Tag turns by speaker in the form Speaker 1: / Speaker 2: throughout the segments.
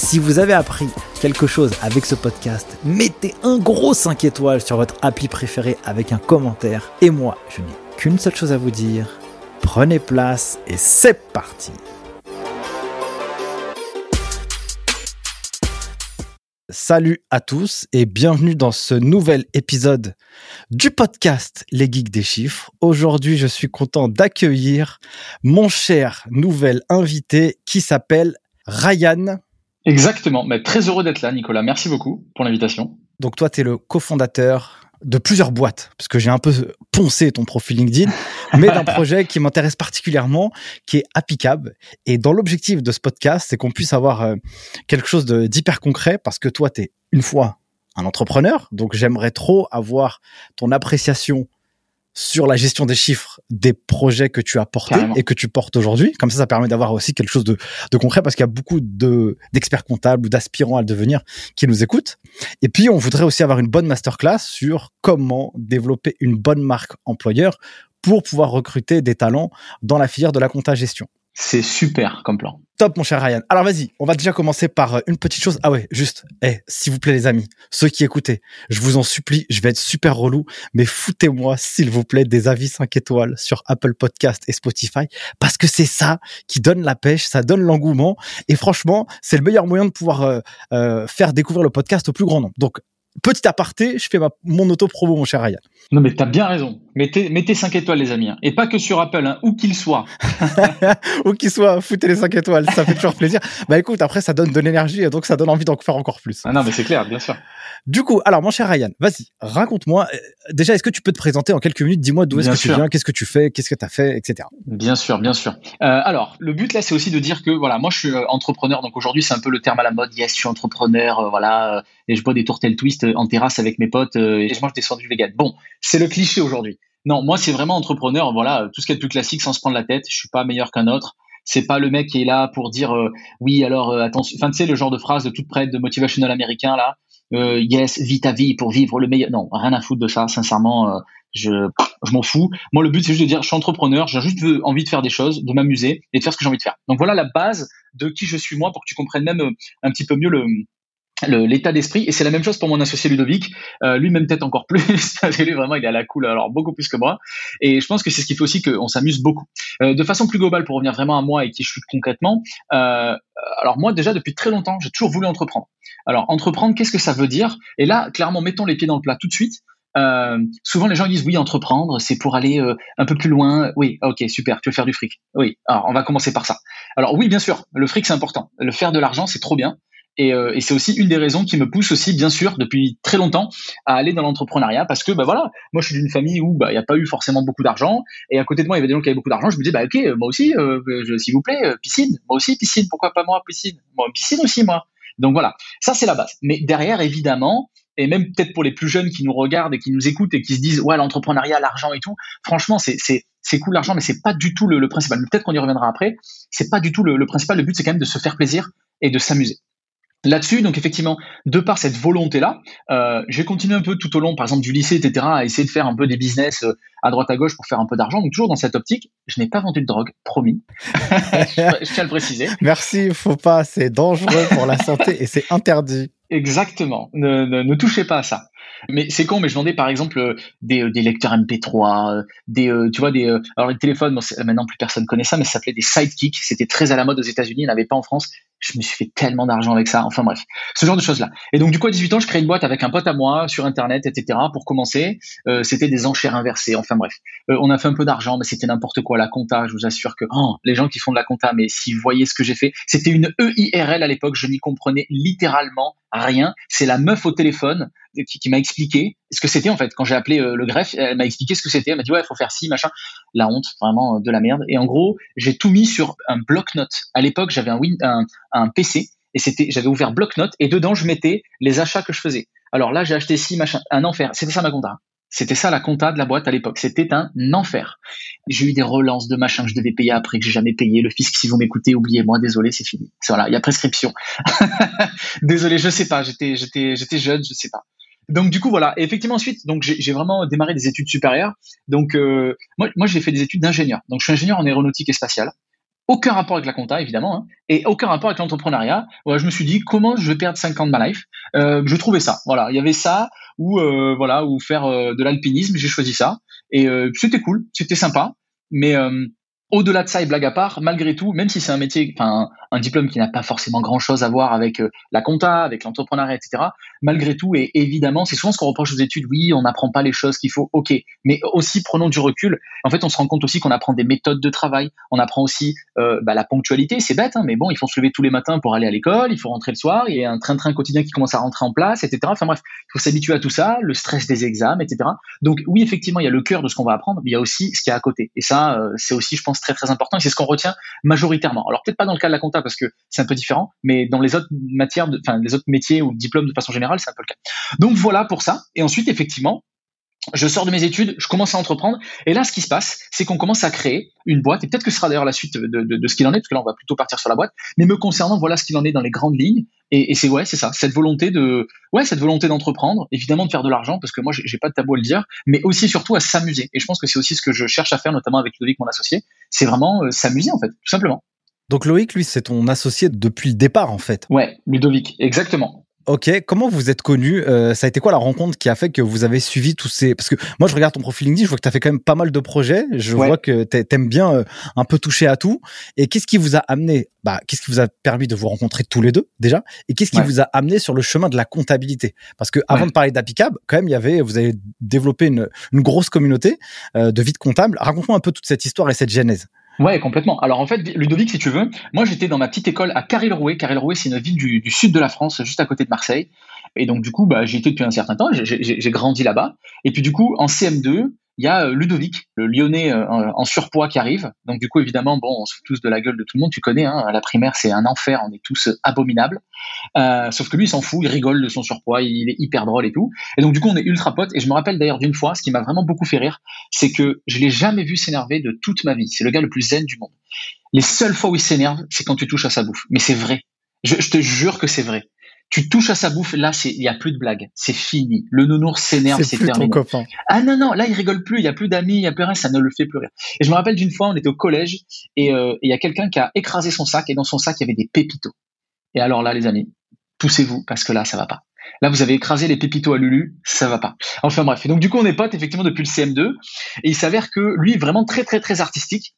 Speaker 1: Si vous avez appris quelque chose avec ce podcast, mettez un gros 5 étoiles sur votre appli préféré avec un commentaire. Et moi, je n'ai qu'une seule chose à vous dire. Prenez place et c'est parti Salut à tous et bienvenue dans ce nouvel épisode du podcast Les Geeks des Chiffres. Aujourd'hui, je suis content d'accueillir mon cher nouvel invité qui s'appelle Ryan.
Speaker 2: Exactement. Mais très heureux d'être là, Nicolas. Merci beaucoup pour l'invitation.
Speaker 1: Donc toi, tu es le cofondateur de plusieurs boîtes, parce que j'ai un peu poncé ton profil LinkedIn, mais d'un projet qui m'intéresse particulièrement, qui est Appicab. Et dans l'objectif de ce podcast, c'est qu'on puisse avoir euh, quelque chose d'hyper concret, parce que toi, tu es une fois un entrepreneur, donc j'aimerais trop avoir ton appréciation sur la gestion des chiffres des projets que tu as portés et que tu portes aujourd'hui. Comme ça, ça permet d'avoir aussi quelque chose de, concret parce qu'il y a beaucoup de, d'experts comptables ou d'aspirants à le devenir qui nous écoutent. Et puis, on voudrait aussi avoir une bonne masterclass sur comment développer une bonne marque employeur pour pouvoir recruter des talents dans la filière de la compta gestion.
Speaker 2: C'est super comme plan.
Speaker 1: Top, mon cher Ryan. Alors vas-y, on va déjà commencer par euh, une petite chose. Ah ouais, juste, eh, s'il vous plaît les amis, ceux qui écoutez, je vous en supplie, je vais être super relou, mais foutez-moi, s'il vous plaît, des avis 5 étoiles sur Apple Podcast et Spotify, parce que c'est ça qui donne la pêche, ça donne l'engouement, et franchement, c'est le meilleur moyen de pouvoir euh, euh, faire découvrir le podcast au plus grand nombre. Donc, petit aparté, je fais mon auto-promo, mon cher Ryan.
Speaker 2: Non, mais t'as bien raison. Mettez, mettez 5 étoiles, les amis. Hein. Et pas que sur Apple, hein, où qu'il soit.
Speaker 1: où qu'il soit, foutez les 5 étoiles. Ça fait toujours plaisir. Bah écoute, après, ça donne de l'énergie et donc ça donne envie d'en faire encore plus.
Speaker 2: Ah non, mais c'est clair, bien sûr.
Speaker 1: Du coup, alors, mon cher Ryan, vas-y, raconte-moi. Euh, déjà, est-ce que tu peux te présenter en quelques minutes? Dis-moi d'où est-ce que tu viens, qu'est-ce que tu fais, qu'est-ce que tu as fait, etc.
Speaker 2: Bien sûr, bien sûr. Euh, alors, le but là, c'est aussi de dire que, voilà, moi, je suis euh, entrepreneur. Donc aujourd'hui, c'est un peu le terme à la mode. Yes, je suis entrepreneur. voilà. et je bois des tourtelles twist en terrasse avec mes potes et je mange des sandwichs vegan. Bon, c'est le cliché aujourd'hui. Non, moi, c'est vraiment entrepreneur. Voilà, tout ce qui est plus classique sans se prendre la tête. Je suis pas meilleur qu'un autre. C'est pas le mec qui est là pour dire oui, alors attention. Enfin, tu sais, le genre de phrase de toute prête de motivational américain là euh, yes, vis ta vie pour vivre le meilleur. Non, rien à foutre de ça, sincèrement. Euh, je, je m'en fous. Moi, le but, c'est juste de dire, je suis entrepreneur, j'ai juste envie de faire des choses, de m'amuser et de faire ce que j'ai envie de faire. Donc voilà la base de qui je suis moi pour que tu comprennes même euh, un petit peu mieux le, l'état d'esprit et c'est la même chose pour mon associé Ludovic. Euh, lui même peut-être encore plus lui vraiment il est à la cool alors beaucoup plus que moi. Et je pense que c'est ce qui fait aussi qu'on s'amuse beaucoup. Euh, de façon plus globale pour revenir vraiment à moi et qui je suis concrètement euh, alors moi déjà depuis très longtemps j'ai toujours voulu entreprendre. Alors entreprendre qu'est-ce que ça veut dire? Et là clairement mettons les pieds dans le plat tout de suite. Souvent les gens disent oui entreprendre c'est pour aller un peu plus loin. Oui ok super tu veux faire du fric. Oui alors on va commencer par ça. Alors oui bien sûr le fric c'est important. Le faire de l'argent c'est trop bien euh, et, c'est aussi une des raisons qui me pousse aussi, bien sûr, depuis très longtemps, à aller dans l'entrepreneuriat parce que, bah voilà, moi je suis d'une famille où bah il n'y a pas eu forcément beaucoup d'argent et à côté de moi il y avait des gens qui avaient beaucoup d'argent. Je me disais bah ok, moi aussi, euh, s'il vous plaît, euh, piscine, moi aussi piscine, pourquoi pas moi piscine, moi piscine aussi moi. Donc voilà, ça c'est la base. Mais derrière évidemment, et même peut-être pour les plus jeunes qui nous regardent et qui nous écoutent et qui se disent ouais l'entrepreneuriat, l'argent et tout, franchement c'est c'est cool l'argent, mais c'est pas du tout le, principal. Peut-être qu'on y reviendra après. C'est pas du tout le, le principal. Le but c'est quand même de se faire plaisir et de s'amuser. Là-dessus, donc effectivement, de par cette volonté-là, euh, j'ai continué un peu tout au long, par exemple du lycée, etc., à essayer de faire un peu des business euh, à droite à gauche pour faire un peu d'argent. Donc toujours dans cette optique, je n'ai pas vendu de drogue, promis. je, tiens à le préciser.
Speaker 1: Merci, faut pas, c'est dangereux pour la santé et c'est interdit.
Speaker 2: Exactement. Ne, ne, touchez pas à ça. Mais c'est con, mais je vendais par exemple des, euh, des lecteurs MP3, des, tu vois, des, alors les téléphones, maintenant plus personne connaît ça, mais ça s'appelait des sidekicks. C'était très à la mode aux États-Unis, il n'y en avait pas en France je me suis fait tellement d'argent avec ça. Enfin bref, ce genre de choses-là. Et donc du coup, à 18 ans, je crée une boîte avec un pote à moi sur Internet, etc. Pour commencer, euh, c'était des enchères inversées. Enfin bref, euh, on a fait un peu d'argent, mais c'était n'importe quoi. La compta, je vous assure que oh, les gens qui font de la compta, mais si vous voyez ce que j'ai fait, c'était une EIRL à l'époque. Je n'y comprenais littéralement rien. C'est la meuf au téléphone qui, qui m'a expliqué ce que c'était en fait. Quand j'ai appelé euh, le greffe, elle m'a expliqué ce que c'était. Elle m'a dit ouais, il faut faire ci, machin. La honte, vraiment de la merde. Et en gros, j'ai tout mis sur un bloc-notes. À l'époque, j'avais un, PC et c'était, j'avais ouvert bloc-notes et dedans je mettais les achats que je faisais. Alors là, j'ai acheté ci, machin, un enfer. C'était ça ma compta. C'était ça la compta de la boîte à l'époque. C'était un enfer. J'ai eu des relances de machin que je devais payer après que j'ai jamais payé. Le fisc, si vous m'écoutez, oubliez-moi, désolé, c'est fini. Voilà, il y a prescription. désolé, je sais pas. J'étais jeune, je sais pas. Donc du coup voilà. Et effectivement ensuite, donc j'ai vraiment démarré des études supérieures. Donc euh, moi, moi j'ai fait des études d'ingénieur. Donc je suis ingénieur en aéronautique et spatiale aucun rapport avec la compta évidemment hein, et aucun rapport avec l'entrepreneuriat. Voilà, je me suis dit comment je vais perdre 5 ans de ma life? Euh, je trouvais ça. Voilà, il y avait ça ou euh, voilà ou faire euh, de l'alpinisme. J'ai choisi ça et euh, c'était cool, c'était sympa. Mais euh, au-delà de ça et blague à part, malgré tout, même si c'est un métier, enfin un diplôme qui n'a pas forcément grand-chose à voir avec euh, la compta, avec l'entrepreneuriat, etc. Malgré tout, et évidemment, c'est souvent ce qu'on reproche aux études. Oui, on n'apprend pas les choses qu'il faut. Ok, mais aussi prenons du recul. En fait, on se rend compte aussi qu'on apprend des méthodes de travail. On apprend aussi euh, bah, la ponctualité. C'est bête, hein, mais bon, il faut se lever tous les matins pour aller à l'école. Il faut rentrer le soir. Il y a un train-train quotidien qui commence à rentrer en place, etc. Enfin bref, il faut s'habituer à tout ça, le stress des examens, etc. Donc oui, effectivement, il y a le cœur de ce qu'on va apprendre, mais il y a aussi ce qui est à côté. Et ça, euh, c'est aussi, je pense, très très important. Et c'est ce qu'on retient majoritairement. Alors peut-être pas dans le cas de la compta parce que c'est un peu différent, mais dans les autres matières, enfin les autres métiers ou diplômes de façon générale, c'est un peu le cas. Donc voilà pour ça. Et ensuite, effectivement, je sors de mes études, je commence à entreprendre, et là, ce qui se passe, c'est qu'on commence à créer une boîte, et peut-être que ce sera d'ailleurs la suite de, ce qu'il en est, parce que là, on va plutôt partir sur la boîte, mais me concernant, voilà ce qu'il en est dans les grandes lignes, et, et c'est ouais, c'est ça, cette volonté de, ouais, cette volonté d'entreprendre, évidemment de faire de l'argent, parce que moi, j'ai pas de tabou à le dire, mais aussi surtout à s'amuser, et je pense que c'est aussi ce que je cherche à faire, notamment avec Ludovic, mon associé, c'est vraiment euh, s'amuser en fait, tout simplement.
Speaker 1: Donc Loïc, lui, c'est ton associé depuis le départ, en fait.
Speaker 2: Ouais, Ludovic, exactement.
Speaker 1: Ok, comment vous êtes connu euh, Ça a été quoi la rencontre qui a fait que vous avez suivi tous ces Parce que moi, je regarde ton profil LinkedIn, je vois que tu as fait quand même pas mal de projets. Je vois que t'aimes bien euh, un peu toucher à tout. Et qu'est-ce qui vous a amené Bah, qu'est-ce qui vous a permis de vous rencontrer tous les deux déjà Et qu'est-ce qui vous a amené sur le chemin de la comptabilité? Parce que avant de parler d'Apicab, quand même, il y avait, vous avez développé une, une grosse communauté euh, de vide comptable. Raconte-moi un peu toute cette histoire et cette genèse.
Speaker 2: Ouais, complètement. Alors en fait, Ludovic, si tu veux, moi j'étais dans ma petite école à Caril-Rouet. Caril-Rouet, c'est une ville du, sud de la France, juste à côté de Marseille. Et donc du coup, bah, j'y étais depuis un certain temps. J'ai grandi là-bas. Et puis du coup, en CM2, il y a euh, Ludovic, le Lyonnais euh, en surpoids qui arrive. Donc du coup, évidemment, bon, on se fout tous de la gueule de tout le monde. Tu connais, hein, la primaire, c'est un enfer. On est tous euh, abominables. Sauf que lui, il s'en fout, il rigole de son surpoids, il est hyper drôle et tout. Et donc du coup, on est ultra potes. Et je me rappelle d'ailleurs d'une fois, ce qui m'a vraiment beaucoup fait rire, c'est que je l'ai jamais vu s'énerver de toute ma vie. C'est le gars le plus zen du monde. Les seules fois où il s'énerve, c'est quand tu touches à sa bouffe. Mais c'est vrai. Je te jure que c'est vrai tu touches à sa bouffe, là, c'est, il y a plus de blagues, c'est fini. Le nounours s'énerve, c'est terminé. Ah non non, là il rigole plus, il y a plus d'amis, il y a plus rien, ça ne le fait plus rire. Et je me rappelle d'une fois, on était au collège et euh, il y a quelqu'un qui a écrasé son sac et dans son sac il y avait des pépitos. Et alors là, les amis, poussez-vous parce que là, ça va pas. Là, vous avez écrasé les pépitos à Lulu, ça va pas. Enfin bref. Et donc du coup, on est potes effectivement depuis le CM2 et il s'avère que lui vraiment très très très artistique.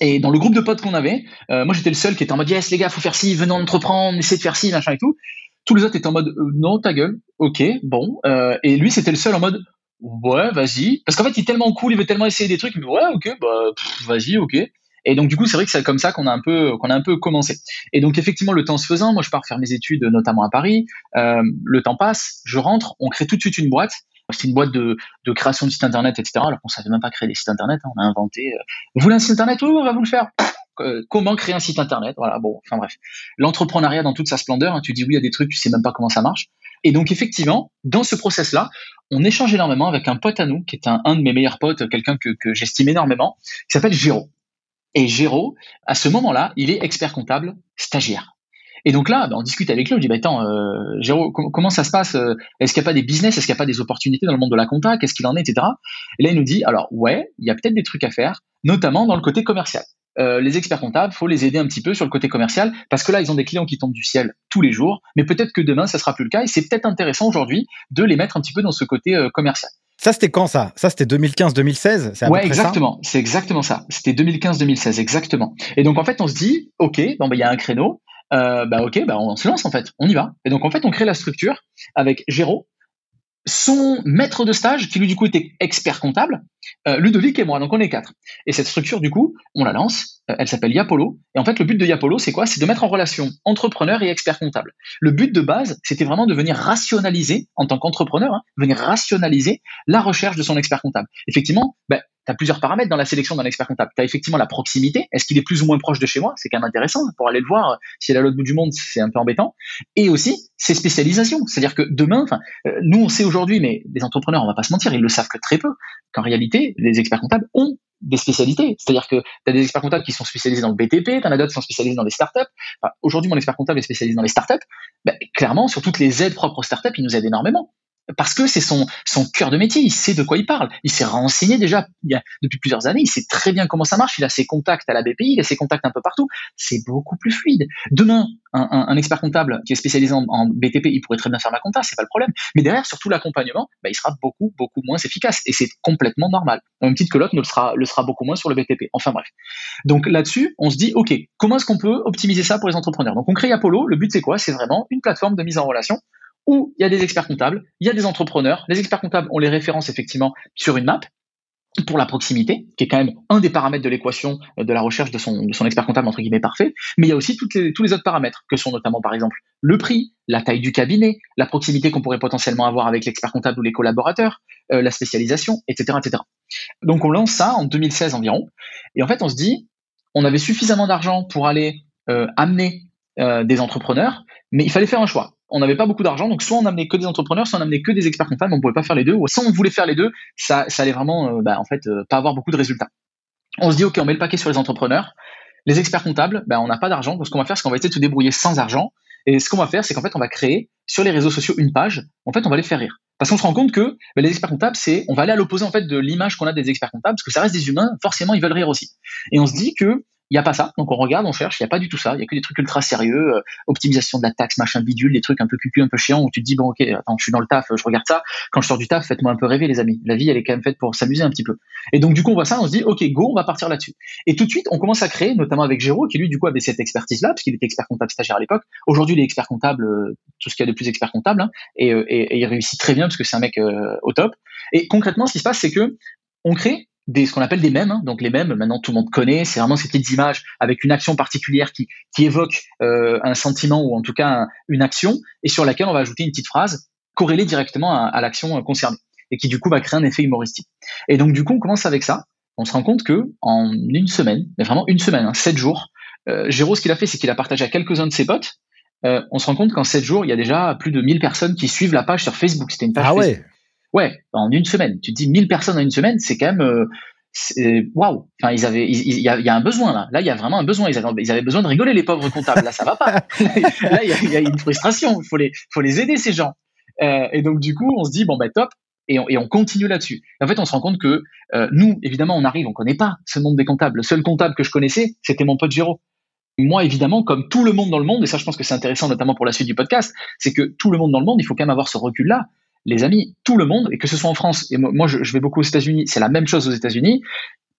Speaker 2: Et dans le groupe de potes qu'on avait, euh, moi j'étais le seul qui était en mode yes les gars, faut faire ci, venons entreprendre, essayer de faire ci, machin et tout. Tous les autres étaient en mode euh, non, ta gueule, ok, bon. Euh, et lui, c'était le seul en mode ouais, vas-y. Parce qu'en fait, il est tellement cool, il veut tellement essayer des trucs, mais ouais, ok, bah vas-y, ok. Et donc du coup, c'est vrai que c'est comme ça qu'on a un peu qu'on a un peu commencé. Et donc effectivement, le temps se faisant, moi je pars faire mes études, notamment à Paris. Euh, le temps passe, je rentre, on crée tout de suite une boîte. C'est une boîte de, de, création de sites internet, etc. Alors qu'on savait même pas créer des sites internet, hein. on a inventé. Euh, vous voulez un site internet Oui, on va vous le faire. Euh, comment créer un site internet Voilà, bon, enfin bref. L'entrepreneuriat dans toute sa splendeur, hein, tu dis oui à des trucs, tu sais même pas comment ça marche. Et donc effectivement, dans ce process-là, on échange énormément avec un pote à nous, qui est un, de mes meilleurs potes, quelqu'un que, j'estime énormément, qui s'appelle Géraud. Et Géraud, à ce moment-là, il est expert comptable stagiaire. Et donc là, ben, on discute avec lui, on dit, bah, attends, euh, comment ça se passe euh, Est-ce qu'il n'y a pas des business Est-ce qu'il n'y a pas des opportunités dans le monde de la compta Qu'est-ce qu'il en est, etc. Et là, il nous dit, alors ouais, il y a peut-être des trucs à faire, notamment dans le côté commercial. Euh, les experts comptables, faut les aider un petit peu sur le côté commercial parce que là, ils ont des clients qui tombent du ciel tous les jours, mais peut-être que demain, ça sera plus le cas et c'est peut-être intéressant aujourd'hui de les mettre un petit peu dans ce côté euh, commercial.
Speaker 1: Ça, c'était quand ça? Ça, c'était 2015-2016
Speaker 2: Ouais, exactement. C'est exactement ça. C'était 2015-2016, exactement. Et donc, en fait, on se dit, OK, bon, ben, il y a un créneau. euh, bah ok, bah on se lance en fait, on y va. Et donc en fait, on crée la structure avec Géraud, son maître de stage, qui lui du coup était expert comptable, euh, Ludovic et moi, donc on est quatre. Et cette structure, du coup, on la lance, elle s'appelle Yapolo. Et en fait, le but de Yapolo, c'est quoi? C'est de mettre en relation entrepreneur et expert comptable. Le but de base, c'était vraiment de venir rationaliser, en tant qu'entrepreneur, hein, venir rationaliser la recherche de son expert comptable. Effectivement, ben, tu as plusieurs paramètres dans la sélection d'un expert comptable. Tu as effectivement la proximité. Est-ce qu'il est plus ou moins proche de chez moi? C'est quand même intéressant pour aller le voir. Si elle est à l'autre bout du monde, c'est un peu embêtant. Et aussi, ses spécialisations. C'est-à-dire que demain, euh, nous, on sait aujourd'hui, mais les entrepreneurs, on va pas se mentir, ils le savent que très peu, qu'en réalité, les experts comptables ont des spécialités. C'est-à-dire que tu as des experts comptables qui sont spécialisés dans le BTP, tu en as d'autres qui sont spécialisés dans les startups. Enfin, aujourd'hui, mon expert comptable est spécialisé dans les startups. Ben, clairement, sur toutes les aides propres aux startups, il nous aide énormément parce que c'est son, cœur de métier, il sait de quoi il parle. Il s'est renseigné déjà depuis plusieurs années, il sait très bien comment ça marche, il a ses contacts à la BPI, il a ses contacts un peu partout. C'est beaucoup plus fluide. Demain, un, expert comptable qui est spécialisé en, BTP, il pourrait très bien faire ma compta, c'est pas le problème. Mais derrière, surtout l'accompagnement, bah, il sera beaucoup, beaucoup moins efficace. Et c'est complètement normal. Au même titre que l'autre le sera, le sera beaucoup moins sur le BTP. Enfin bref. Donc là-dessus, on se dit, OK, comment est-ce qu'on peut optimiser ça pour les entrepreneurs? Donc on crée Apollo. Le but, c'est quoi? C'est vraiment une plateforme de mise en relation où il y a des experts comptables, il y a des entrepreneurs. Les experts comptables ont les références effectivement sur une map pour la proximité, qui est quand même un des paramètres de l'équation euh, de la recherche de son, expert comptable entre guillemets parfait, mais il y a aussi tous les autres paramètres, que sont notamment par exemple le prix, la taille du cabinet, la proximité qu'on pourrait potentiellement avoir avec l'expert comptable ou les collaborateurs, euh, la spécialisation, etc., etc. Donc on lance ça en 2016 environ, et en fait on se dit, on avait suffisamment d'argent pour aller euh, amener des entrepreneurs, mais il fallait faire un choix on n'avait pas beaucoup d'argent, donc soit on amenait que des entrepreneurs, soit on amenait que des experts comptables, on pouvait pas faire les deux. Ou soit on voulait faire les deux, ça, ça allait vraiment, euh, bah, en fait, euh, pas avoir beaucoup de résultats. On se dit, ok, on met le paquet sur les entrepreneurs. Les experts comptables, bah, on n'a pas d'argent, donc ce qu'on va faire, c'est qu'on va essayer de se débrouiller sans argent. Et ce qu'on va faire, c'est qu'en fait, on va créer sur les réseaux sociaux une page. En fait, on va les faire rire. Parce qu'on se rend compte que bah, les experts comptables, c'est, on va aller à l'opposé en fait de l'image qu'on a des experts comptables, parce que ça reste des humains. Forcément, ils veulent rire aussi. Et on se dit que il n'y a pas ça. Donc on regarde, on cherche, il n'y a pas du tout ça. Il y a que des trucs ultra sérieux, euh, optimisation de la taxe, machin bidule, des trucs un peu cucu, un peu chiant où tu te dis bon ok, attends, je suis dans le taf, je regarde ça. Quand je sors du taf, faites-moi un peu rêver les amis. La vie elle est quand même faite pour s'amuser un petit peu. Et donc du coup on voit ça, on se dit ok go, on va partir là-dessus. Et tout de suite on commence à créer, notamment avec Géraud qui lui du coup avait cette expertise là parce qu'il était expert comptable stagiaire à l'époque. Aujourd'hui il est expert comptable, euh, tout ce qu'il y a de plus expert comptable, hein, euh, et, il réussit très bien parce que c'est un mec au top. Et concrètement ce qui se passe c'est que on crée des, ce qu'on appelle des mèmes. Hein. Donc les mèmes, maintenant tout le monde connaît, c'est vraiment ces petites images avec une action particulière qui, qui évoque euh, un sentiment ou en tout cas une action et sur laquelle on va ajouter une petite phrase corrélée directement à, l'action euh, concernée et qui du coup va créer un effet humoristique. Et donc du coup on commence avec ça. On se rend compte que en une semaine, mais vraiment une semaine, hein, sept jours, euh, Géraud ce qu'il a fait c'est qu'il a partagé à quelques-uns de ses potes. Euh, on se rend compte qu'en sept jours il y a déjà plus de 1000 personnes qui suivent la page sur Facebook. C'était une page
Speaker 1: ah
Speaker 2: ouais. Ouais, en une semaine. Tu te dis 1000 personnes en une semaine, c'est quand même euh, waouh. Enfin, ils avaient, il y, a, un besoin là. Là, il y a vraiment un besoin. Ils avaient, ils avaient besoin de rigoler les pauvres comptables. Là, ça va pas. là, il y, a, une frustration. Il faut les, faut les aider ces gens. Euh, et donc du coup, on se dit bon ben top. Et on, et on continue là-dessus. En fait, on se rend compte que euh, nous, évidemment, on arrive, on connaît pas ce monde des comptables. Le seul comptable que je connaissais, c'était mon pote Géraud. Moi, évidemment, comme tout le monde dans le monde, et ça, je pense que c'est intéressant, notamment pour la suite du podcast, c'est que tout le monde dans le monde, il faut quand même avoir ce recul-là les amis, tout le monde, et que ce soit en France, et moi je, vais beaucoup aux États-Unis, c'est la même chose aux États-Unis,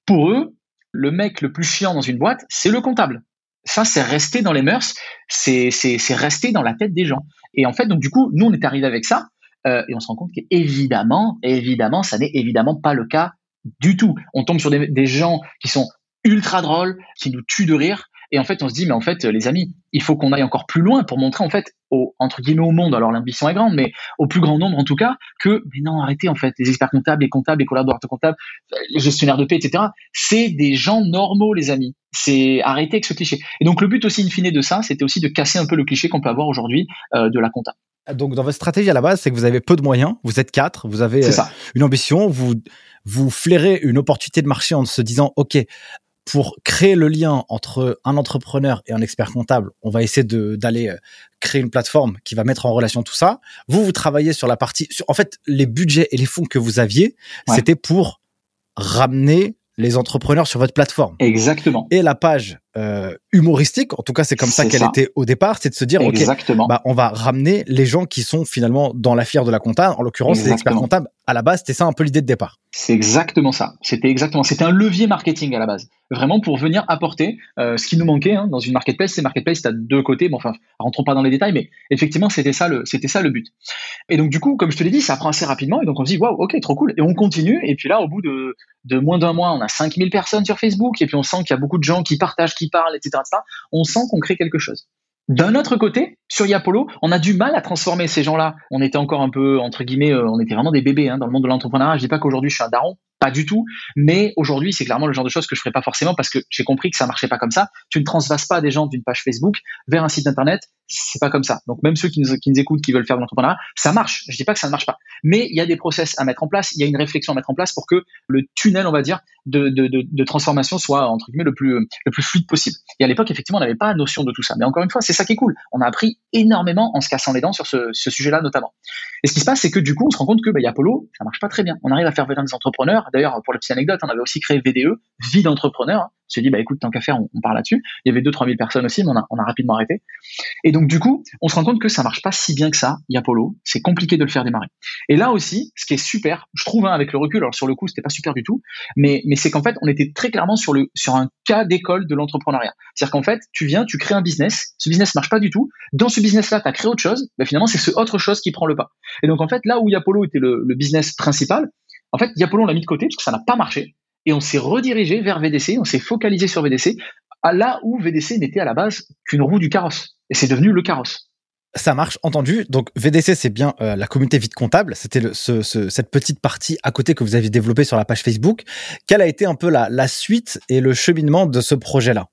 Speaker 2: pour eux, le mec le plus chiant dans une boîte, c'est le comptable. Ça, c'est resté dans les mœurs, c'est resté dans la tête des gens. Et en fait, donc du coup, nous, on est arrivé avec ça, euh, et on se rend compte qu'évidemment, évidemment, ça n'est évidemment pas le cas du tout. On tombe sur des, des gens qui sont ultra drôles, qui nous tuent de rire, et en fait, on se dit, mais en fait, les amis, il faut qu'on aille encore plus loin pour montrer, en fait, au, entre guillemets, au monde, alors l'ambition est grande, mais au plus grand nombre, en tout cas, que, mais non, arrêtez, en fait, les experts comptables, les comptables, les collaborateurs comptables, les gestionnaires de paix, etc., c'est des gens normaux, les amis. C'est arrêter avec ce cliché. Et donc, le but aussi, in fine, de ça, c'était aussi de casser un peu le cliché qu'on peut avoir aujourd'hui euh, de la compta.
Speaker 1: Donc, dans votre stratégie à la base, c'est que vous avez peu de moyens, vous êtes quatre, vous avez euh, une ambition, vous vous flairez une opportunité de marché en se disant, OK, pour créer le lien entre un entrepreneur et un expert comptable, on va essayer d'aller euh, créer une plateforme qui va mettre en relation tout ça. Vous, vous travaillez sur la partie, en fait, les budgets et les fonds que vous aviez, c'était pour ramener les entrepreneurs sur votre plateforme.
Speaker 2: Exactement.
Speaker 1: Et la page euh, humoristique. En tout cas, c'est comme ça qu'elle était au départ, c'est de se dire,
Speaker 2: Exactement.
Speaker 1: ok, bah, on va ramener les gens qui sont finalement dans la fière de la compta. En l'occurrence, les experts comptables. À la base, c'était ça un peu l'idée de départ.
Speaker 2: C'est exactement ça. C'était exactement. C'était un levier marketing à la base, vraiment pour venir apporter euh, ce qui nous manquait hein, dans une marketplace. C'est marketplace, t'as deux côtés. Bon, enfin, rentrons pas dans les détails, mais effectivement, c'était ça le, c'était ça le but. Et donc du coup, comme je te l'ai dit, ça prend assez rapidement. Et donc on se dit, waouh, ok, trop cool. Et on continue. Et puis là, au bout de, de moins d'un mois, on a 5000 personnes sur Facebook. Et puis on sent qu'il y a beaucoup de gens qui partagent, qui parlent, etc., etc. On sent qu'on crée quelque chose. D'un autre côté, sur Yapolo, on a du mal à transformer ces gens-là. On était encore un peu, entre guillemets, euh, on était vraiment des bébés hein, dans le monde de l'entrepreneuriat. Je dis pas qu'aujourd'hui je suis un daron, pas du tout. Mais aujourd'hui, c'est clairement le genre de choses que je ferais pas forcément parce que j'ai compris que ça marchait pas comme ça. Tu ne transvases pas des gens d'une page Facebook vers un site internet. C'est pas comme ça. Donc même ceux qui nous, écoutent, qui veulent faire de l'entrepreneuriat, ça marche. Je dis pas que ça ne marche pas. Mais il y a des process à mettre en place. Il y a une réflexion à mettre en place pour que le tunnel, on va dire, de transformation soit entre guillemets le plus le plus fluide possible. Et à l'époque, effectivement, on n'avait pas notion de tout ça. Mais encore une fois, c'est ça qui est cool. On a appris énormément en se cassant les dents sur ce, sujet-là notamment. Et ce qui se passe, c'est que du coup, on se rend compte que bah, Yapolo, ça marche pas très bien. On arrive à faire venir des entrepreneurs. D'ailleurs, pour la petite anecdote, on avait aussi créé VDE, Vie d'entrepreneur. S'est dit, bah écoute, tant qu'à faire, on, on parle là-dessus. Il y avait 2-3 000 personnes aussi, mais on a, on a rapidement arrêté. Et donc, du coup, on se rend compte que ça marche pas si bien que ça, Yapolo. C'est compliqué de le faire démarrer. Et là aussi, ce qui est super, je trouve, hein, avec le recul, alors sur le coup, c'était pas super du tout, mais, mais c'est qu'en fait, on était très clairement sur, le, sur un cas d'école de l'entrepreneuriat. C'est-à-dire qu'en fait, tu viens, tu crées un business, ce business marche pas du tout. Dans ce business-là, tu as créé autre chose, bah, finalement, c'est ce autre chose qui prend le pas. Et donc, en fait, là où Yapolo était le, le business principal, en fait, Yapolo, on l'a mis de côté parce que ça n'a pas marché. Et on s'est redirigé vers VDC, on s'est focalisé sur VDC, à là où VDC n'était à la base qu'une roue du carrosse. Et c'est devenu le carrosse.
Speaker 1: Ça marche, entendu. Donc VDC, c'est bien euh, la communauté vite comptable. C'était ce, ce, cette petite partie à côté que vous avez développée sur la page Facebook. Quelle a été un peu la suite et le cheminement de ce projet-là?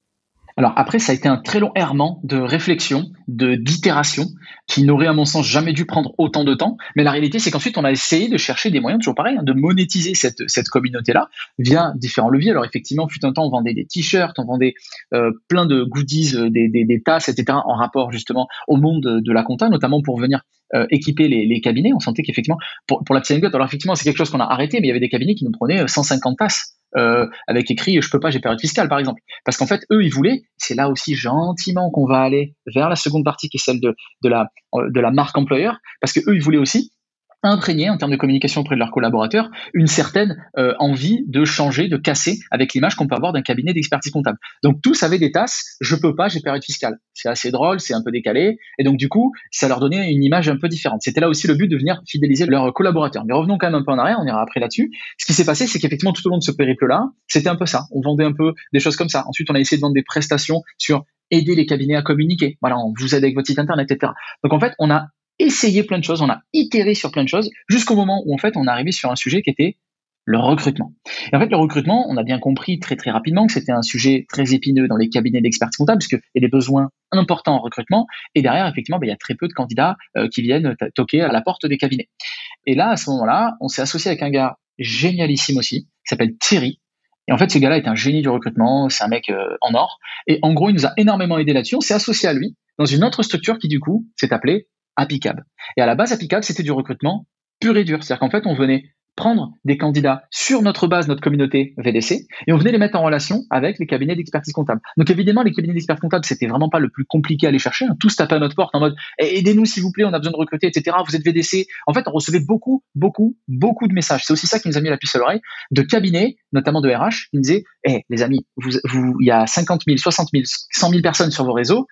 Speaker 2: Alors après, ça a été un très long errement de réflexion, de d'itération, qui n'aurait à mon sens jamais dû prendre autant de temps. Mais la réalité, c'est qu'ensuite, on a essayé de chercher des moyens, toujours pareil, hein, de monétiser cette, cette communauté-là via différents leviers. Alors effectivement, fut un temps, on vendait des t-shirts, on vendait euh, plein de goodies, euh, des, tasses, etc., en rapport justement au monde de la compta, notamment pour venir euh, équiper les, les, cabinets. On sentait qu'effectivement, pour, pour la petite anecdote, alors effectivement, c'est quelque chose qu'on a arrêté, mais il y avait des cabinets qui nous prenaient 150 tasses euh, avec écrit je peux pas, j'ai période fiscale par exemple. Parce qu'en fait, eux, ils voulaient, c'est là aussi gentiment qu'on va aller vers la seconde partie qui est celle de, de, la, de la marque employeur, parce que eux, ils voulaient aussi imprégner en termes de communication auprès de leurs collaborateurs une certaine euh, envie de changer, de casser avec l'image qu'on peut avoir d'un cabinet d'expertise comptable. Donc tous avaient des tasses, je peux pas, j'ai période fiscale. C'est assez drôle, c'est un peu décalé, et donc du coup, ça leur donnait une image un peu différente. C'était là aussi le but de venir fidéliser leurs collaborateurs. Mais revenons quand même un peu en arrière, on ira après là-dessus. Ce qui s'est passé, c'est qu'effectivement tout au long de ce périple-là, c'était un peu ça. On vendait un peu des choses comme ça. Ensuite, on a essayé de vendre des prestations sur aider les cabinets à communiquer. Voilà, on vous aide avec votre site internet, etc. Donc en fait, on a essayé plein de choses, on a itéré sur plein de choses, jusqu'au moment où en fait on est arrivé sur un sujet qui était le recrutement. Et en fait, le recrutement, on a bien compris très très rapidement que c'était un sujet très épineux dans les cabinets d'experts comptables, puisqu'il y a des besoins importants en recrutement, et derrière, effectivement, ben, il y a très peu de candidats euh, qui viennent toquer à la porte des cabinets. Et là, à ce moment-là, on s'est associé avec un gars génialissime aussi, qui s'appelle Thierry. Et en fait, ce gars-là est un génie du recrutement, c'est un mec euh, en or. Et en gros, il nous a énormément aidé là-dessus. On s'est associé à lui dans une autre structure qui, du coup, s'est appelée Applicable. Et à la base, Applicable, c'était du recrutement pur et dur. C'est-à-dire qu'en fait, on venait prendre des candidats sur notre base, notre communauté VDC, et on venait les mettre en relation avec les cabinets d'expertise comptable. Donc évidemment, les cabinets d'expertise comptable, c'était vraiment pas le plus compliqué à aller chercher. Hein. Tous tapaient à notre porte en mode eh, aidez-nous s'il vous plaît, on a besoin de recruter, etc. Vous êtes VDC. En fait, on recevait beaucoup, beaucoup, beaucoup de messages. C'est aussi ça qui nous a mis la puce à l'oreille de cabinets, notamment de RH, qui nous disaient eh les amis, il y a 50 000, 60 000, 100 000 personnes sur vos réseaux.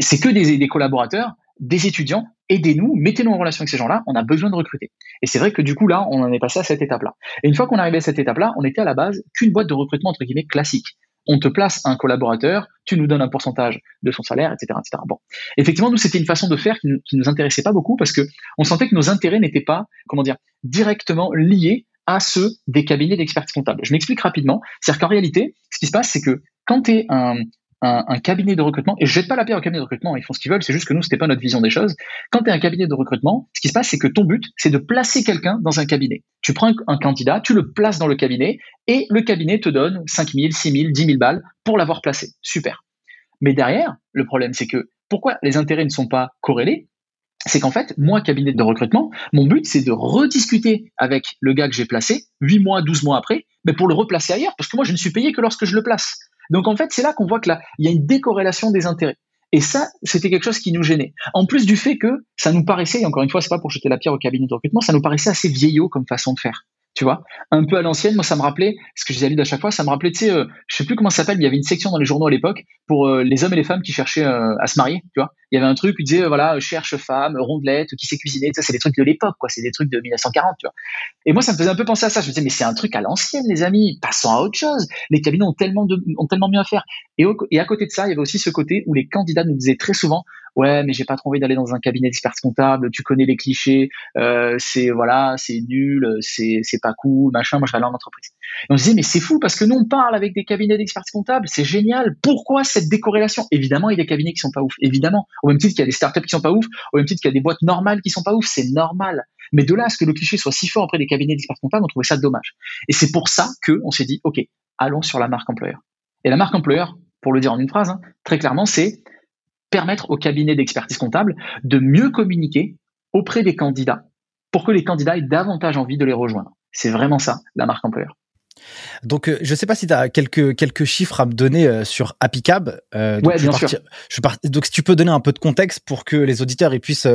Speaker 2: C'est que des collaborateurs des étudiants, aidez-nous, mettez-nous en relation avec ces gens-là, on a besoin de recruter. Et c'est vrai que du coup, là, on en est passé à cette étape-là. Et une fois qu'on est à cette étape-là, on était à la base qu'une boîte de recrutement, entre guillemets, classique. On te place un collaborateur, tu nous donnes un pourcentage de son salaire, etc., etc. Bon. Effectivement, nous, c'était une façon de faire qui, qui nous intéressait pas beaucoup parce que on sentait que nos intérêts n'étaient pas, comment dire, directement liés à ceux des cabinets d'expertise comptable. Je m'explique rapidement. C'est-à-dire qu'en réalité, ce qui se passe, c'est que quand tu es un, un, cabinet de recrutement, et je jette pas la pierre au cabinet de recrutement, ils font ce qu'ils veulent, c'est juste que nous, c'était pas notre vision des choses. Quand tu es un cabinet de recrutement, ce qui se passe, c'est que ton but, c'est de placer quelqu'un dans un cabinet. Tu prends un, candidat, tu le places dans le cabinet, et le cabinet te donne 5 000, 6 000, 10 000 balles pour l'avoir placé. Super. Mais derrière, le problème, c'est que pourquoi les intérêts ne sont pas corrélés? C'est qu'en fait, moi, cabinet de recrutement, mon but, c'est de rediscuter avec le gars que j'ai placé, 8 mois, 12 mois après, mais pour le replacer ailleurs, parce que moi, je ne suis payé que lorsque je le place. Donc en fait, c'est là qu'on voit que là, il y a une décorrélation des intérêts. Et ça, c'était quelque chose qui nous gênait. En plus du fait que ça nous paraissait, et encore une fois, c'est pas pour jeter la pierre au cabinet de recrutement, ça nous paraissait assez vieillot comme façon de faire tu vois, un peu à l'ancienne. Moi, ça me rappelait, ce que je disais à chaque fois, ça me rappelait, tu sais, euh, je sais plus comment ça s'appelle, mais il y avait une section dans les journaux à l'époque pour euh, les hommes et les femmes qui cherchaient euh, à se marier, tu vois. Il y avait un truc qui disait, voilà, cherche femme, rondelette, qui sait cuisiner, ça, c'est des trucs de l'époque, quoi, c'est des trucs de 1940, tu vois. Et moi, ça me faisait un peu penser à ça. Je me disais, mais c'est un truc à l'ancienne, les amis, passons à autre chose. Les cabinets ont tellement, de, ont tellement mieux à faire. Et, et à côté de ça, il y avait aussi ce côté où les candidats nous disaient très souvent, ouais mais j'ai pas trop envie d'aller dans un cabinet d'experts comptables tu connais les clichés euh, c'est voilà c'est nul c'est c'est pas cool machin moi je vais aller en entreprise. Et on se disait mais c'est fou parce que nous on parle avec des cabinets d'experts comptables c'est génial. Pourquoi cette décorrélation? Évidemment il y a des cabinets qui sont pas ouf évidemment. Au même titre qu'il y a des startups qui sont pas ouf au même titre qu'il y a des boîtes normales qui sont pas ouf c'est normal. Mais de là à ce que le cliché soit si fort auprès des cabinets d'experts comptables on trouvait ça dommage. Et c'est pour ça que on s'est dit ok allons sur la marque employeur. Et la marque employeur pour le dire en une phrase hein, très clairement c'est permettre au cabinet d'expertise comptable de mieux communiquer auprès des candidats pour que les candidats aient davantage envie de les rejoindre. C'est vraiment ça, la marque employeur.
Speaker 1: Donc, euh, je ne sais pas si tu as quelques, quelques chiffres à me donner euh, sur Apicab.
Speaker 2: Euh, ouais, bien sûr.
Speaker 1: Je donc, si tu peux donner un peu de contexte pour que les auditeurs ils puissent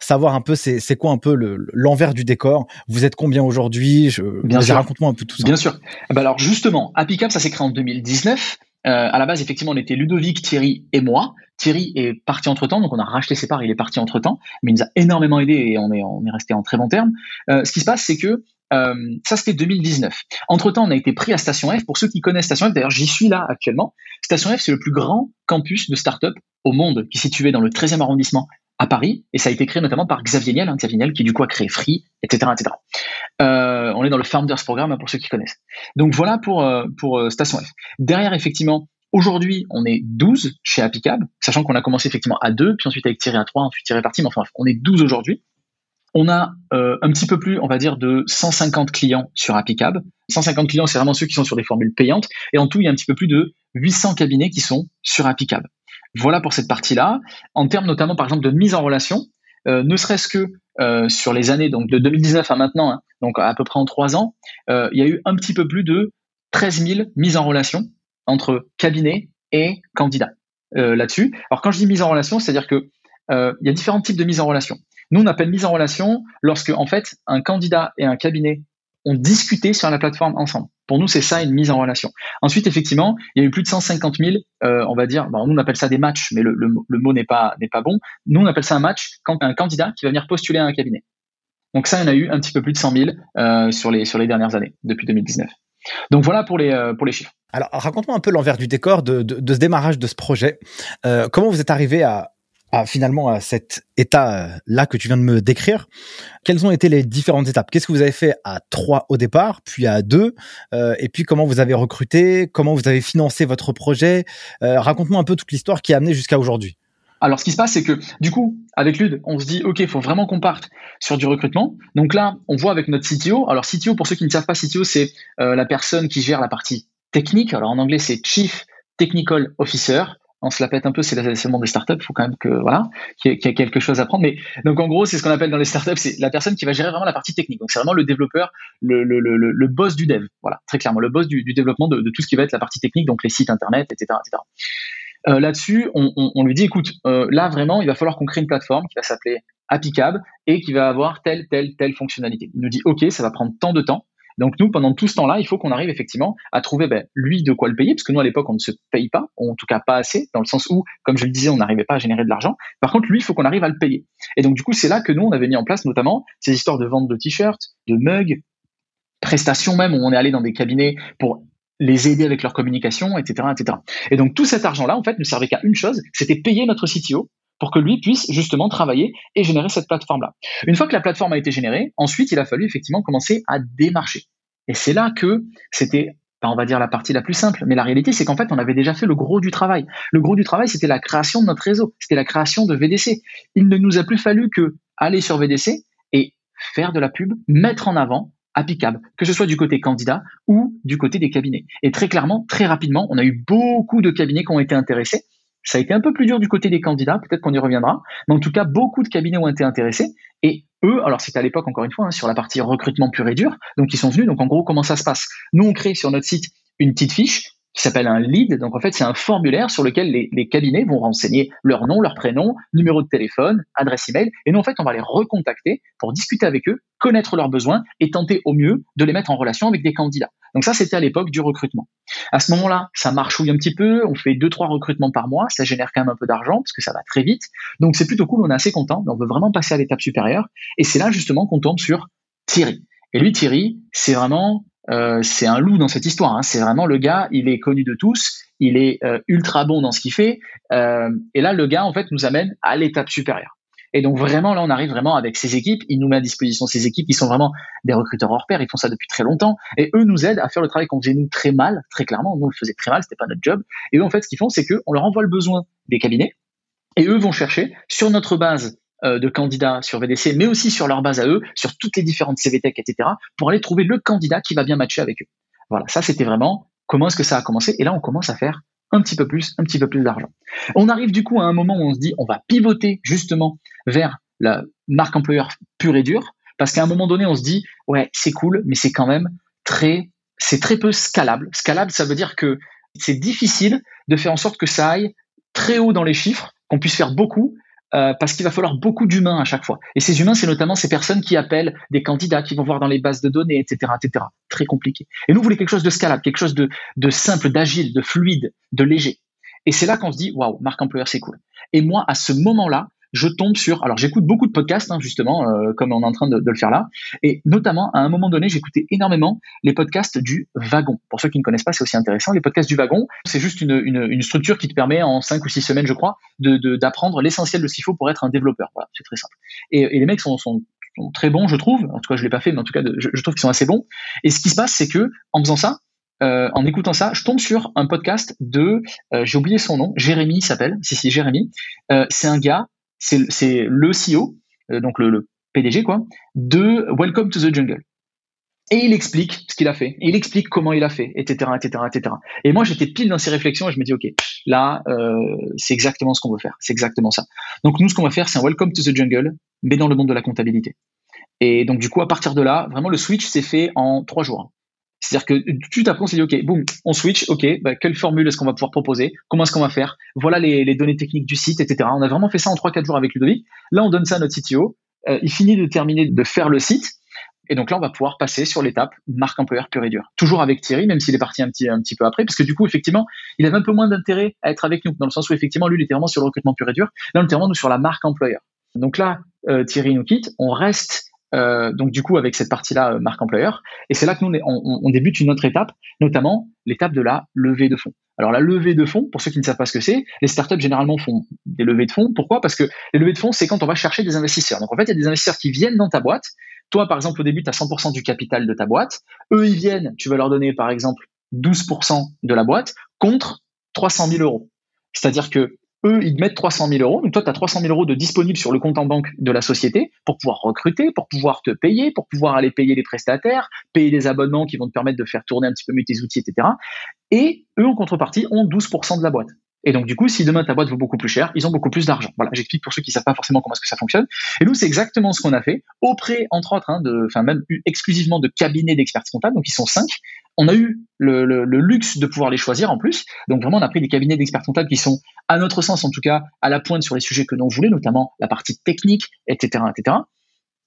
Speaker 1: savoir un peu c'est quoi un peu l'envers du décor. Vous êtes combien aujourd'hui?
Speaker 2: Bien sûr.
Speaker 1: Raconte-moi un peu tout ça.
Speaker 2: Bien sûr. Eh ben alors justement, Apicab, ça s'est créé en 2019. Euh, à la base, effectivement, on était Ludovic, Thierry et moi. Thierry est parti entre temps, donc on a racheté ses parts, il est parti entre temps, mais il nous a énormément aidé et on est, resté en très bon terme. Euh, ce qui se passe, c'est que euh, ça, c'était 2019. Entre temps, on a été pris à Station F. Pour ceux qui connaissent Station F, d'ailleurs, j'y suis là actuellement. Station F, c'est le plus grand campus de start-up au monde qui est situé dans le 13e arrondissement à Paris, et ça a été créé notamment par Xavier Niel, hein, Xavier Niel qui du coup a créé Free, etc. etc. Euh, on est dans le Founders Programme pour ceux qui connaissent. Donc voilà pour, Station F. Derrière, effectivement, aujourd'hui, on est 12 chez Appicab, sachant qu'on a commencé effectivement à 2, puis ensuite avec tiré à 3, ensuite tiré parti, mais enfin on est 12 aujourd'hui. On a un petit peu plus, on va dire, de 150 clients sur Appicab. 150 clients, c'est vraiment ceux qui sont sur des formules payantes. Et en tout, il y a un petit peu plus de 800 cabinets qui sont sur Appicab. Voilà pour cette partie-là. En termes notamment, par exemple, de mise en relation, euh, ne serait-ce que euh, sur les années donc de 2019 à maintenant, hein, donc à peu près en trois ans, euh, il y a eu un petit peu plus de 13 000 mises en relation entre cabinets et candidats là-dessus. Alors quand je dis mise en relation, c'est-à-dire que il y a différents types de mise en relation. Nous, on appelle mise en relation lorsque en fait un candidat et un cabinet ont discuté sur la plateforme ensemble. Pour nous, c'est ça une mise en relation. Ensuite, effectivement, il y a eu plus de 150 000, euh, on va dire, nous on appelle ça des matchs, mais le, mot n'est pas, n'est pas bon. Nous, on appelle ça un match quand un candidat qui va venir postuler à un cabinet. Donc ça, en a eu un petit peu plus de 100 000 euh, sur, les, sur les dernières années, depuis 2019. Donc voilà pour les, euh, pour les chiffres.
Speaker 1: Alors raconte-moi un peu l'envers du décor de, ce démarrage de ce projet. comment vous êtes arrivé à, finalement à cet état-là euh, que tu viens de me décrire? Quelles ont été les différentes étapes? Qu'est-ce que vous avez fait à trois au départ, puis à deux? Euh, Et puis comment vous avez recruté? Comment vous avez financé votre projet? Euh, Raconte-moi un peu toute l'histoire qui a amené jusqu'à aujourd'hui.
Speaker 2: Alors, ce qui se passe, c'est que du coup, avec Lud, on se dit, OK, il faut vraiment qu'on parte sur du recrutement. Donc là, on voit avec notre CTO. Alors, CTO, pour ceux qui ne savent pas, CTO, c'est la personne qui gère la partie technique. Alors, en anglais, c'est Chief Technical Officer on se la pète un peu, c'est le des startups, il faut quand même que voilà, qu'il y, ait quelque chose à prendre. Mais donc en gros, c'est ce qu'on appelle dans les startups, c'est la personne qui va gérer vraiment la partie technique. Donc c'est vraiment le développeur, le, boss du dev, voilà, très clairement, le boss du, développement de, tout ce qui va être la partie technique, donc les sites internet, etc., etc. Euh, Là-dessus, on, lui dit, écoute, euh, là vraiment, il va falloir qu'on crée une plateforme qui va s'appeler Appicab et qui va avoir telle, telle, telle fonctionnalité. Il nous dit, ok, ça va prendre tant de temps. Donc nous, pendant tout ce temps-là, il faut qu'on arrive effectivement à trouver ben, lui de quoi le payer, parce que nous à l'époque on ne se paye pas, en tout cas pas assez, dans le sens où, comme je le disais, on n'arrivait pas à générer de l'argent. Par contre, lui, il faut qu'on arrive à le payer. Et donc du coup, c'est là que nous on avait mis en place notamment ces histoires de vente de t-shirts, de mugs, prestations même, où on est allé dans des cabinets pour les aider avec leur communication, etc., etc. Et donc tout cet argent-là, en fait, ne servait qu'à une chose, c'était payer notre CTO pour que lui puisse justement travailler et générer cette plateforme-là. Une fois que la plateforme a été générée, ensuite il a fallu effectivement commencer à démarcher. Et c'est là que c'était on va dire la partie la plus simple, mais la réalité c'est qu'en fait on avait déjà fait le gros du travail. Le gros du travail c'était la création de notre réseau, c'était la création de VDC. Il ne nous a plus fallu que aller sur VDC et faire de la pub, mettre en avant applicable, que ce soit du côté candidat ou du côté des cabinets. Et très clairement, très rapidement, on a eu beaucoup de cabinets qui ont été intéressés ça a été un peu plus dur du côté des candidats, peut-être qu'on y reviendra, mais en tout cas, beaucoup de cabinets ont été intéressés. Et eux, alors c'était à l'époque encore une fois, hein, sur la partie recrutement pur et dur, donc ils sont venus. Donc en gros, comment ça se passe? Nous, on crée sur notre site une petite fiche qui s'appelle un lead. Donc en fait, c'est un formulaire sur lequel les, cabinets vont renseigner leur nom, leur prénom, numéro de téléphone, adresse email. Et nous, en fait, on va les recontacter pour discuter avec eux, connaître leurs besoins et tenter au mieux de les mettre en relation avec des candidats. Donc ça, c'était à l'époque du recrutement. À ce moment-là, ça marchouille un petit peu. On fait deux, trois recrutements par mois. Ça génère quand même un peu d'argent parce que ça va très vite. Donc c'est plutôt cool. On est assez content. On veut vraiment passer à l'étape supérieure. Et c'est là justement qu'on tombe sur Thierry. Et lui, Thierry, c'est vraiment euh, c'est un loup dans cette histoire. Hein. C'est vraiment le gars, il est connu de tous, il est euh, ultra bon dans ce qu'il fait. Euh, et là, le gars, en fait, nous amène à l'étape supérieure. Et donc vraiment, là, on arrive vraiment avec ses équipes. Il nous met à disposition ses équipes. Ils sont vraiment des recruteurs hors pair. Ils font ça depuis très longtemps. Et eux nous aident à faire le travail qu'on faisait nous très mal, très clairement. Nous, on le faisait très mal. C'était pas notre job. Et eux, en fait, ce qu'ils font, c'est qu'on leur envoie le besoin des cabinets. Et eux vont chercher sur notre base de candidats sur VDC, mais aussi sur leur base à eux, sur toutes les différentes CVTech, etc., pour aller trouver le candidat qui va bien matcher avec eux. Voilà, ça c'était vraiment comment est-ce que ça a commencé. Et là, on commence à faire un petit peu plus, un petit peu plus d'argent. On arrive du coup à un moment où on se dit, on va pivoter justement vers la marque employeur pure et dure, parce qu'à un moment donné, on se dit, ouais, c'est cool, mais c'est quand même très, c'est très peu scalable. Scalable, ça veut dire que c'est difficile de faire en sorte que ça aille très haut dans les chiffres, qu'on puisse faire beaucoup, euh, parce qu'il va falloir beaucoup d'humains à chaque fois. Et ces humains, c'est notamment ces personnes qui appellent des candidats, qui vont voir dans les bases de données, etc., etc. Très compliqué. Et nous, on voulait quelque chose de scalable, quelque chose de, simple, d'agile, de fluide, de léger. Et c'est là qu'on se dit, waouh, marque employeur, c'est cool. Et moi, à ce moment-là, je tombe sur. Alors, j'écoute beaucoup de podcasts, hein, justement, euh, comme on est en train de, le faire là. Et notamment, à un moment donné, j'écoutais énormément les podcasts du wagon. Pour ceux qui ne connaissent pas, c'est aussi intéressant. Les podcasts du wagon, c'est juste une, structure qui te permet, en cinq ou six semaines, je crois, d'apprendre l'essentiel de ce qu'il faut pour être un développeur. C'est très simple. Et, les mecs sont, très bons, je trouve. En tout cas, je l'ai pas fait, mais en tout cas, je, trouve qu'ils sont assez bons. Et ce qui se passe, c'est que en faisant ça, euh, en écoutant ça, je tombe sur un podcast de, euh, j'ai oublié son nom, Jérémy s'appelle, si si Jérémy. c'est un gars c'est le CEO, euh, donc le, PDG quoi, de Welcome to the Jungle. Et il explique ce qu'il a fait, il explique comment il a fait, etc., etc., etc. Et moi, j'étais pile dans ces réflexions et je me dis, ok, là, euh, c'est exactement ce qu'on veut faire, c'est exactement ça. Donc nous, ce qu'on va faire, c'est un Welcome to the Jungle, mais dans le monde de la comptabilité. Et donc du coup, à partir de là, vraiment, le switch s'est fait en trois jours. C'est-à-dire que tu t'apprends, on s'est dit, OK, boum, on switch, OK, bah, quelle formule est-ce qu'on va pouvoir proposer Comment est-ce qu'on va faire Voilà les, données techniques du site, etc. On a vraiment fait ça en 3-4 jours avec Ludovic. Là, on donne ça à notre CTO. Euh, il finit de terminer de faire le site. Et donc là, on va pouvoir passer sur l'étape marque employeur pure et dure. Toujours avec Thierry, même s'il est parti un petit, un petit peu après, parce que du coup, effectivement, il avait un peu moins d'intérêt à être avec nous, dans le sens où effectivement, lui, il était vraiment sur le recrutement pur et dur. Là, on était vraiment nous sur la marque employeur. Donc là, euh, Thierry nous quitte, on reste euh, donc du coup avec cette partie-là euh, marque employeur. Et c'est là que nous on, débute une autre étape, notamment l'étape de la levée de fonds. Alors la levée de fonds, pour ceux qui ne savent pas ce que c'est, les startups généralement font des levées de fonds. Pourquoi? Parce que les levées de fonds, c'est quand on va chercher des investisseurs. Donc en fait, il y a des investisseurs qui viennent dans ta boîte. Toi, par exemple, au début, tu as 100% du capital de ta boîte. Eux, ils viennent, tu vas leur donner, par exemple, 12% de la boîte contre 300 000 euros. C'est-à-dire que eux, ils mettent 300 000 euros. Donc toi, tu as 300 000 euros de disponibles sur le compte en banque de la société pour pouvoir recruter, pour pouvoir te payer, pour pouvoir aller payer les prestataires, payer les abonnements qui vont te permettre de faire tourner un petit peu mieux tes outils, etc. Et eux, en contrepartie, ont 12% de la boîte. Et donc, du coup, si demain ta boîte vaut beaucoup plus cher, ils ont beaucoup plus d'argent. Voilà, j'explique pour ceux qui ne savent pas forcément comment est-ce que ça fonctionne. Et nous, c'est exactement ce qu'on a fait auprès, entre autres, hein, de, enfin, même exclusivement de cabinets d'experts comptables. Donc, ils sont cinq. On a eu le, luxe de pouvoir les choisir en plus. Donc, vraiment, on a pris des cabinets d'experts comptables qui sont, à notre sens, en tout cas, à la pointe sur les sujets que l'on voulait, notamment la partie technique, etc., etc.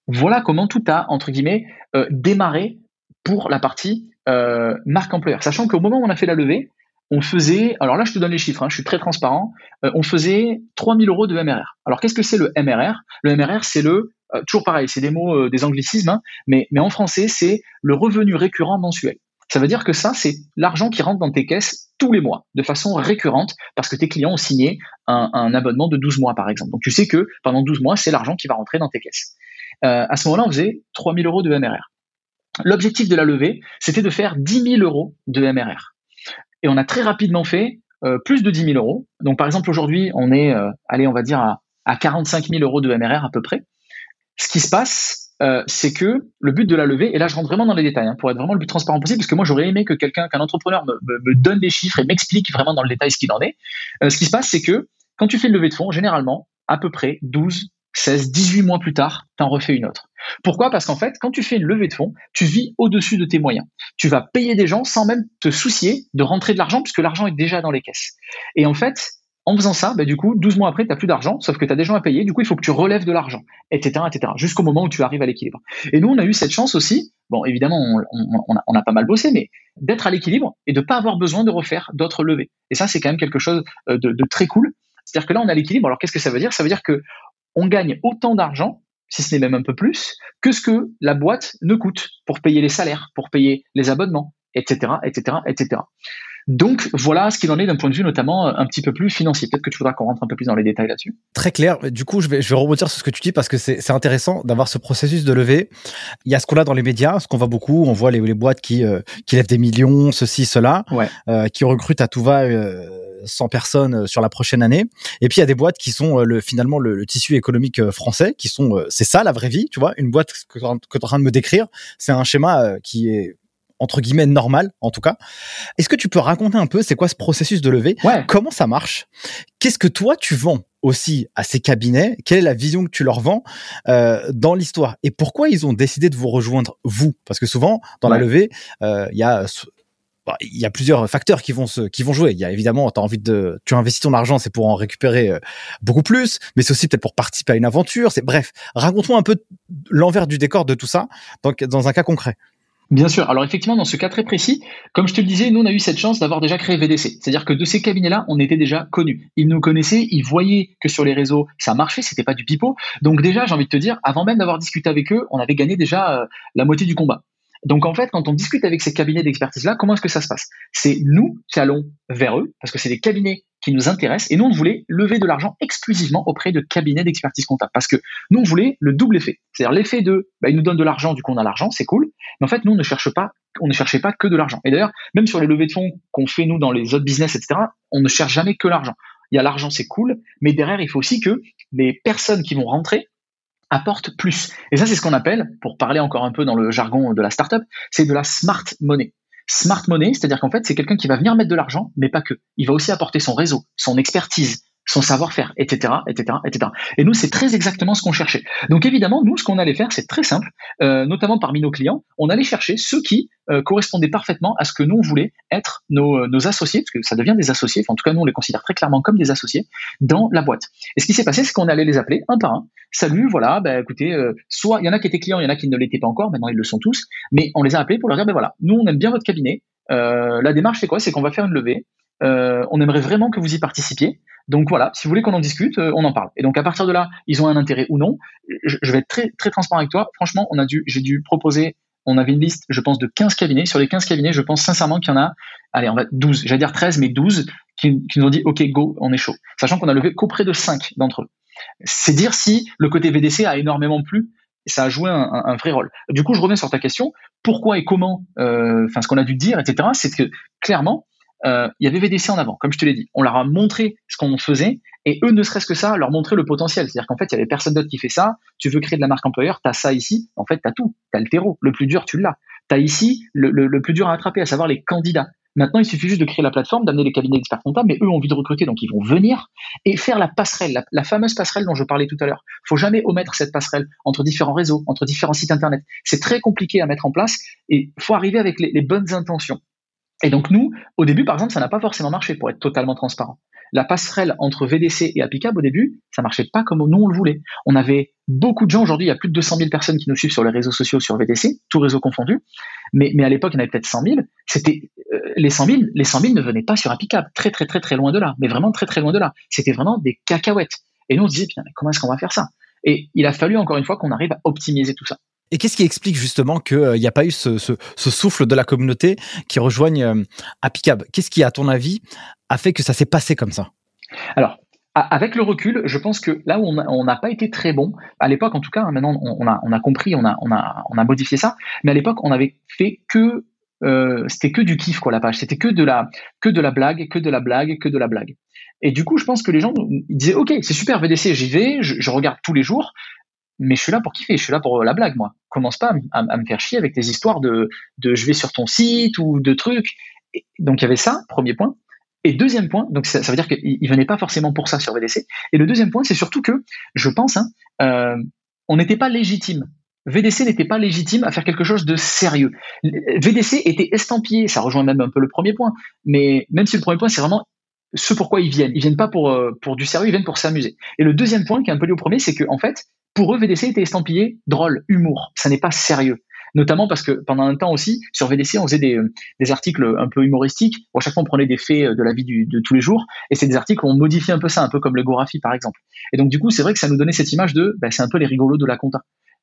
Speaker 2: Voilà comment tout a, entre guillemets, euh, démarré pour la partie euh, marque employeur. Sachant qu'au moment où on a fait la levée, on faisait, alors là je te donne les chiffres, hein, je suis très transparent, euh, on faisait 3000 euros de MRR. Alors qu'est-ce que c'est le MRR Le MRR c'est le, toujours pareil, c'est des mots, des anglicismes, hein, mais en français c'est le revenu récurrent mensuel. Ça veut dire que ça c'est l'argent qui rentre dans tes caisses tous les mois, de façon récurrente, parce que tes clients ont signé un, abonnement de 12 mois par exemple. Donc tu sais que pendant 12 mois c'est l'argent qui va rentrer dans tes caisses. à ce moment-là on faisait 3000 euros de MRR. L'objectif de la levée, c'était de faire 10 000 euros de MRR. Et on a très rapidement fait euh, plus de 10 000 euros. Donc par exemple aujourd'hui, on est, euh, allez, on va dire à, à 45 000 euros de MRR à peu près. Ce qui se passe, euh, c'est que le but de la levée, et là je rentre vraiment dans les détails, hein, pour être vraiment le plus transparent possible, parce que moi j'aurais aimé que quelqu'un, qu'un entrepreneur me, me, donne des chiffres et m'explique vraiment dans le détail ce qu'il en est. ce qui se passe, c'est que quand tu fais une levée de fonds, généralement, à peu près 12, 16, 18 mois plus tard, tu en refais une autre. Pourquoi? Parce qu'en fait, quand tu fais une levée de fonds, tu vis au-dessus de tes moyens. Tu vas payer des gens sans même te soucier de rentrer de l'argent puisque l'argent est déjà dans les caisses. Et en fait, en faisant ça, bah, du coup, 12 mois après, tu n'as plus d'argent, sauf que tu as des gens à payer, du coup, il faut que tu relèves de l'argent, etc., etc., jusqu'au moment où tu arrives à l'équilibre. Et nous, on a eu cette chance aussi, bon, évidemment, on, a, pas mal bossé, mais d'être à l'équilibre et de pas avoir besoin de refaire d'autres levées. Et ça, c'est quand même quelque chose euh, de, de très cool. C'est-à-dire que là, on a l'équilibre. Alors, qu'est-ce que ça veut dire? Ça veut dire que on gagne autant d'argent, si ce n'est même un peu plus, que ce que la boîte ne coûte pour payer les salaires, pour payer les abonnements, etc., etc., etc. Donc voilà ce qu'il en est d'un point de vue notamment euh, un petit peu plus financier. Peut-être que tu voudras qu'on rentre un peu plus dans les détails là-dessus.
Speaker 1: Très clair. Du coup, je vais, je vais rebondir sur ce que tu dis parce que c'est intéressant d'avoir ce processus de levée. Il y a ce qu'on a dans les médias, ce qu'on voit beaucoup. On voit les, les boîtes qui, euh, qui lèvent des millions, ceci, cela, euh, qui recrutent à tout va. 100 personnes sur la prochaine année. Et puis il y a des boîtes qui sont le, finalement le, tissu économique français, qui sont c'est ça la vraie vie, tu vois. Une boîte que, que tu es en train de me décrire, c'est un schéma qui est entre guillemets normal en tout cas. Est-ce que tu peux raconter un peu c'est quoi ce processus de levée? Comment ça marche? Qu'est-ce que toi tu vends aussi à ces cabinets? Quelle est la vision que tu leur vends euh, dans l'histoire? Et pourquoi ils ont décidé de vous rejoindre vous? Parce que souvent dans la levée, euh, il y a bah, il y a plusieurs facteurs qui vont se, qui vont jouer. Il y a évidemment, tu as envie de, tu investis ton argent, c'est pour en récupérer euh, beaucoup plus, mais c'est aussi peut-être pour participer à une aventure. C'est bref, raconte-moi un peu l'envers du décor de tout ça dans un cas concret.
Speaker 2: Bien sûr. Alors effectivement, dans ce cas très précis, comme je te le disais, nous on a eu cette chance d'avoir déjà créé VDC. C'est-à-dire que de ces cabinets-là, on était déjà connus. Ils nous connaissaient, ils voyaient que sur les réseaux ça marchait, c'était pas du pipeau. Donc déjà, j'ai envie de te dire, avant même d'avoir discuté avec eux, on avait gagné déjà euh, la moitié du combat. Donc en fait, quand on discute avec ces cabinets d'expertise-là, comment est-ce que ça se passe? C'est nous qui allons vers eux, parce que c'est des cabinets qui nous intéressent, et nous, on voulait lever de l'argent exclusivement auprès de cabinets d'expertise comptable, parce que nous, on voulait le double effet. C'est-à-dire l'effet de, bah, ils nous donnent de l'argent, du coup, on a l'argent, c'est cool, mais en fait, nous, on ne cherche pas, on ne cherchait pas que de l'argent. Et d'ailleurs, même sur les levées de fonds qu'on fait, nous, dans les autres business, etc., on ne cherche jamais que l'argent. Il y a l'argent, c'est cool, mais derrière, il faut aussi que les personnes qui vont rentrer apportent plus. Et ça, c'est ce qu'on appelle, pour parler encore un peu dans le jargon de la startup, c'est de la smart money. Smart money, c'est-à-dire qu'en fait, c'est quelqu'un qui va venir mettre de l'argent, mais pas que. Il va aussi apporter son réseau, son expertise, son savoir-faire, etc., etc., etc. Et nous, c'est très exactement ce qu'on cherchait. Donc évidemment, nous, ce qu'on allait faire, c'est très simple, euh, notamment parmi nos clients, on allait chercher ceux qui euh, correspondaient parfaitement à ce que nous on voulait être nos, euh, nos, associés, parce que ça devient des associés. en tout cas, nous, on les considère très clairement comme des associés dans la boîte. Et ce qui s'est passé, c'est qu'on allait les appeler un par un. Salut, voilà, bah, écoutez, soit il y en a qui étaient clients, il y en a qui ne l'étaient pas encore. Maintenant, ils le sont tous. Mais on les a appelés pour leur dire, ben voilà, nous, on aime bien votre cabinet. la démarche, c'est quoi? C'est qu'on va faire une levée. On aimerait vraiment que vous y participiez. Donc voilà, si vous voulez qu'on en discute, euh, on en parle. Et donc à partir de là, ils ont un intérêt ou non. Je, vais être très très transparent avec toi. Franchement, on a dû, j'ai dû proposer. On avait une liste, je pense, de 15 cabinets. Sur les 15 cabinets, je pense sincèrement qu'il y en a, allez, on va 12, j'allais dire 13, mais 12 qui, nous ont dit, OK, go, on est chaud. Sachant qu'on a levé qu'auprès de 5 d'entre eux. C'est dire si le côté VDC a énormément plu ça a joué un, vrai rôle. Du coup, je reviens sur ta question. Pourquoi et comment, euh, enfin, ce qu'on a dû dire, etc., c'est que clairement, euh, il y avait VDC en avant, comme je te l'ai dit. On leur a montré ce qu'on faisait et eux, ne serait-ce que ça, leur montrer le potentiel. C'est-à-dire qu'en fait, il y avait personne d'autre qui fait ça. Tu veux créer de la marque employeur, tu as ça ici. En fait, tu as tout. Tu as le terreau. Le plus dur, tu l'as. Tu as ici le, plus dur à attraper, à savoir les candidats. Maintenant, il suffit juste de créer la plateforme, d'amener les cabinets d'experts comptables, mais eux ont envie de recruter, donc ils vont venir et faire la passerelle, la, fameuse passerelle dont je parlais tout à l'heure. Faut jamais omettre cette passerelle entre différents réseaux, entre différents sites internet. C'est très compliqué à mettre en place et faut arriver avec les bonnes intentions. Et donc nous, au début, par exemple, ça n'a pas forcément marché, pour être totalement transparent. La passerelle entre VDC et Applicable, au début, ça marchait pas comme nous on le voulait. On avait beaucoup de gens, aujourd'hui, il y a plus de 200 000 personnes qui nous suivent sur les réseaux sociaux sur VDC, tout réseau confondu. Mais, à l'époque, il y en avait peut-être 100 000. C'était, euh, les 100 000, les 100 000 ne venaient pas sur Applicable. Très, très, très, très loin de là. Mais vraiment très, très loin de là. C'était vraiment des cacahuètes. Et nous, on se disait, comment est-ce qu'on va faire ça? Et il a fallu, encore une fois, qu'on arrive à optimiser tout ça.
Speaker 1: Et qu'est-ce qui explique justement qu'il n'y a pas eu ce, souffle de la communauté qui rejoigne euh, Appicab Qu'est-ce qui, à ton avis, a fait que ça s'est passé comme ça?
Speaker 2: Alors, avec le recul, je pense que là où on n'a pas été très bon, à l'époque en tout cas, hein, maintenant on, a, compris, on a, modifié ça, mais à l'époque on avait fait que euh, c'était que du kiff quoi la page, c'était que de la que de la blague, que de la blague, que de la blague. Et du coup, je pense que les gens disaient ok, c'est super VDC, j'y vais, je, regarde tous les jours, mais je suis là pour kiffer, je suis là pour la blague, moi. Commence pas à, me faire chier avec tes histoires de, je vais sur ton site ou de trucs. donc il y avait ça, premier point. Et deuxième point, donc ça, veut dire qu'il venait pas forcément pour ça sur VDC. Et le deuxième point, c'est surtout que je pense, hein, euh, on n'était pas légitime. VDC n'était pas légitime à faire quelque chose de sérieux. VDC était estampillé, ça rejoint même un peu le premier point, mais même si le premier point, c'est vraiment ce pourquoi ils viennent. Ils viennent pas pour, euh, pour du sérieux, ils viennent pour s'amuser. Et le deuxième point qui est un peu lié au premier, c'est que en fait, pour eux, VDC était estampillé drôle, humour. Ça n'est pas sérieux notamment parce que pendant un temps aussi, sur VDC, on faisait des, des articles un peu humoristiques. Bon, chaque fois, on prenait des faits de la vie de tous les jours, et c'est des articles où on modifiait un peu ça, un peu comme le Gorafi, par exemple. Et donc, du coup, c'est vrai que ça nous donnait cette image de, ben, c'est un peu les rigolos de la compta.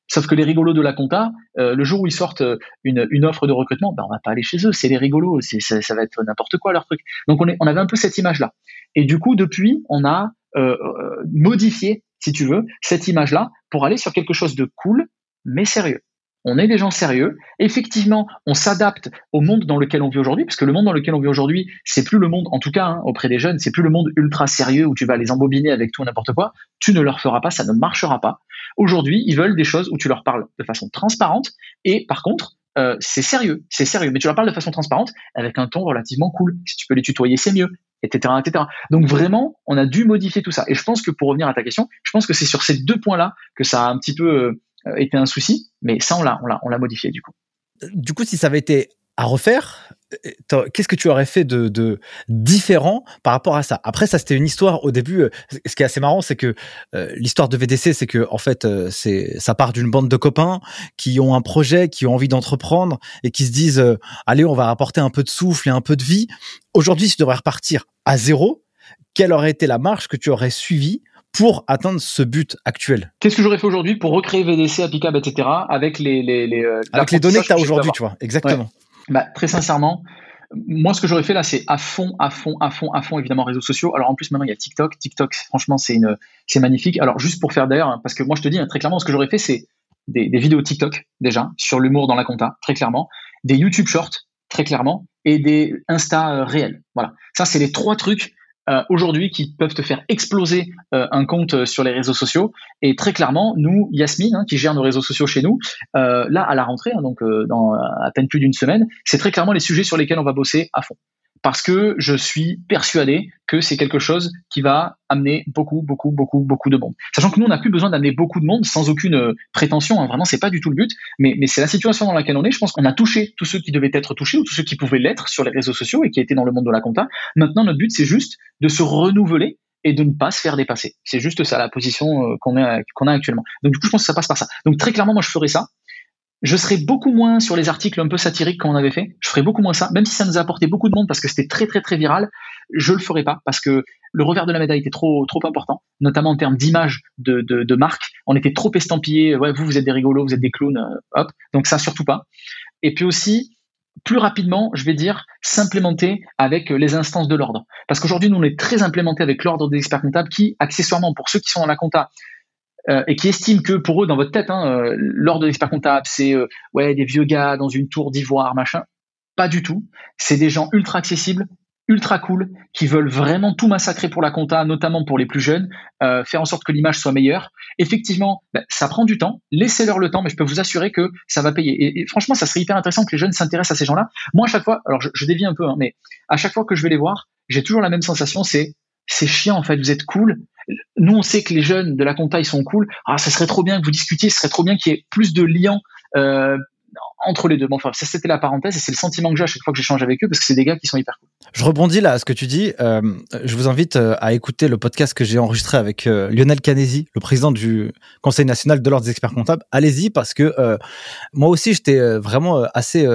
Speaker 2: Sauf que les rigolos de la compta, euh, le jour où ils sortent euh, une, offre de recrutement, ben on va pas aller chez eux, c'est les rigolos, ça, ça, va être n'importe quoi leur truc. Donc on, avait un peu cette image-là. Et du coup, depuis, on a euh, euh modifié, si tu veux, cette image-là pour aller sur quelque chose de cool, mais sérieux on est des gens sérieux. Effectivement, on s'adapte au monde dans lequel on vit aujourd'hui, parce que le monde dans lequel on vit aujourd'hui, c'est plus le monde, en tout cas hein, auprès des jeunes, c'est plus le monde ultra sérieux où tu vas les embobiner avec tout n'importe quoi. Tu ne leur feras pas, ça ne marchera pas. Aujourd'hui, ils veulent des choses où tu leur parles de façon transparente et par contre, euh, c'est sérieux, c'est sérieux, mais tu leur parles de façon transparente avec un ton relativement cool. Si tu peux les tutoyer, c'est mieux, etc., etc. Donc vraiment, on a dû modifier tout ça. Et je pense que pour revenir à ta question, je pense que c'est sur ces deux points-là que ça a un petit peu euh, était un souci, mais ça, on l'a, on l'a, on l'a modifié du coup.
Speaker 1: Du coup, si ça avait été à refaire, qu'est-ce que tu aurais fait de, de, différent par rapport à ça? Après, ça c'était une histoire au début. Euh, ce qui est assez marrant, c'est que l'histoire de VDC, c'est que en fait, c'est ça part d'une bande de copains qui ont un projet, qui ont envie d'entreprendre et qui se disent allez, on va apporter un peu de souffle et un peu de vie. Aujourd'hui, si tu devrais repartir à zéro, quelle aurait été la marche que tu aurais suivie pour atteindre ce but actuel?
Speaker 2: Qu'est-ce que j'aurais fait aujourd'hui pour recréer VDC applicable, etc. avec les, les, les,
Speaker 1: euh, avec les données que tu as aujourd'hui, tu vois, exactement.
Speaker 2: Bah, très sincèrement, moi, ce que j'aurais fait là, c'est à fond, à fond, à fond, à fond, évidemment, réseaux sociaux. Alors en plus, maintenant, il y a TikTok. TikTok, franchement, c'est une, c'est magnifique. Alors juste pour faire d'ailleurs, hein, parce que moi, je te dis hein, très clairement, ce que j'aurais fait, c'est des, des, vidéos TikTok déjà sur l'humour dans la compta, très clairement, des YouTube Shorts, très clairement, et des Insta euh, réels. Voilà, ça, c'est les trois trucs euh, aujourd'hui qui peuvent te faire exploser euh, un compte euh, sur les réseaux sociaux. Et très clairement, nous, Yasmine, hein, qui gère nos réseaux sociaux chez nous, là à la rentrée, hein, donc dans à peine plus d'une semaine, c'est très clairement les sujets sur lesquels on va bosser à fond parce que je suis persuadé que c'est quelque chose qui va amener beaucoup, beaucoup, beaucoup, beaucoup de monde. Sachant que nous, on n'a plus besoin d'amener beaucoup de monde sans aucune euh, prétention. Hein, vraiment, c'est pas du tout le but. Mais, c'est la situation dans laquelle on est. Je pense qu'on a touché tous ceux qui devaient être touchés ou tous ceux qui pouvaient l'être sur les réseaux sociaux et qui étaient dans le monde de la compta. Maintenant, notre but, c'est juste de se renouveler et de ne pas se faire dépasser. C'est juste ça, la position euh, qu'on qu'on a actuellement. Donc, du coup, je pense que ça passe par ça. Donc, très clairement, moi, je ferai ça je serais beaucoup moins sur les articles un peu satiriques qu'on avait fait. Je ferais beaucoup moins ça, même si ça nous a apporté beaucoup de monde parce que c'était très très très viral. Je le ferai pas parce que le revers de la médaille était trop trop important, notamment en termes d'image de, de, marque. On était trop estampillés. Ouais, vous vous êtes des rigolos, vous êtes des clowns, euh, hop. Donc ça surtout pas. Et puis aussi plus rapidement, je vais dire, s'implémenter avec les instances de l'ordre. Parce qu'aujourd'hui, nous, on est très implémenté avec l'ordre des experts comptables qui, accessoirement, pour ceux qui sont dans la compta, euh, et qui estiment que pour eux, dans votre tête, hein, euh, l'ordre de l'expert comptable, c'est euh, ouais des vieux gars dans une tour d'ivoire, machin. Pas du tout. C'est des gens ultra accessibles, ultra cool, qui veulent vraiment tout massacrer pour la compta, notamment pour les plus jeunes, faire en sorte que l'image soit meilleure. Effectivement, ben, ça prend du temps. Laissez-leur le temps, mais je peux vous assurer que ça va payer. Et, franchement, ça serait hyper intéressant que les jeunes s'intéressent à ces gens-là. Moi, à chaque fois, alors je, je dévie un peu, hein, mais à chaque fois que je vais les voir, j'ai toujours la même sensation, c'est c'est chiant en fait, vous êtes cool, nous, on sait que les jeunes de la compta, sont cool. Ah, ça serait trop bien que vous discutiez, ce serait trop bien qu'il y ait plus de liens euh, entre les deux. Bon, enfin, ça c'était la parenthèse et c'est le sentiment que j'ai à chaque fois que j'échange avec eux parce que c'est des gars qui sont hyper cool.
Speaker 1: Je rebondis là à ce que tu dis. Euh, je vous invite euh, à écouter le podcast que j'ai enregistré avec euh, Lionel Canesi, le président du Conseil national de l'ordre des experts comptables. Allez-y parce que euh, moi aussi j'étais vraiment assez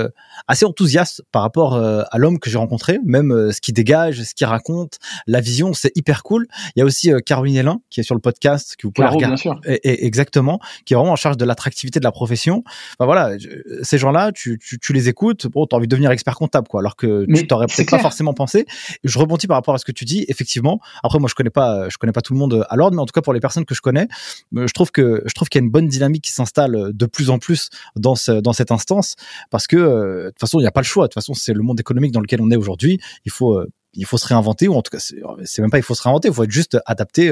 Speaker 1: assez enthousiaste par rapport à l'homme que j'ai rencontré, même ce qu'il dégage, ce qu'il raconte, la vision, c'est hyper cool. Il y a aussi Caroline Hélin qui est sur le podcast que vous pouvez regarder. Bien sûr. Et, exactement, qui est vraiment en charge de l'attractivité de la profession. Enfin voilà, ces gens-là, tu, tu, tu, les écoutes, bon, t'as envie de devenir expert comptable, quoi, alors que tu t'aurais peut-être pas forcément pensé. Je rebondis par rapport à ce que tu dis. Effectivement, après, moi, je connais pas, je connais pas tout le monde à l'ordre, mais en tout cas, pour les personnes que je connais, euh, je trouve que, je trouve qu'il y a une bonne dynamique qui s'installe de plus en plus dans dans cette instance, parce que, euh, de toute façon, il n'y a pas le choix. De toute façon, c'est le monde économique dans lequel on est aujourd'hui. Il faut, euh, il faut se réinventer, ou en tout cas, c'est même pas il faut se réinventer, il faut être juste adapté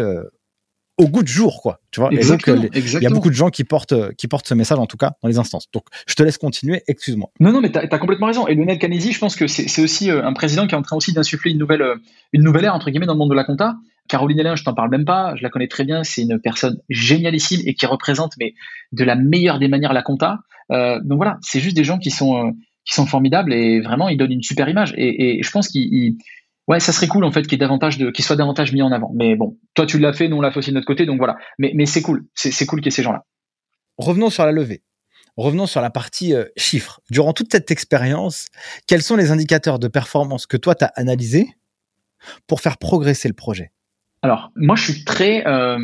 Speaker 1: au goût de jour, quoi. Tu vois. et donc, euh, il y a beaucoup de gens qui portent, qui portent ce message, en tout cas, dans les instances. Donc, je te laisse continuer. Excuse-moi.
Speaker 2: Non, non, mais tu as, complètement raison. Et Lionel Canesi, je pense que c'est aussi euh, un président qui est en train aussi d'insuffler une nouvelle, euh, une nouvelle ère, entre guillemets, dans le monde de la compta. Caroline Hélène, je t'en parle même pas, je la connais très bien, c'est une personne génialissime et qui représente mais de la meilleure des manières la compta. Euh, donc voilà, c'est juste des gens qui sont euh, qui sont formidables et vraiment ils donnent une super image et, et je pense qu'ils ouais ça serait cool en fait qu'il soient davantage mis en avant. Mais bon, toi tu l'as fait, nous on l'a fait aussi de notre côté, donc voilà. Mais mais c'est cool, c'est cool qu'il y ait ces gens-là.
Speaker 1: Revenons sur la levée. Revenons sur la partie euh, chiffres. Durant toute cette expérience, quels sont les indicateurs de performance que toi tu as analysés pour faire progresser le projet?
Speaker 2: Alors, moi, je suis très euh,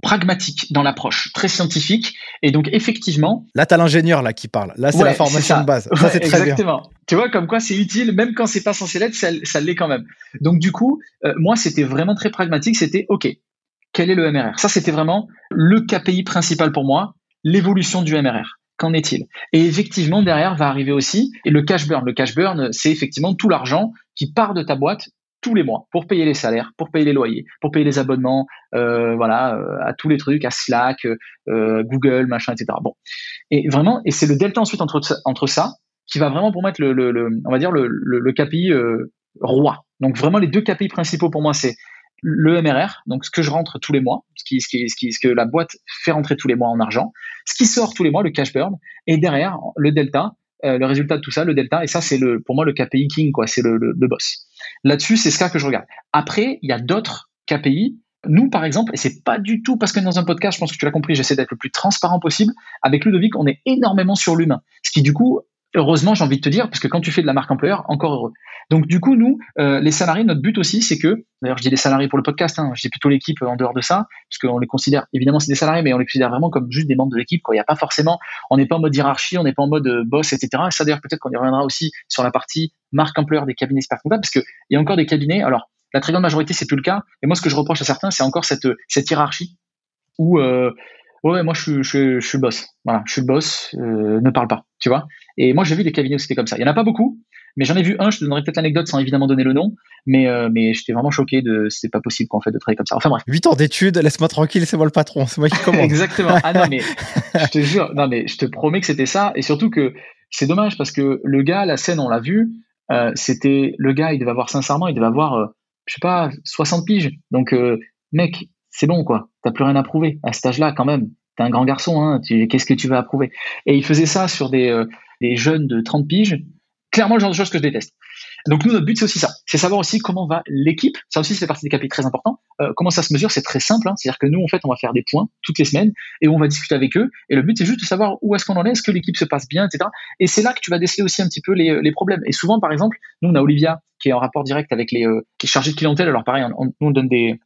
Speaker 2: pragmatique dans l'approche, très scientifique, et donc effectivement.
Speaker 1: Là, t'as l'ingénieur là qui parle. Là, c'est la formation de base. Ça, c'est très
Speaker 2: exactement. Tu vois, comme quoi c'est utile, même quand c'est pas censé l'être, ça, l'est quand même. Donc, du coup, euh, moi, c'était vraiment très pragmatique. C'était OK. Quel est le MRR Ça, c'était vraiment le KPI principal pour moi, l'évolution du MRR. Qu'en est-il? Et effectivement, derrière va arriver aussi et le cash burn. Le cash burn, c'est effectivement tout l'argent qui part de ta boîte tous les mois pour payer les salaires, pour payer les loyers, pour payer les abonnements, euh, voilà, euh, à tous les trucs, à Slack, euh, Google, machin, etc. Bon, et vraiment, et c'est le delta ensuite entre entre ça qui va vraiment pour mettre le, le, on va dire le, le, KPI roi. Donc vraiment les deux KPI principaux pour moi c'est le MRR, donc ce que je rentre tous les mois, ce qui, ce qui, ce qui, ce que la boîte fait rentrer tous les mois en argent, ce qui sort tous les mois, le cash burn, et derrière le delta, le résultat de tout ça, le delta, et ça c'est le, pour moi le KPI king quoi, c'est le, boss. Là-dessus, c'est ce cas que je regarde. Après, il y a d'autres KPI. Nous, par exemple, et c'est pas du tout parce que dans un podcast, je pense que tu l'as compris, j'essaie d'être le plus transparent possible. Avec Ludovic, on est énormément sur l'humain. Ce qui, du coup, heureusement, j'ai envie de te dire, parce que quand tu fais de la marque employeur, encore heureux. Donc, du coup, nous, euh, les salariés, notre but aussi, c'est que, d'ailleurs, je dis les salariés pour le podcast, hein, je dis plutôt l'équipe en dehors de ça, parce qu'on les considère, évidemment, c'est des salariés, mais on les considère vraiment comme juste des membres de l'équipe. Il n'y a pas forcément, on n'est pas en mode hiérarchie, on n'est pas en mode euh, boss, etc. Et ça, d'ailleurs, peut-être qu'on y reviendra aussi sur la partie marque employeur des cabinets experts comptables, parce qu'il y a encore des cabinets, alors, la très grande majorité, c'est plus le cas. Et moi, ce que je reproche à certains, c'est encore cette, cette hiérarchie où, euh, ouais, moi, je suis, je, je, suis le boss. Voilà, je suis le boss, euh, ne parle pas, tu vois. Et moi, j'ai vu des cabinets où c'était comme ça. Il y en a pas beaucoup, mais j'en ai vu un. Je te donnerai peut-être l'anecdote sans évidemment donner le nom, mais euh, mais j'étais vraiment choqué de c'est pas possible qu'en fait de travailler comme ça. Enfin bref.
Speaker 1: 8 ans d'études, laisse-moi tranquille, c'est moi le patron, c'est moi qui commande.
Speaker 2: Exactement. Ah non mais je te jure, non mais je te promets que c'était ça, et surtout que c'est dommage parce que le gars, la scène, on l'a vu, euh, c'était le gars, il devait avoir sincèrement, il devait avoir, je sais pas, 60 piges. Donc mec, c'est bon quoi, t'as plus rien à prouver. À cet âge-là quand même. T'es un grand garçon, hein, qu'est-ce que tu veux approuver? Et il faisait ça sur des, euh, des, jeunes de 30 piges, clairement le genre de choses que je déteste. Donc nous, notre but, c'est aussi ça, c'est savoir aussi comment va l'équipe, ça aussi c'est partie des capitaux très importants, euh, comment ça se mesure, c'est très simple, hein. c'est-à-dire que nous, en fait, on va faire des points toutes les semaines, et on va discuter avec eux, et le but, c'est juste de savoir où est-ce qu'on en est, est-ce que l'équipe se passe bien, etc. Et c'est là que tu vas déceler aussi un petit peu les, les, problèmes. Et souvent, par exemple, nous, on a Olivia, qui est en rapport direct avec les, euh, qui est chargée de clientèle, alors pareil, on, nous, on donne des,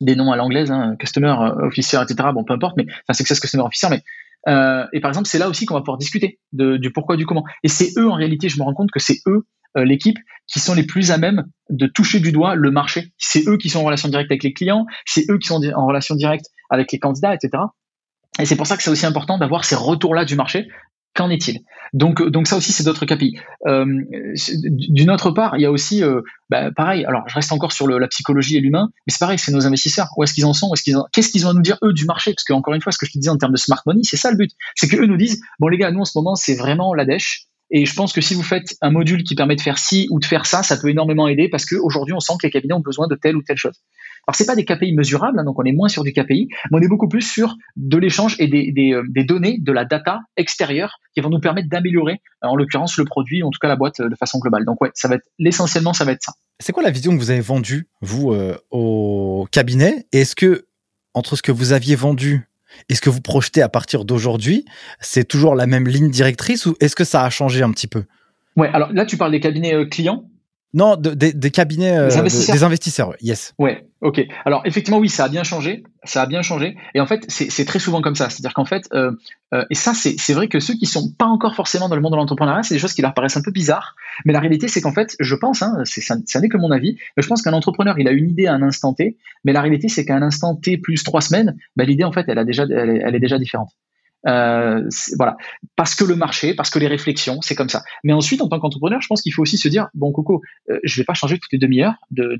Speaker 2: des noms à l'anglaise, hein, customer euh, officer, etc. Bon, peu importe, mais enfin, success customer officer, mais euh, et par exemple, c'est là aussi qu'on va pouvoir discuter de, du pourquoi, du comment. Et c'est eux, en réalité, je me rends compte que c'est eux, euh, l'équipe, qui sont les plus à même de toucher du doigt le marché. C'est eux qui sont en relation directe avec les clients, c'est eux qui sont en relation directe avec les candidats, etc. Et c'est pour ça que c'est aussi important d'avoir ces retours-là du marché Qu'en est-il? Donc, donc ça aussi, c'est d'autres KPI. Euh, D'une autre part, il y a aussi, euh, bah, pareil. Alors, je reste encore sur la psychologie et l'humain, mais c'est pareil, c'est nos investisseurs. Où est-ce qu'ils en sont? Qu'est-ce qu'ils ont à nous dire eux du marché? Parce que encore une fois, ce que je te disais en termes de smart money, c'est ça le but. C'est que eux nous disent, bon les gars, nous en ce moment, c'est vraiment la dèche. Et je pense que si vous faites un module qui permet de faire ci ou de faire ça, ça peut énormément aider parce qu'aujourd'hui, on sent que les cabinets ont besoin de telle ou telle chose. Alors c'est pas des KPI mesurables, hein, donc on est moins sur du KPI, mais on est beaucoup plus sur de l'échange et des, des, euh, des, données, de la data extérieure qui vont nous permettre d'améliorer, en l'occurrence le produit, en tout cas la boîte euh, de façon globale. Donc ouais, ça va être l'essentiellement, ça va être ça.
Speaker 1: C'est quoi la vision que vous avez vendue vous euh, au cabinet? Et est-ce que entre ce que vous aviez vendu et ce que vous projetez à partir d'aujourd'hui, c'est toujours la même ligne directrice ou est-ce que ça a changé un petit peu?
Speaker 2: Ouais, alors là tu parles des cabinets clients?
Speaker 1: Non, des cabinets, euh, des investisseurs. yes.
Speaker 2: Ouais, ok. Alors effectivement, oui, ça a bien changé, ça a bien changé. Et en fait, c'est très souvent comme ça. C'est-à-dire qu'en fait, euh, euh, et ça, c'est vrai que ceux qui sont pas encore forcément dans le monde de l'entrepreneuriat, c'est des choses qui leur paraissent un peu bizarres. Mais la réalité, c'est qu'en fait, je pense, hein, ça, n'est que mon avis, mais je pense qu'un entrepreneur, il a une idée à un instant T, mais la réalité, c'est qu'à un instant T plus trois semaines, bah, l'idée, en fait, elle a déjà, elle est déjà différente. Euh, voilà, parce que le marché, parce que les réflexions, c'est comme ça. Mais ensuite, en tant qu'entrepreneur, je pense qu'il faut aussi se dire bon, Coco, euh, je vais pas changer toutes les demi-heures de,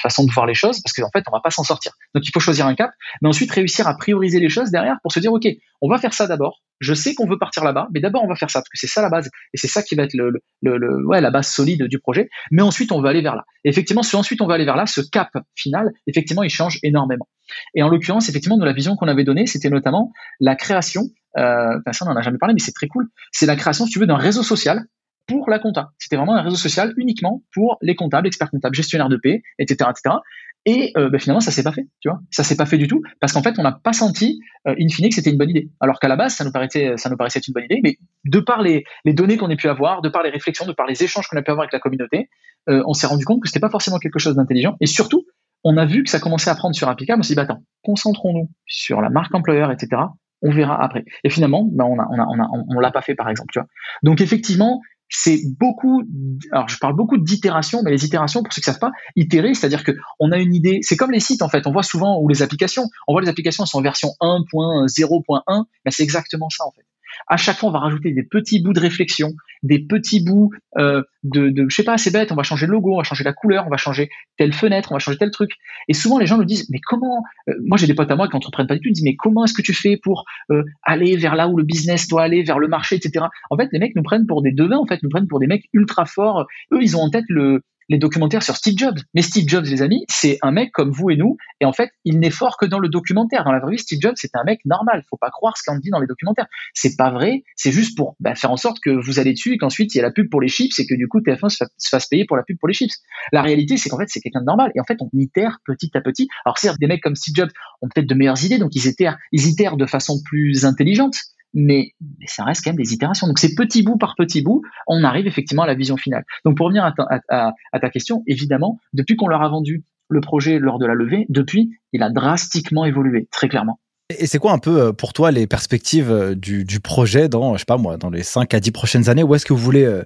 Speaker 2: façon de voir les choses, parce qu'en fait, on va pas s'en sortir. Donc, il faut choisir un cap, mais ensuite réussir à prioriser les choses derrière pour se dire ok, on va faire ça d'abord. Je sais qu'on veut partir là-bas, mais d'abord on va faire ça parce que c'est ça la base et c'est ça qui va être la base solide du projet. Mais ensuite on va aller vers là. Et effectivement, si ensuite on va aller vers là, ce cap final, effectivement, il change énormément. Et en l'occurrence, effectivement, de la vision qu'on avait donnée, c'était notamment la création. Euh, ça, on n'en a jamais parlé, mais c'est très cool. C'est la création, si tu veux, d'un réseau social pour la compta. C'était vraiment un réseau social uniquement pour les comptables, experts comptables, gestionnaires de paix, etc., etc. Et euh, ben, finalement, ça s'est pas fait, tu vois. Ça s'est pas fait du tout parce qu'en fait, on n'a pas senti, euh, in fine, que c'était une bonne idée. Alors qu'à la base, ça nous paraissait, ça nous paraissait une bonne idée, mais de par les, données qu'on a pu avoir, de par les réflexions, de par les échanges qu'on a pu avoir avec la communauté, euh, on s'est rendu compte que c'était pas forcément quelque chose d'intelligent. Et surtout, on a vu que ça commençait à prendre sur applicable. On s'est dit, bah, attends, concentrons-nous sur la marque employeur, etc. On verra après. Et finalement, a, on a, on l'a pas fait, par exemple, tu vois. Donc effectivement, c'est beaucoup, alors je parle beaucoup d'itération, mais les itérations, pour ceux qui ne savent pas, itérer, c'est-à-dire que on a une idée, c'est comme les sites en fait, on voit souvent, ou les applications, on voit les applications sont en version 1.0.1, mais c'est exactement ça en fait à chaque fois, on va rajouter des petits bouts de réflexion, des petits bouts euh, de, de, je sais pas, c'est bête, on va changer le logo, on va changer la couleur, on va changer telle fenêtre, on va changer tel truc. Et souvent, les gens me disent, mais comment euh, Moi, j'ai des potes à moi qui n'entreprennent pas du tout, ils disent, mais comment est-ce que tu fais pour euh, aller vers là où le business doit aller, vers le marché, etc. En fait, les mecs nous prennent pour des devins, en fait, nous prennent pour des mecs ultra forts. Eux, ils ont en tête le, les documentaires sur Steve Jobs. Mais Steve Jobs, les amis, c'est un mec comme vous et nous. Et en fait, il n'est fort que dans le documentaire. Dans la vraie vie, Steve Jobs, c'est un mec normal. Faut pas croire ce qu'on dit dans les documentaires. C'est pas vrai. C'est juste pour bah, faire en sorte que vous allez dessus et qu'ensuite il y a la pub pour les chips et que du coup TF1 se, fasse payer pour la pub pour les chips. La réalité, c'est qu'en fait, c'est quelqu'un de normal. Et en fait, on itère petit à petit. Alors certes, des mecs comme Steve Jobs ont peut-être de meilleures idées, donc ils itèrent, ils itèrent de façon plus intelligente mais, ça reste quand même des itérations. Donc c'est petit bout par petit bout, on arrive effectivement à la vision finale. Donc pour revenir à ta, question, évidemment, depuis qu'on leur a vendu le projet lors de la levée, depuis, il a drastiquement évolué, très clairement.
Speaker 1: Et c'est quoi un peu euh, pour toi les perspectives euh, du, projet dans, je sais pas moi, dans les 5 à 10 prochaines années? Où est-ce que vous voulez euh,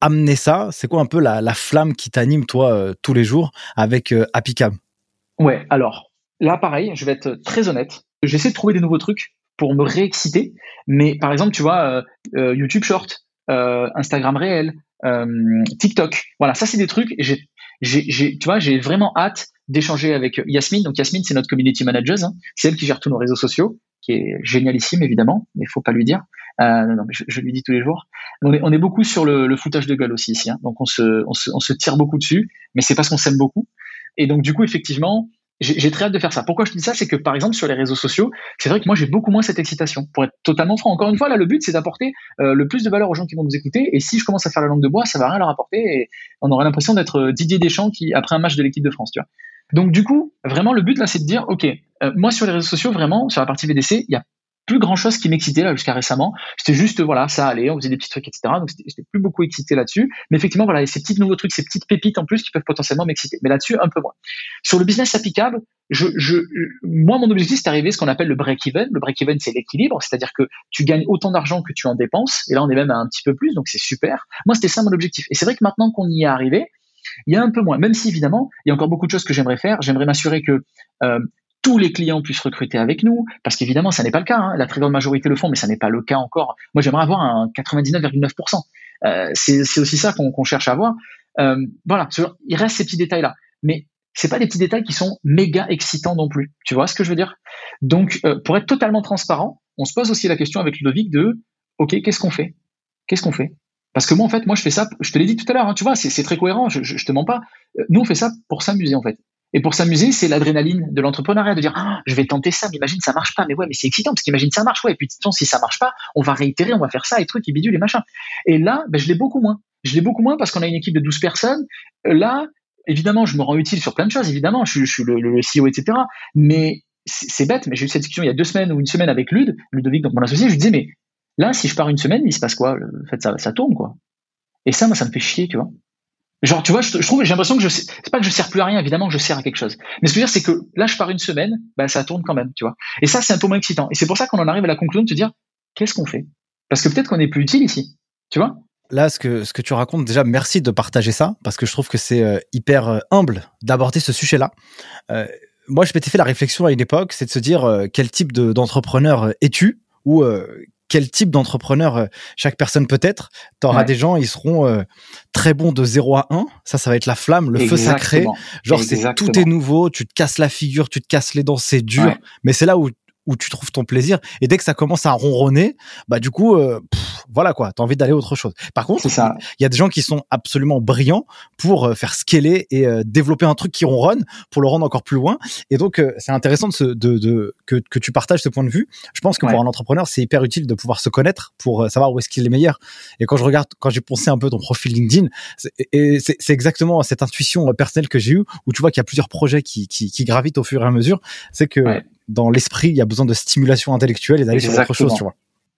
Speaker 1: amener ça? C'est quoi un peu la, flamme qui t'anime toi tous les jours avec Apicam?
Speaker 2: Ouais, alors là pareil, je vais être très honnête. J'essaie de trouver des nouveaux trucs pour me réexciter. Mais par exemple, tu vois, euh, euh, YouTube Short, euh, Instagram réel, TikTok, voilà, ça c'est des trucs. J'ai, j'ai, tu vois, j'ai vraiment hâte d'échanger avec Yasmine. Donc Yasmine, c'est notre community manager. Hein. C'est elle qui gère tous nos réseaux sociaux, qui est génialissime évidemment, mais faut pas lui dire. non, non, mais je, lui dis tous les jours. On est, beaucoup sur le, le foutage de gueule aussi ici. Hein. Donc on se tire beaucoup dessus, mais c'est parce qu'on s'aime beaucoup. Et donc du coup, effectivement, j'ai très hâte de faire ça. Pourquoi je dis ça C'est que par exemple sur les réseaux sociaux, c'est vrai que moi j'ai beaucoup moins cette excitation. Pour être totalement franc, encore une fois, là le but c'est d'apporter euh, le plus de valeur aux gens qui vont nous écouter. Et si je commence à faire la langue de bois, ça va rien leur apporter. Et on aurait l'impression d'être euh, Didier Deschamps qui après un match de l'équipe de France, tu vois. Donc du coup, vraiment le but là, c'est de dire, ok, euh, moi sur les réseaux sociaux, vraiment sur la partie VDC, il y a plus grand chose qui m'excitait là jusqu'à récemment. C'était juste voilà, ça allait, on faisait des petits trucs, etc. Donc j'étais plus beaucoup excité là-dessus. Mais effectivement, voilà, ces petits nouveaux trucs, ces petites pépites en plus qui peuvent potentiellement m'exciter. Mais là-dessus, un peu moins. Sur le business applicable, je, je, moi, mon objectif, c'est d'arriver ce qu'on appelle le break-even. Le break-even, c'est l'équilibre, c'est-à-dire que tu gagnes autant d'argent que tu en dépenses. Et là, on est même à un petit peu plus, donc c'est super. Moi, c'était ça mon objectif. Et c'est vrai que maintenant qu'on y est arrivé, il y a un peu moins. Même si évidemment, il y a encore beaucoup de choses que j'aimerais faire. J'aimerais m'assurer que euh, tous les clients puissent recruter avec nous, parce qu'évidemment, ça n'est pas le cas. Hein. La très grande majorité le font, mais ça n'est pas le cas encore. Moi, j'aimerais avoir un 99,9%. Euh, c'est aussi ça qu'on cherche à avoir. Euh, voilà, il reste ces petits détails-là. Mais c'est pas des petits détails qui sont méga excitants non plus. Tu vois ce que je veux dire? Donc, euh, pour être totalement transparent, on se pose aussi la question avec Ludovic de, ok, qu'est-ce qu'on fait? Qu'est-ce qu'on fait? Parce que moi, en fait, moi, je fais ça. Je te l'ai dit tout à l'heure. Hein, tu vois, c'est très cohérent. Je, je, je, te mens pas. Euh, nous, on fait ça pour s'amuser, en fait. Et pour s'amuser, c'est l'adrénaline de l'entrepreneuriat, de dire ah, je vais tenter ça, mais imagine ça marche pas, mais ouais, mais c'est excitant parce qu'imagine ça marche, ouais, et puis si ça marche pas, on va réitérer, on va faire ça et trucs, et bidule et machin. Et là, ben, je l'ai beaucoup moins. Je l'ai beaucoup moins parce qu'on a une équipe de 12 personnes. Là, évidemment, je me rends utile sur plein de choses, évidemment, je, suis le, CEO, etc. Mais c'est bête, mais j'ai eu cette discussion il y a deux semaines ou une semaine avec Lud, Ludovic, donc mon associé, je lui disais, mais là, si je pars une semaine, il se passe quoi? En fait, ça, ça tourne, quoi. Et ça, moi, ça me fait chier, tu vois. Genre, tu vois, je, trouve, j'ai l'impression que je, c'est pas que je sers plus à rien, évidemment je sers à quelque chose. Mais ce que je veux dire, c'est que là, je pars une semaine, bah, ça tourne quand même, tu vois. Et ça, c'est un peu moins excitant. Et c'est pour ça qu'on en arrive à la conclusion de se dire, qu'est-ce qu'on fait? Parce que peut-être qu'on est plus utile ici, tu vois?
Speaker 1: Là, ce que, ce que tu racontes, déjà, merci de partager ça, parce que je trouve que c'est euh, hyper euh, humble d'aborder ce sujet-là. Euh, moi, je m'étais fait la réflexion à une époque, c'est de se dire quel type d'entrepreneur es-tu? Ou quel type d'entrepreneur euh, chaque personne peut être. Tu auras des gens, ils seront euh, très bons de 0 à 1. Ça, ça va être la flamme, le feu sacré. Genre, c'est tout est nouveau, tu te casses la figure, tu te casses les dents, c'est dur. Mais c'est là où où tu trouves ton plaisir. Et dès que ça commence à ronronner, bah du coup, euh, voilà quoi, t'as envie d'aller autre chose. Par contre, il y a des gens qui sont absolument brillants pour euh, faire scaler et euh, développer un truc qui ronronne pour le rendre encore plus loin. Et donc, c'est intéressant de, de, de, que, que tu partages ce point de vue. Je pense que pour un entrepreneur, c'est hyper utile de pouvoir se connaître pour savoir où est-ce qu'il est meilleur. Et quand je regarde, quand j'ai pensé un peu ton profil LinkedIn, c'est exactement cette intuition personnelle que j'ai eue où tu vois qu'il y a plusieurs projets qui, qui, qui, gravitent au fur et à mesure. C'est que dans l'esprit, il y a besoin de stimulation intellectuelle et d'aller sur autre chose, tu vois.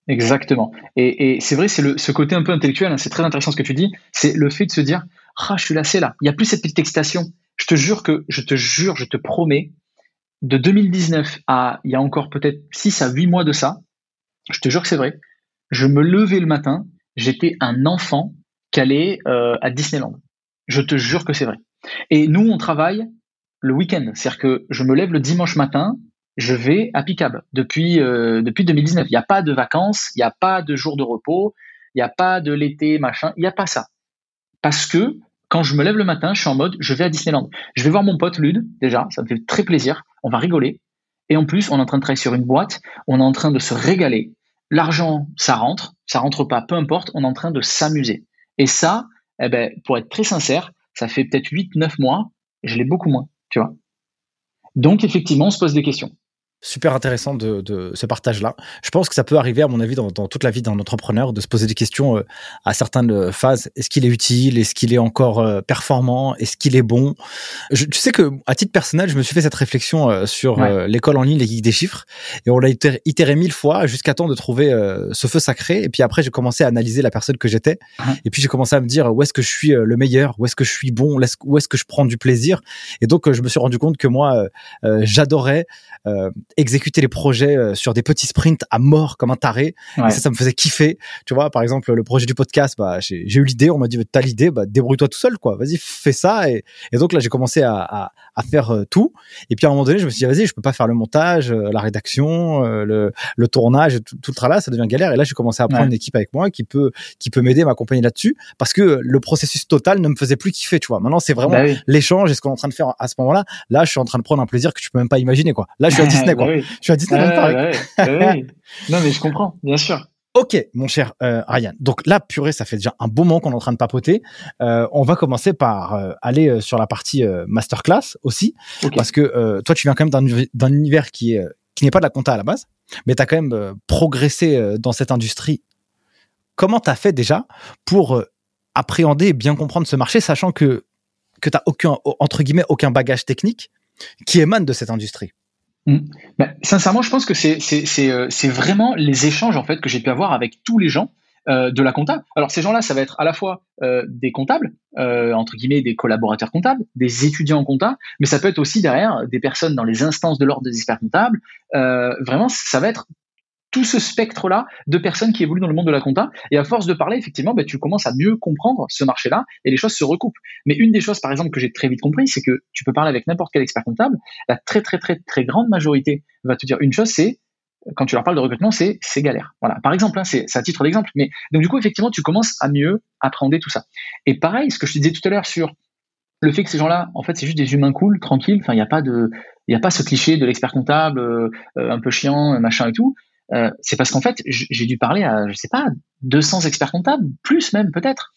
Speaker 2: Exactement. Et, c'est vrai, c'est ce côté un peu intellectuel, hein, c'est très intéressant ce que tu dis, c'est le fait de se dire, ah, je suis lassé là, il n'y a plus cette petite excitation. Je te jure que, je te jure, je te promets, de 2019 à il y a encore peut-être 6 à 8 mois de ça, je te jure que c'est vrai, je me levais le matin, j'étais un enfant calé euh, à Disneyland. Je te jure que c'est vrai. Et nous, on travaille le week-end. C'est-à-dire que je me lève le dimanche matin, je vais à Picab depuis, euh, depuis 2019. Il n'y a pas de vacances, il n'y a pas de jours de repos, il n'y a pas de l'été, machin, il n'y a pas ça. Parce que quand je me lève le matin, je suis en mode, je vais à Disneyland. Je vais voir mon pote Lud, déjà, ça me fait très plaisir, on va rigoler. Et en plus, on est en train de travailler sur une boîte, on est en train de se régaler. L'argent, ça rentre, ça rentre pas, peu importe, on est en train de s'amuser. Et ça, eh ben, pour être très sincère, ça fait peut-être 8-9 mois, je l'ai beaucoup moins, tu vois. Donc, effectivement, on se pose des questions
Speaker 1: super intéressant de, de ce partage-là. Je pense que ça peut arriver, à mon avis, dans, dans toute la vie d'un entrepreneur, de se poser des questions euh, à certaines euh, phases. Est-ce qu'il est utile? Est-ce qu'il est encore euh, performant? Est-ce qu'il est bon? Je, Tu sais que, à titre personnel, je me suis fait cette réflexion sur l'école en ligne, les geeks des chiffres, et on l'a itéré, mille fois jusqu'à temps de trouver ce feu sacré. Et puis après, j'ai commencé à analyser la personne que j'étais. Et puis j'ai commencé à me dire où est-ce que je suis le meilleur, où est-ce que je suis bon, où est-ce que je prends du plaisir? Et donc, je me suis rendu compte que moi, j'adorais exécuter les projets euh, sur des petits sprints à mort comme un taré. Et ça, ça me faisait kiffer. Tu vois, par exemple, le projet du podcast, bah, j'ai eu l'idée, on m'a dit, t'as l'idée, bah, débrouille-toi tout seul, quoi. Vas-y, fais ça. Et, et donc là, j'ai commencé à, à, à faire euh, tout. Et puis à un moment donné, je me suis dit, vas-y, je peux pas faire le montage, euh, la rédaction, le, le tournage, tout, tout le travail, ça devient galère. Et là, j'ai commencé à prendre une équipe avec moi qui peut, qui peut m'aider, m'accompagner là-dessus, parce que le processus total ne me faisait plus kiffer, tu vois. Maintenant, c'est vraiment bah l'échange et ce qu'on est en train de faire à ce moment-là. Là, je suis en train de prendre un plaisir que tu peux même pas imaginer, quoi. Là, je suis à Disney, quoi. Je suis à Disneyland Paris.
Speaker 2: Non, mais je comprends, bien sûr.
Speaker 1: Ok, mon cher euh, Ryan. Donc là, purée, ça fait déjà un bon moment qu'on est en train de papoter. Euh, on va commencer par euh, aller sur la partie masterclass aussi, parce que toi, tu viens quand même d'un univers qui est qui n'est pas de la compta à la base, mais tu as quand même progressé dans cette industrie. Comment tu as fait déjà pour appréhender et bien comprendre ce marché, sachant que que tu aucun entre guillemets aucun bagage technique qui émane de cette industrie?
Speaker 2: Ben, sincèrement, je pense que euh, c'est vraiment les échanges en fait que j'ai pu avoir avec tous les gens euh, de la compta. Alors ces gens-là, ça va être à la fois euh, des comptables, entre guillemets des collaborateurs comptables, des étudiants en compta, mais ça peut être aussi derrière des personnes dans les instances de l'ordre des experts comptables. vraiment, ça va être tout ce spectre-là de personnes qui évoluent dans le monde de la compta. Et à force de parler, effectivement, bah, tu commences à mieux comprendre ce marché-là et les choses se recoupent. Mais une des choses, par exemple, que j'ai très vite compris, c'est que tu peux parler avec n'importe quel expert comptable. La très, très, très, très grande majorité va te dire une chose, c'est quand tu leur parles de recrutement, c'est galère. Voilà. Par exemple, hein, c'est à titre d'exemple. Mais donc du coup, effectivement, tu commences à mieux appréhender tout ça. Et pareil, ce que je te disais tout à l'heure sur le fait que ces gens-là, en fait, c'est juste des humains cool, tranquilles. Enfin, il n'y a pas de, il a pas ce cliché de l'expert comptable euh, un peu chiant, machin et tout. Euh, c'est parce qu'en fait, j'ai dû parler à, je sais pas, 200 experts comptables, plus même peut-être.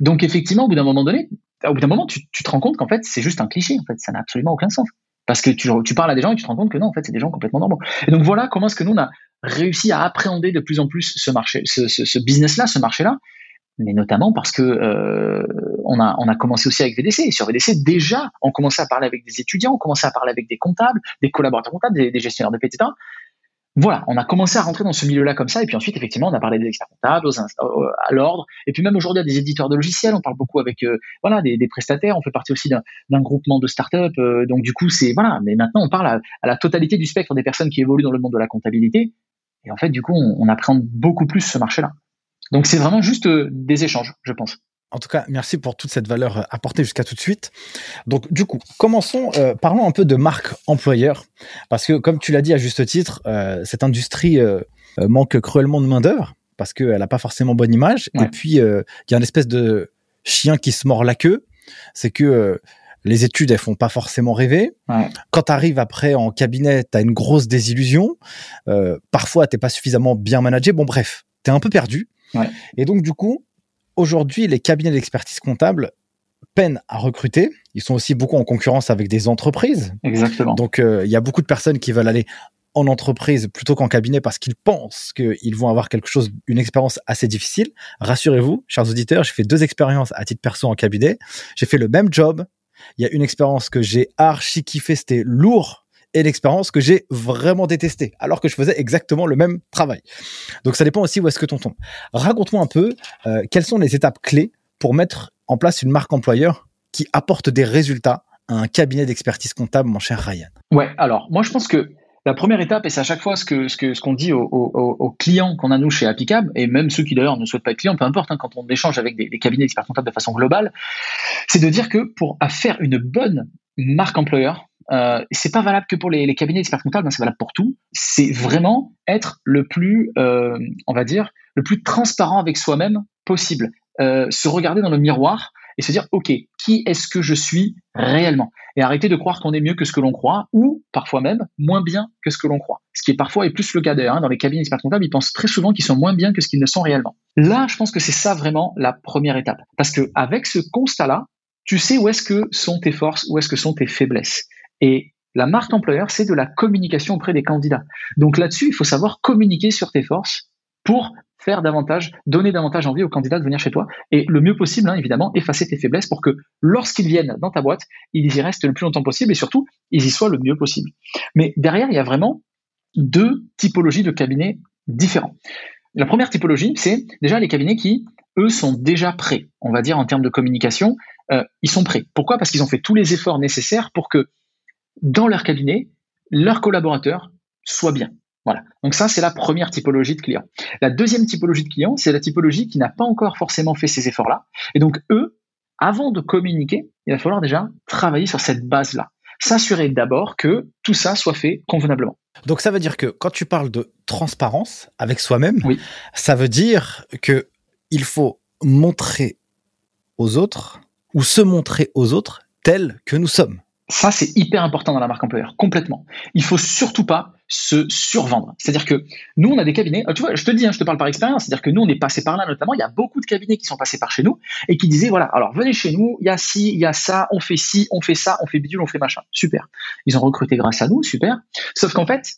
Speaker 2: Donc effectivement, au bout d'un moment donné, au bout d'un moment, tu, te rends compte qu'en fait, c'est juste un cliché. En fait, ça n'a absolument aucun sens. Parce que tu, tu, parles à des gens et tu te rends compte que non, en fait, c'est des gens complètement normaux. Et donc voilà comment est-ce que nous on a réussi à appréhender de plus en plus ce business-là, ce marché-là, mais notamment parce que euh, on a commencé aussi avec VDC et sur VDC déjà on commençait à parler avec des étudiants, on commençait à parler avec des comptables, des collaborateurs comptables, des, gestionnaires de etc voilà, on a commencé à rentrer dans ce milieu-là comme ça, et puis ensuite, effectivement, on a parlé des experts comptables, à l'ordre, et puis même aujourd'hui, à des éditeurs de logiciels, on parle beaucoup avec euh, voilà des, prestataires, on fait partie aussi d'un groupement de start-up, euh, donc du coup, c'est voilà, mais maintenant, on parle à, la totalité du spectre des personnes qui évoluent dans le monde de la comptabilité, et en fait, du coup, on, on beaucoup plus ce marché-là. Donc c'est vraiment juste euh, des échanges, je pense.
Speaker 1: En tout cas, merci pour toute cette valeur euh, apportée jusqu'à tout de suite. Donc, du coup, commençons, euh, parlons un peu de marque employeur, parce que comme tu l'as dit à juste titre, euh, cette industrie manque cruellement de main d'œuvre parce qu'elle n'a pas forcément bonne image. Et puis, il y a une espèce de chien qui se mord la queue, c'est que les études, elles font pas forcément rêver. Quand tu arrives après en cabinet, tu as une grosse désillusion. Euh, parfois, t'es pas suffisamment bien managé. Bon, bref, tu es un peu perdu. Et donc, du coup, aujourd'hui, les cabinets d'expertise comptable peinent à recruter. Ils sont aussi beaucoup en concurrence avec des entreprises.
Speaker 2: Exactement.
Speaker 1: Donc, euh, il y a beaucoup de personnes qui veulent aller en entreprise plutôt qu'en cabinet parce qu'ils pensent qu'ils vont avoir quelque chose, une expérience assez difficile. Rassurez-vous, chers auditeurs, j'ai fait deux expériences à titre perso en cabinet. J'ai fait le même job. Il y a une expérience que j'ai archi kiffé, c'était lourd, et l'expérience que j'ai vraiment détesté, alors que je faisais exactement le même travail. Donc ça dépend aussi où est-ce que ton tombe. Raconte-moi un peu euh, quelles sont les étapes clés pour mettre en place une marque employeur qui apporte des résultats à un cabinet d'expertise comptable, mon cher Ryan?
Speaker 2: Ouais, alors moi je pense que la première étape, et c'est à chaque fois ce que ce que ce qu'on dit aux, clients qu'on a nous chez Applicable, et même ceux qui d'ailleurs ne souhaitent pas être clients, peu importe, hein, quand on échange avec des, cabinets d'experts comptables de façon globale, c'est de dire que pour faire une bonne marque employeur, euh, c'est pas valable que pour les, cabinets d'experts comptables, hein, c'est valable pour tout. C'est vraiment être le plus, euh, on va dire, le plus transparent avec soi-même possible. Euh, se regarder dans le miroir et se dire, OK, qui est-ce que je suis réellement? Et arrêter de croire qu'on est mieux que ce que l'on croit, ou parfois même moins bien que ce que l'on croit. Ce qui est parfois et plus le cas d'ailleurs. Hein, dans les cabinets d'experts comptables, ils pensent très souvent qu'ils sont moins bien que ce qu'ils ne sont réellement. Là, je pense que c'est ça vraiment la première étape. Parce que avec ce constat-là, tu sais où est-ce que sont tes forces, où est-ce que sont tes faiblesses. Et la marque employeur, c'est de la communication auprès des candidats. Donc là-dessus, il faut savoir communiquer sur tes forces pour faire davantage, donner davantage envie aux candidats de venir chez toi. Et le mieux possible, hein, évidemment, effacer tes faiblesses pour que lorsqu'ils viennent dans ta boîte, ils y restent le plus longtemps possible et surtout, ils y soient le mieux possible. Mais derrière, il y a vraiment deux typologies de cabinets différents. La première typologie, c'est déjà les cabinets qui, eux, sont déjà prêts, on va dire, en termes de communication, euh, ils sont prêts. Pourquoi? Parce qu'ils ont fait tous les efforts nécessaires pour que dans leur cabinet, leurs collaborateurs soient bien. Voilà. Donc ça, c'est la première typologie de clients. La deuxième typologie de clients, c'est la typologie qui n'a pas encore forcément fait ces efforts-là. Et donc eux, avant de communiquer, il va falloir déjà travailler sur cette base-là. S'assurer d'abord que tout ça soit fait convenablement.
Speaker 1: Donc ça veut dire que quand tu parles de transparence avec soi-même, ça veut dire que il faut montrer aux autres ou se montrer aux autres tels que nous sommes.
Speaker 2: Ça, c'est hyper important dans la marque employeur, complètement. Il faut surtout pas se survendre. C'est-à-dire que nous, on a des cabinets, euh, tu vois, je te dis, hein, je te parle par expérience, c'est-à-dire que nous, on est passé par là notamment, il y a beaucoup de cabinets qui sont passés par chez nous et qui disaient, voilà, alors venez chez nous, il y a ci, il y a ça, on fait ci, on fait ça, on fait bidule, on fait machin. Super. Ils ont recruté grâce à nous, super. Sauf qu'en fait,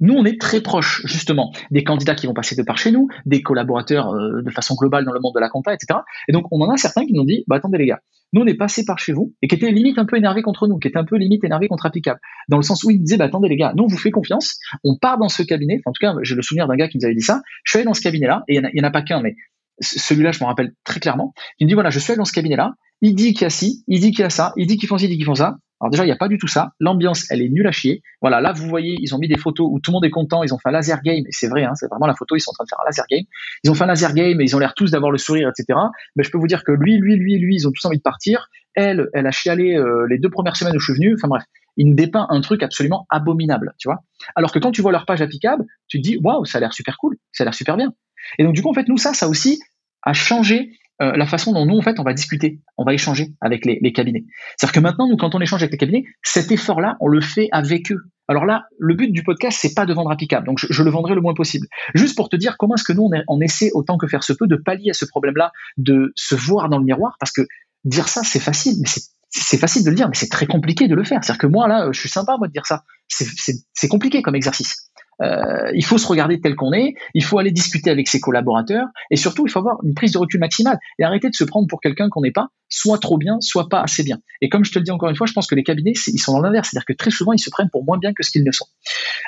Speaker 2: nous, on est très proche, justement, des candidats qui vont passer de par chez nous, des collaborateurs euh, de façon globale dans le monde de la compta, etc. Et donc, on en a certains qui nous ont dit, bah attendez les gars, nous, on est passé par chez vous, et qui étaient limite un peu énervés contre nous, qui étaient un peu limite énervés contre Applicable, dans le sens où ils disaient, bah attendez les gars, nous, on vous fait confiance, on part dans ce cabinet, en tout cas, j'ai le souvenir d'un gars qui nous avait dit ça, je suis allé dans ce cabinet-là, et il n'y en, a pas qu'un, mais celui-là, je m'en rappelle très clairement, il me dit, voilà, je suis allé dans ce cabinet-là, il dit qu'il y a ci, il dit qu'il y a ça, il dit qu'ils font ci, il dit qu'ils font ça, alors déjà, il n'y a pas du tout ça. L'ambiance, elle est nulle à chier. Voilà, là, vous voyez, ils ont mis des photos où tout le monde est content. Ils ont fait un laser game. C'est vrai, hein, c'est vraiment la photo. Ils sont en train de faire un laser game. Ils ont fait un laser game et ils ont l'air tous d'avoir le sourire, etc. Mais je peux vous dire que lui, lui, lui, lui, ils ont tous envie de partir. Elle, elle a chialé euh, les deux premières semaines où je suis venu. Enfin bref, ils nous dépeint un truc absolument abominable, tu vois. Alors que quand tu vois leur page applicable, tu te dis, waouh, ça a l'air super cool. Ça a l'air super bien. Et donc, du coup, en fait, nous, ça, ça aussi a changé euh, la façon dont nous, en fait, on va discuter, on va échanger avec les, cabinets. C'est-à-dire que maintenant, nous, quand on échange avec les cabinets, cet effort-là, on le fait avec eux. Alors là, le but du podcast, c'est pas de vendre applicable, donc je, le vendrai le moins possible. Juste pour te dire comment est-ce que nous, on, essaie autant que faire se peut de pallier à ce problème-là, de se voir dans le miroir, parce que dire ça, c'est facile, mais c'est facile de le dire, mais c'est très compliqué de le faire. C'est-à-dire que moi, là, je suis sympa, moi, de dire ça. C'est compliqué comme exercice. Euh, il faut se regarder tel qu'on est, il faut aller discuter avec ses collaborateurs, et surtout, il faut avoir une prise de recul maximale et arrêter de se prendre pour quelqu'un qu'on n'est pas, soit trop bien, soit pas assez bien. Et comme je te le dis encore une fois, je pense que les cabinets, ils sont dans l'inverse, c'est-à-dire que très souvent, ils se prennent pour moins bien que ce qu'ils ne sont.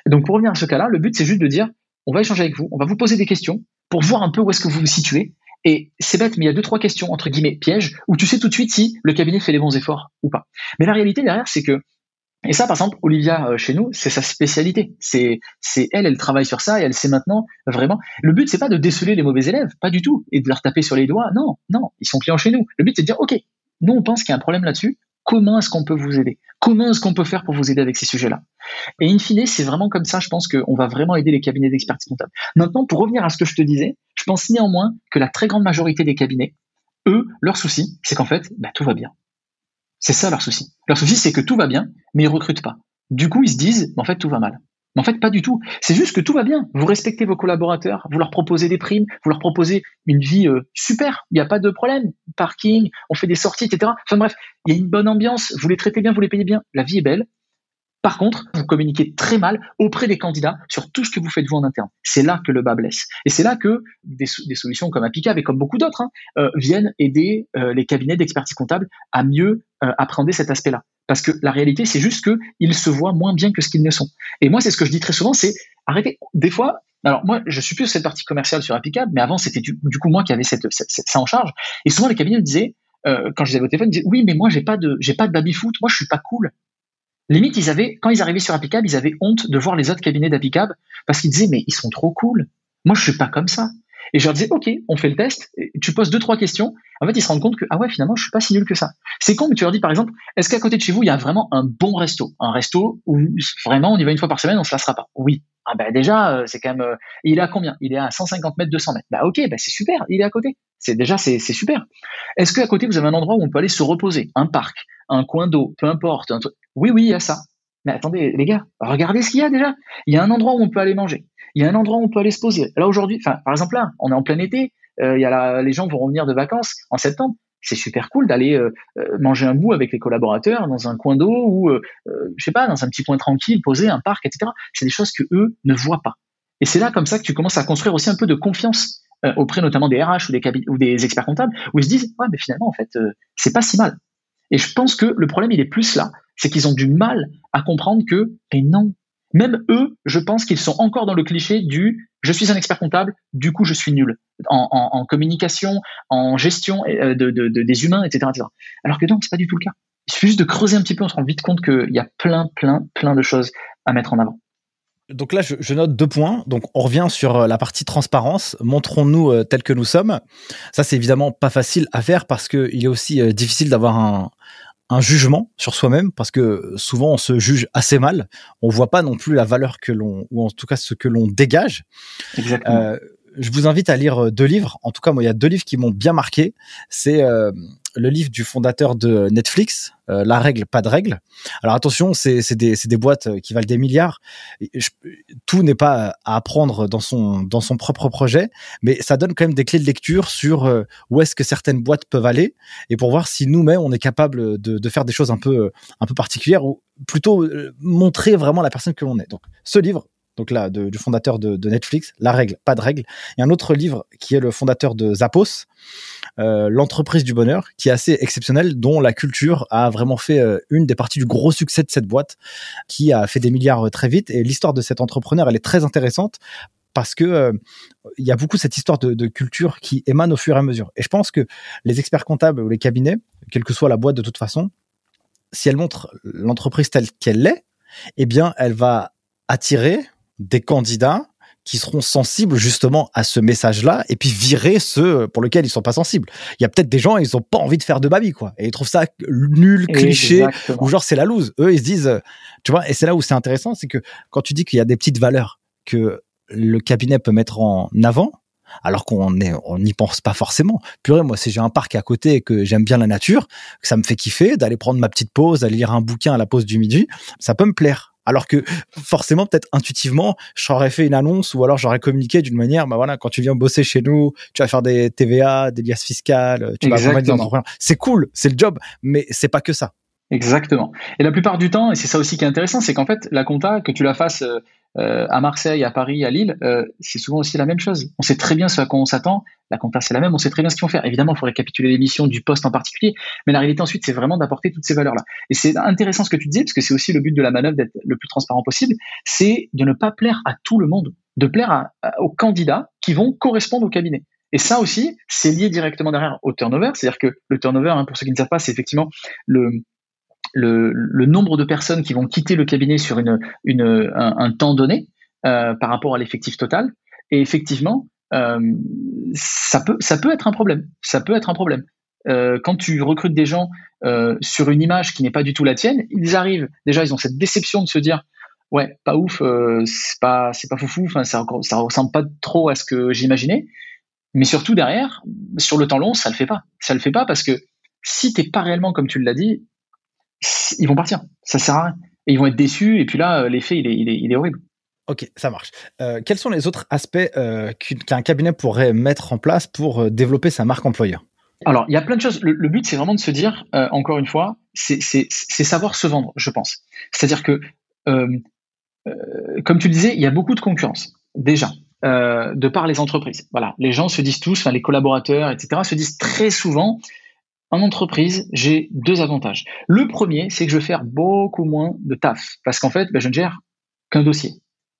Speaker 2: Donc, pour revenir à ce cas-là, le but, c'est juste de dire, on va échanger avec vous, on va vous poser des questions pour voir un peu où est-ce que vous vous situez. Et c'est bête, mais il y a deux, trois questions, entre guillemets, pièges, où tu sais tout de suite si le cabinet fait les bons efforts ou pas. Mais la réalité derrière, c'est que et ça, par exemple, Olivia, euh, chez nous, c'est sa spécialité. C'est, elle, elle travaille sur ça et elle sait maintenant vraiment. Le but, c'est pas de déceler les mauvais élèves, pas du tout, et de leur taper sur les doigts. Non, non, ils sont clients chez nous. Le but, c'est de dire, OK, nous, on pense qu'il y a un problème là-dessus. Comment est-ce qu'on peut vous aider? Comment est-ce qu'on peut faire pour vous aider avec ces sujets-là? Et in fine, c'est vraiment comme ça, je pense qu'on va vraiment aider les cabinets d'expertise comptable. Maintenant, pour revenir à ce que je te disais, je pense néanmoins que la très grande majorité des cabinets, eux, leur souci, c'est qu'en fait, bah, tout va bien C'est ça leur souci. Leur souci, c'est que tout va bien, mais ils recrutent pas. Du coup, ils se disent, en fait, tout va mal. Mais en fait, pas du tout. C'est juste que tout va bien. Vous respectez vos collaborateurs, vous leur proposez des primes, vous leur proposez une vie euh, super. Il n'y a pas de problème. Parking, on fait des sorties, etc. Enfin bref, il y a une bonne ambiance. Vous les traitez bien, vous les payez bien. La vie est belle. Par contre, vous communiquez très mal auprès des candidats sur tout ce que vous faites vous en interne. C'est là que le bas blesse. Et c'est là que des, solutions comme Apicab et comme beaucoup d'autres hein, euh, viennent aider euh, les cabinets d'expertise comptable à mieux euh, appréhender cet aspect-là. Parce que la réalité, c'est juste qu'ils se voient moins bien que ce qu'ils ne sont. Et moi, c'est ce que je dis très souvent, c'est arrêtez. Des fois, alors moi, je suis plus cette partie commerciale sur Apicab, mais avant, c'était du, coup moi qui avais ça en charge. Et souvent, les cabinets me disaient, quand je les avais au téléphone, ils disaient, oui, mais moi, j'ai pas de, pas de baby-foot, moi, je suis pas cool. Limite, ils avaient, quand ils arrivaient sur Appicab, ils avaient honte de voir les autres cabinets d'Appicab parce qu'ils disaient, mais ils sont trop cool. Moi, je suis pas comme ça. Et je leur disais, OK, on fait le test, tu poses deux, trois questions. En fait, ils se rendent compte que, ah ouais, finalement, je suis pas si nul que ça. C'est con, mais tu leur dis, par exemple, est-ce qu'à côté de chez vous, il y a vraiment un bon resto? Un resto où vraiment on y va une fois par semaine, on se lassera pas? Oui. Ah ben déjà, euh, c'est quand même, euh, il est à combien? Il est à 150 mètres, 200 mètres. Bah ok, bah c'est super, il est à côté. C'est déjà, c'est super. Est-ce qu'à côté, vous avez un endroit où on peut aller se reposer? Un parc, un coin d'eau, peu importe. Oui, oui, il y a ça. Mais attendez, les gars, regardez ce qu'il y a déjà. Il y a un endroit où on peut aller manger. Il y a un endroit où on peut aller se poser. Là aujourd'hui, enfin, par exemple là, on est en plein été. Euh, il les gens vont revenir de vacances en septembre. C'est super cool d'aller euh, euh, manger un bout avec les collaborateurs dans un coin d'eau ou, je sais pas, dans un petit coin tranquille, poser un parc, etc. C'est des choses que eux ne voient pas. Et c'est là comme ça que tu commences à construire aussi un peu de confiance auprès notamment des RH ou des, ou des experts comptables où ils se disent ouais mais finalement en fait c'est pas si mal. Et je pense que le problème il est plus là, c'est qu'ils ont du mal à comprendre que, et non, même eux, je pense qu'ils sont encore dans le cliché du je suis un expert comptable, du coup je suis nul en, communication, en gestion euh, de, des humains, etc., Alors que non, c'est pas du tout le cas. Il suffit juste de creuser un petit peu, on se rend vite compte qu'il y a plein, plein, plein de choses à mettre en avant.
Speaker 1: Donc là, je, note deux points. Donc on revient sur euh, la partie transparence. Montrons-nous euh, tels que nous sommes. Ça, c'est évidemment pas facile à faire parce qu'il est aussi difficile d'avoir un, un jugement sur soi-même parce que souvent on se juge assez mal. On voit pas non plus la valeur que l'on ou en tout cas ce que l'on dégage.
Speaker 2: Exactement. Euh,
Speaker 1: je vous invite à lire deux livres. En tout cas, moi, il y a deux livres qui m'ont bien marqué. C'est euh, le livre du fondateur de Netflix, euh, La règle, pas de règle. Alors attention, c'est des, boîtes qui valent des milliards. tout n'est pas à apprendre dans son, propre projet, mais ça donne quand même des clés de lecture sur euh, où est-ce que certaines boîtes peuvent aller et pour voir si nous-mêmes, on est capable de, faire des choses un peu, peu particulières ou plutôt euh, montrer vraiment la personne que l'on est. Donc ce livre, donc là, du fondateur de, de, Netflix, La règle, pas de règle. Il y a un autre livre qui est le fondateur de Zappos, euh, l'entreprise du bonheur, qui est assez exceptionnel, dont la culture a vraiment fait euh, une des parties du gros succès de cette boîte, qui a fait des milliards euh, très vite. Et l'histoire de cet entrepreneur, elle est très intéressante parce que il y a beaucoup cette histoire de, de, culture qui émane au fur et à mesure. Et je pense que les experts comptables ou les cabinets, quelle que soit la boîte de toute façon, si elle montre l'entreprise telle qu'elle l'est, eh bien, elle va attirer des candidats qui seront sensibles justement à ce message-là et puis virer ceux pour lesquels ils sont pas sensibles. Il y a peut-être des gens, ils ont pas envie de faire de baby, quoi. Et ils trouvent ça nul, cliché, ou genre c'est la loose. Eux, ils se disent, tu vois, et c'est là où c'est intéressant, c'est que quand tu dis qu'il y a des petites valeurs que le cabinet peut mettre en avant, alors qu'on est, on n'y pense pas forcément. Purée, moi, si j'ai un parc à côté et que j'aime bien la nature, que ça me fait kiffer d'aller prendre ma petite pause, d'aller lire un bouquin à la pause du midi, ça peut me plaire. Alors que forcément, peut-être intuitivement, j'aurais fait une annonce ou alors j'aurais communiqué d'une manière, bah voilà, quand tu viens bosser chez nous, tu vas faire des TVA, des liasses fiscales, tu vas vas C'est cool, c'est le job, mais c'est pas que ça.
Speaker 2: Exactement. Et la plupart du temps, et c'est ça aussi qui est intéressant, c'est qu'en fait, la compta, que tu la fasses euh, euh, à Marseille, à Paris, à Lille, euh, c'est souvent aussi la même chose. On sait très bien ce à quoi on s'attend. La compta, c'est la même. On sait très bien ce qu'ils vont faire. Évidemment, il faut récapituler l'émission du poste en particulier. Mais la réalité ensuite, c'est vraiment d'apporter toutes ces valeurs-là. Et c'est intéressant ce que tu disais, parce que c'est aussi le but de la manœuvre d'être le plus transparent possible. C'est de ne pas plaire à tout le monde, de plaire aux candidats qui vont correspondre au cabinet. Et ça aussi, c'est lié directement derrière au turnover. C'est-à-dire que le turnover, hein, pour ceux qui ne savent pas, c'est effectivement le, le, nombre de personnes qui vont quitter le cabinet sur une, un, temps donné euh, par rapport à l'effectif total. Et effectivement, euh, ça, peut, ça peut être un problème. Ça peut être un problème. Euh, quand tu recrutes des gens sur une image qui n'est pas du tout la tienne, ils arrivent, déjà, ils ont cette déception de se dire Ouais, pas ouf, c'est pas, pas foufou, ça, ça ressemble pas trop à ce que j'imaginais. Mais surtout derrière, sur le temps long, ça le fait pas. Ça le fait pas parce que si t'es pas réellement, comme tu l'as dit, ils vont partir. Ça sert à rien. Et ils vont être déçus. Et puis là, l'effet, il est, il, est, il est horrible.
Speaker 1: Ok, ça marche. Euh, quels sont les autres aspects euh, qu'un cabinet pourrait mettre en place pour euh, développer sa marque employeur?
Speaker 2: Alors, il y a plein de choses. Le, but, c'est vraiment de se dire, encore une fois, c'est savoir se vendre, je pense. C'est-à-dire que, comme tu le disais, il y a beaucoup de concurrence, déjà, de par les entreprises. Voilà, les gens se disent tous, enfin, les collaborateurs, etc., se disent très souvent, en entreprise, j'ai deux avantages. Le premier, c'est que je vais faire beaucoup moins de taf, parce qu'en fait, ben, je ne gère qu'un dossier.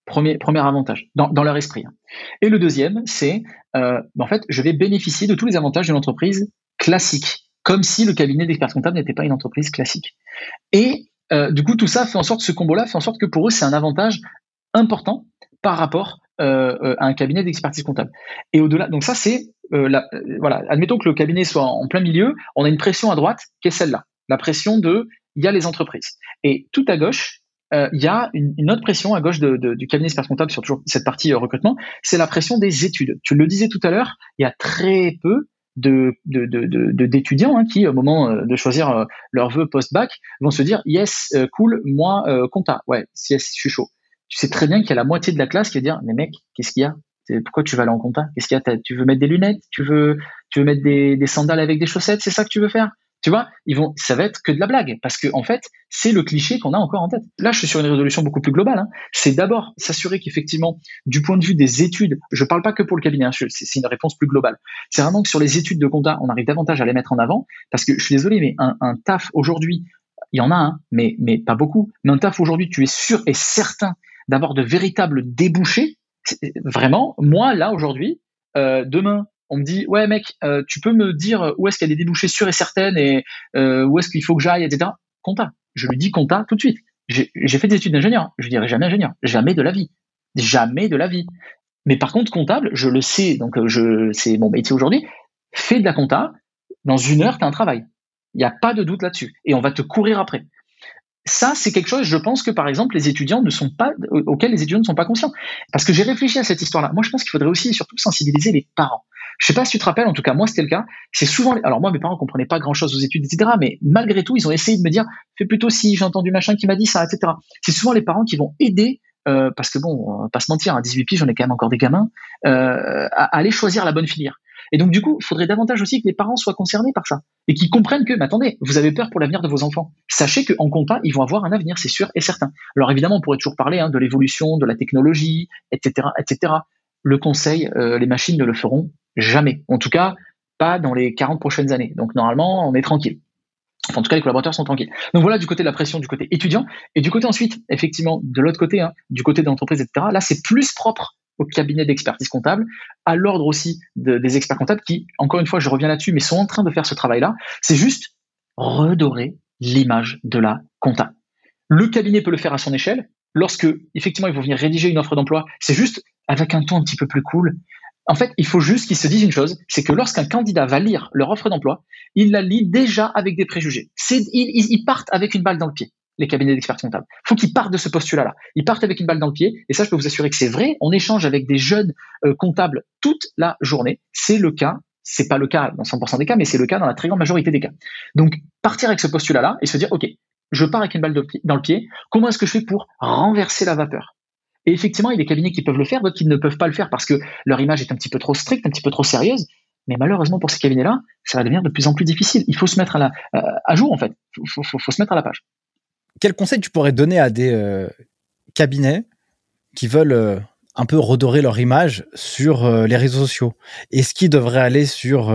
Speaker 2: Premier, avantage, dans, dans leur esprit. Hein. Et le deuxième, c'est, euh, en fait, je vais bénéficier de tous les avantages d'une entreprise classique, comme si le cabinet d'experts comptables n'était pas une entreprise classique. Et euh, du coup, tout ça fait en sorte, ce combo-là fait en sorte que pour eux, c'est un avantage important par rapport euh, euh à un cabinet d'expertise comptable. Et au-delà, donc ça, c'est, euh, voilà, admettons que le cabinet soit en plein milieu, on a une pression à droite qui est celle-là, la pression de, il y a les entreprises. Et tout à gauche, euh, il y a une, autre pression à gauche du cabinet expert comptable sur toujours cette partie euh, recrutement, c'est la pression des études. Tu le disais tout à l'heure, il y a très peu de, d'étudiants hein, qui, au moment euh, de choisir leur vœu post-bac, vont se dire yes, cool, moi, compta, ouais, yes, je suis chaud. Tu sais très bien qu'il y a la moitié de la classe qui va dire mais mec, qu'est-ce qu'il y a? Pourquoi tu vas aller en compta? Qu'est-ce qu'il y a? Tu veux mettre des lunettes? Tu veux, tu veux mettre des, des sandales avec des chaussettes? C'est ça que tu veux faire? Tu vois, ils vont, ça va être que de la blague parce que en fait, c'est le cliché qu'on a encore en tête. Là, je suis sur une résolution beaucoup plus globale. Hein. C'est d'abord s'assurer qu'effectivement, du point de vue des études, je parle pas que pour le cabinet, hein, c'est une réponse plus globale. C'est vraiment que sur les études de compta, on arrive davantage à les mettre en avant parce que je suis désolé, mais un, un taf aujourd'hui, il y en a un, mais mais pas beaucoup. Mais un taf aujourd'hui, tu es sûr et certain d'avoir de véritables débouchés. Vraiment, moi là aujourd'hui, euh, demain, on me dit ouais mec, euh, tu peux me dire où est-ce qu'il y a des débouchés sûrs et certaines et euh, où est-ce qu'il faut que j'aille, etc. Compta. Je lui dis compta tout de suite. J'ai fait des études d'ingénieur. Je dirais jamais ingénieur, jamais de la vie, jamais de la vie. Mais par contre comptable, je le sais, donc je c'est mon métier aujourd'hui. Fais de la compta. Dans une heure, tu as un travail. Il n'y a pas de doute là-dessus. Et on va te courir après. Ça, c'est quelque chose, je pense que par exemple, les étudiants ne sont pas, auxquels les étudiants ne sont pas conscients. Parce que j'ai réfléchi à cette histoire-là. Moi, je pense qu'il faudrait aussi surtout sensibiliser les parents. Je sais pas si tu te rappelles, en tout cas moi c'était le cas. C'est souvent, alors moi mes parents comprenaient pas grand-chose aux études, etc. Mais malgré tout, ils ont essayé de me dire, fais plutôt si j'ai entendu machin qui m'a dit ça, etc. C'est souvent les parents qui vont aider. Euh, parce que bon, on va pas se mentir, à 18 piges, j'en ai quand même encore des gamins, euh, à, aller choisir la bonne filière. Et donc, du coup, il faudrait davantage aussi que les parents soient concernés par ça et qu'ils comprennent que, mais attendez, vous avez peur pour l'avenir de vos enfants. Sachez qu'en compta, ils vont avoir un avenir, c'est sûr et certain. Alors évidemment, on pourrait toujours parler hein, de l'évolution, de la technologie, etc., etc. Le conseil, euh, les machines ne le feront Jamais. En tout cas, pas dans les 40 prochaines années. Donc normalement, on est tranquille. En tout cas, les collaborateurs sont tranquilles. Donc voilà du côté de la pression, du côté étudiant. Et du côté ensuite, effectivement, de l'autre côté, hein, du côté de l'entreprise, etc., là, c'est plus propre au cabinet d'expertise comptable, à l'ordre aussi des experts comptables qui, encore une fois, je reviens là-dessus, mais sont en train de faire ce travail-là. C'est juste redorer l'image de la compta. Le cabinet peut le faire à son échelle. Lorsque, effectivement, il faut venir rédiger une offre d'emploi, c'est juste avec un ton un petit peu plus cool, en fait, il faut juste qu'ils se disent une chose, c'est que lorsqu'un candidat va lire leur offre d'emploi, il la lit déjà avec des préjugés. Ils, partent avec une balle dans le pied, les cabinets d'experts comptables. Il faut qu'ils partent de ce postulat-là. Ils partent avec une balle dans le pied, et ça, je peux vous assurer que c'est vrai. On échange avec des jeunes euh, comptables toute la journée. C'est le cas. C'est pas le cas dans 100% des cas, mais c'est le cas dans la très grande majorité des cas. Donc, partir avec ce postulat-là et se dire, OK, je pars avec une balle dans le pied. Comment est-ce que je fais pour renverser la vapeur? Et effectivement, il y a des cabinets qui peuvent le faire, d'autres qui ne peuvent pas le faire parce que leur image est un petit peu trop stricte, un petit peu trop sérieuse. Mais malheureusement pour ces cabinets-là, ça va devenir de plus en plus difficile. Il faut se mettre à, euh, jour en fait. Il faut, se mettre à la page.
Speaker 1: Quel conseil tu pourrais donner à des euh, cabinets qui veulent euh, un peu redorer leur image sur les réseaux sociaux? Est-ce qu'ils devraient aller sur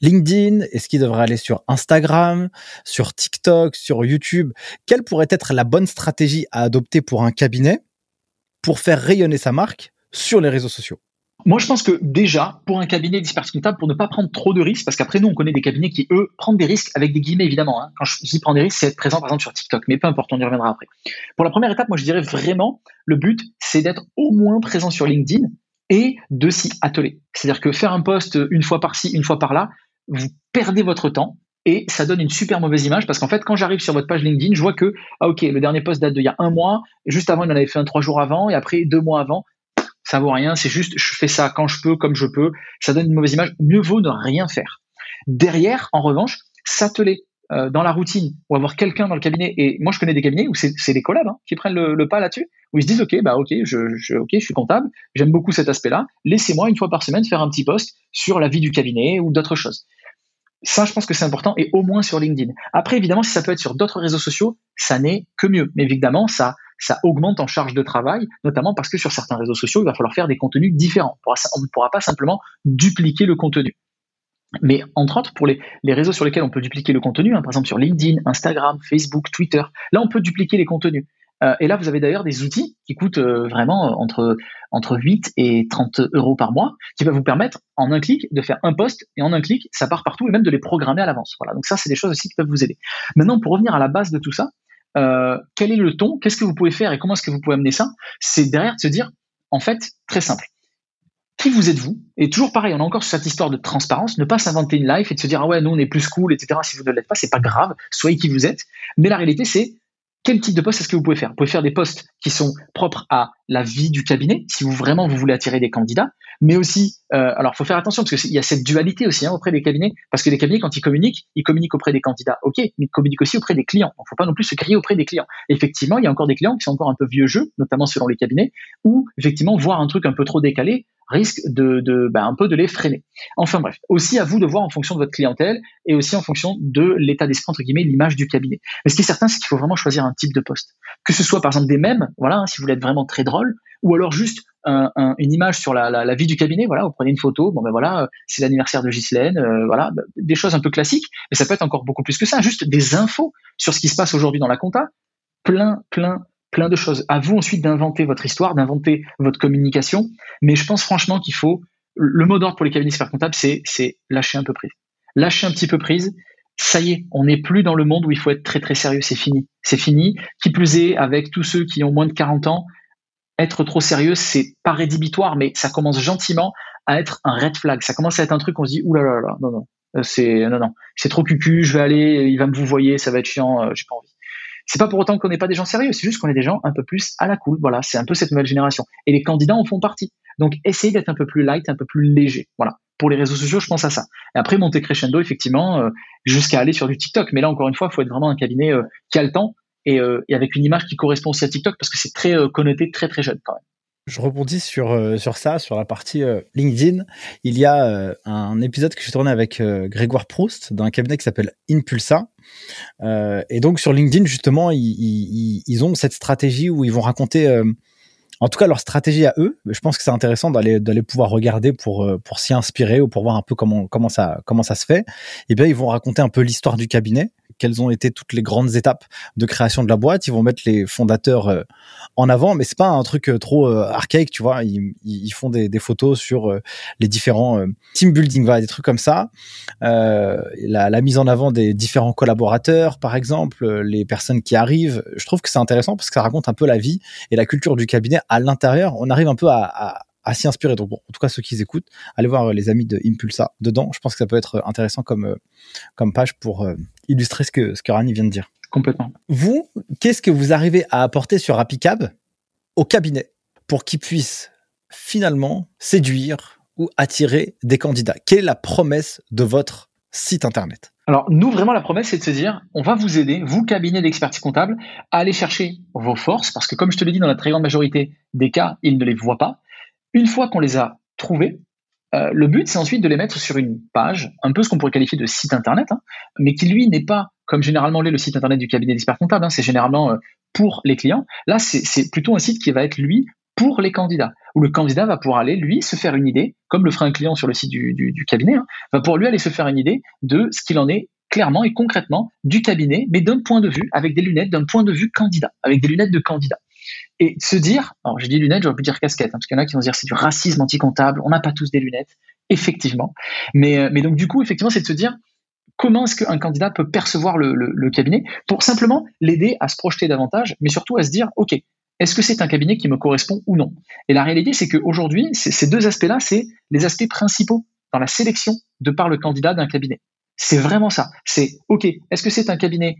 Speaker 1: LinkedIn? Est-ce qu'ils devraient aller sur Instagram, sur TikTok, sur YouTube? Quelle pourrait être la bonne stratégie à adopter pour un cabinet pour faire rayonner sa marque sur les réseaux sociaux?
Speaker 2: Moi, je pense que déjà, pour un cabinet d'expertise comptable, pour ne pas prendre trop de risques, parce qu'après, nous, on connaît des cabinets qui, eux, prennent des risques avec des guillemets, évidemment. Hein. Quand je dis des risques, c'est être présent, par exemple, sur TikTok. Mais peu importe, on y reviendra après. Pour la première étape, moi, je dirais vraiment, le but, c'est d'être au moins présent sur LinkedIn et de s'y atteler. C'est-à-dire que faire un post une fois par-ci, une fois par-là, vous perdez votre temps et ça donne une super mauvaise image parce qu'en fait, quand j'arrive sur votre page LinkedIn, je vois que, ah ok, le dernier post date d'il y a un mois, juste avant, il en avait fait un trois jours avant, et après deux mois avant, ça vaut rien, c'est juste, je fais ça quand je peux, comme je peux, ça donne une mauvaise image, mieux vaut ne rien faire. Derrière, en revanche, s'atteler euh, dans la routine ou avoir quelqu'un dans le cabinet. Et moi, je connais des cabinets où c'est les collabs hein, qui prennent le, pas là-dessus, où ils se disent ok, bah ok, je, je suis comptable, j'aime beaucoup cet aspect-là. Laissez-moi une fois par semaine faire un petit post sur la vie du cabinet ou d'autres choses. Ça, je pense que c'est important et au moins sur LinkedIn. Après, évidemment, si ça peut être sur d'autres réseaux sociaux, ça n'est que mieux. Mais évidemment, ça, ça augmente en charge de travail, notamment parce que sur certains réseaux sociaux, il va falloir faire des contenus différents. On ne pourra pas simplement dupliquer le contenu. Mais entre autres, pour les, réseaux sur lesquels on peut dupliquer le contenu, hein, par exemple sur LinkedIn, Instagram, Facebook, Twitter, là on peut dupliquer les contenus. Euh, et là, vous avez d'ailleurs des outils qui coûtent euh, vraiment euh, entre, entre 8 et 30 euros par mois, qui peuvent vous permettre en un clic de faire un post et en un clic, ça part partout et même de les programmer à l'avance. Voilà, donc ça, c'est des choses aussi qui peuvent vous aider. Maintenant, pour revenir à la base de tout ça, quel est le ton? Qu'est-ce que vous pouvez faire et comment est-ce que vous pouvez amener ça? C'est derrière de se dire, en fait, très simple qui vous êtes-vous? Et toujours pareil, on a encore cette histoire de transparence, ne pas s'inventer une life et de se dire ah ouais, nous on est plus cool, etc. Si vous ne l'êtes pas, c'est pas grave, soyez qui vous êtes. Mais la réalité, c'est quel type de poste est-ce que vous pouvez faire? Vous pouvez faire des postes qui sont propres à la vie du cabinet, si vous vraiment vous voulez attirer des candidats, mais aussi, euh, alors faut faire attention parce qu'il y a cette dualité aussi hein, auprès des cabinets, parce que les cabinets quand ils communiquent, ils communiquent auprès des candidats, ok, mais ils communiquent aussi auprès des clients. Il faut pas non plus se crier auprès des clients. effectivement, il y a encore des clients qui sont encore un peu vieux jeu, notamment selon les cabinets, où effectivement voir un truc un peu trop décalé risque de, de bah, un peu de les freiner. Enfin bref, aussi à vous de voir en fonction de votre clientèle et aussi en fonction de l'état d'esprit entre guillemets, l'image du cabinet. Mais ce qui est certain, c'est qu'il faut vraiment choisir un type de poste, que ce soit par exemple des mêmes, voilà, hein, si vous voulez être vraiment très drôle, ou alors juste une image sur la, vie du cabinet, voilà, vous prenez une photo, bon ben voilà, c'est l'anniversaire de Ghislaine, euh, voilà, bah, des choses un peu classiques, mais ça peut être encore beaucoup plus que ça, juste des infos sur ce qui se passe aujourd'hui dans la compta, plein, plein, plein de choses. À vous ensuite d'inventer votre histoire, d'inventer votre communication, mais je pense franchement qu'il faut, le mot d'ordre pour les cabinets experts comptables, c'est, c'est lâcher un peu prise. Lâcher un petit peu prise, ça y est, on n'est plus dans le monde où il faut être très très sérieux, c'est fini. C'est fini. Qui plus est, avec tous ceux qui ont moins de 40 ans, être trop sérieux, c'est pas rédhibitoire, mais ça commence gentiment à être un red flag. Ça commence à être un truc, on se dit, oulala, là là, non, non, euh, c'est, non, non, c'est trop cucu, je vais aller, il va me vous voyer, ça va être chiant, euh, j'ai pas envie. C'est pas pour autant qu'on n'est pas des gens sérieux, c'est juste qu'on est des gens un peu plus à la cool. Voilà, c'est un peu cette nouvelle génération. Et les candidats en font partie. Donc, essayez d'être un peu plus light, un peu plus léger. Voilà. Pour les réseaux sociaux, je pense à ça. Et après, monter crescendo, effectivement, euh, jusqu'à aller sur du TikTok. Mais là, encore une fois, il faut être vraiment un cabinet qui a le temps euh, et, avec une image qui correspond aussi à TikTok parce que c'est très euh, connoté, très très jeune quand même.
Speaker 1: Je rebondis sur, euh, sur ça, sur la partie LinkedIn. Il y a un épisode que j'ai tourné avec Grégoire Proust d'un cabinet qui s'appelle Impulsa. et donc sur LinkedIn, justement, ils, ils, ont cette stratégie où ils vont raconter en tout cas leur stratégie à eux. Je pense que c'est intéressant d'aller d'aller pouvoir regarder pour pour s'y inspirer ou pour voir un peu comment comment ça comment ça se fait. Et eh bien ils vont raconter un peu l'histoire du cabinet quelles ont été toutes les grandes étapes de création de la boîte. Ils vont mettre les fondateurs euh, en avant, mais c'est pas un truc euh, trop euh, archaïque, tu vois. Ils, ils font des, photos sur les différents team building, des trucs comme ça. La, mise en avant des différents collaborateurs, par exemple, les personnes qui arrivent. Je trouve que c'est intéressant parce que ça raconte un peu la vie et la culture du cabinet à l'intérieur. On arrive un peu à à s'y inspirer. Donc, bon, en tout cas, ceux qui écoutent, allez voir les amis de Impulsa dedans. Je pense que ça peut être intéressant comme, comme page pour illustrer ce que, ce que Rani vient de dire.
Speaker 2: Complètement.
Speaker 1: Vous, qu'est-ce que vous arrivez à apporter sur Appicab au cabinet pour qu'il puisse finalement séduire ou attirer des candidats? Quelle est la promesse de votre site internet?
Speaker 2: Alors, nous, vraiment, la promesse, c'est de se dire, on va vous aider, vous, cabinet d'expertise comptable, à aller chercher vos forces, parce que comme je te l'ai dit, dans la très grande majorité des cas, ils ne les voient pas. Une fois qu'on les a trouvés, euh, le but, c'est ensuite de les mettre sur une page, un peu ce qu'on pourrait qualifier de site internet, hein, mais qui lui n'est pas comme généralement l'est le site internet du cabinet d'experts comptables, hein, c'est généralement euh, pour les clients. Là, c'est plutôt un site qui va être lui pour les candidats, où le candidat va pouvoir aller lui se faire une idée, comme le ferait un client sur le site du, cabinet, hein, va pouvoir lui aller se faire une idée de ce qu'il en est clairement et concrètement du cabinet, mais d'un point de vue, avec des lunettes, d'un point de vue candidat, avec des lunettes de candidat. Et se dire, alors j'ai dit lunettes, j'aurais pu dire casquette, hein, parce qu'il y en a qui vont dire c'est du racisme anti-comptable, on n'a pas tous des lunettes, effectivement. Mais, euh, mais donc du coup, effectivement, c'est de se dire comment est-ce qu'un candidat peut percevoir le, cabinet pour simplement l'aider à se projeter davantage, mais surtout à se dire, OK, est-ce que c'est un cabinet qui me correspond ou non? Et la réalité, c'est qu'aujourd'hui, ces deux aspects-là, c'est les aspects principaux dans la sélection de par le candidat d'un cabinet. C'est vraiment ça. C'est, OK, est-ce que c'est un cabinet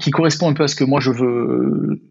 Speaker 2: qui correspond un peu à ce que moi je veux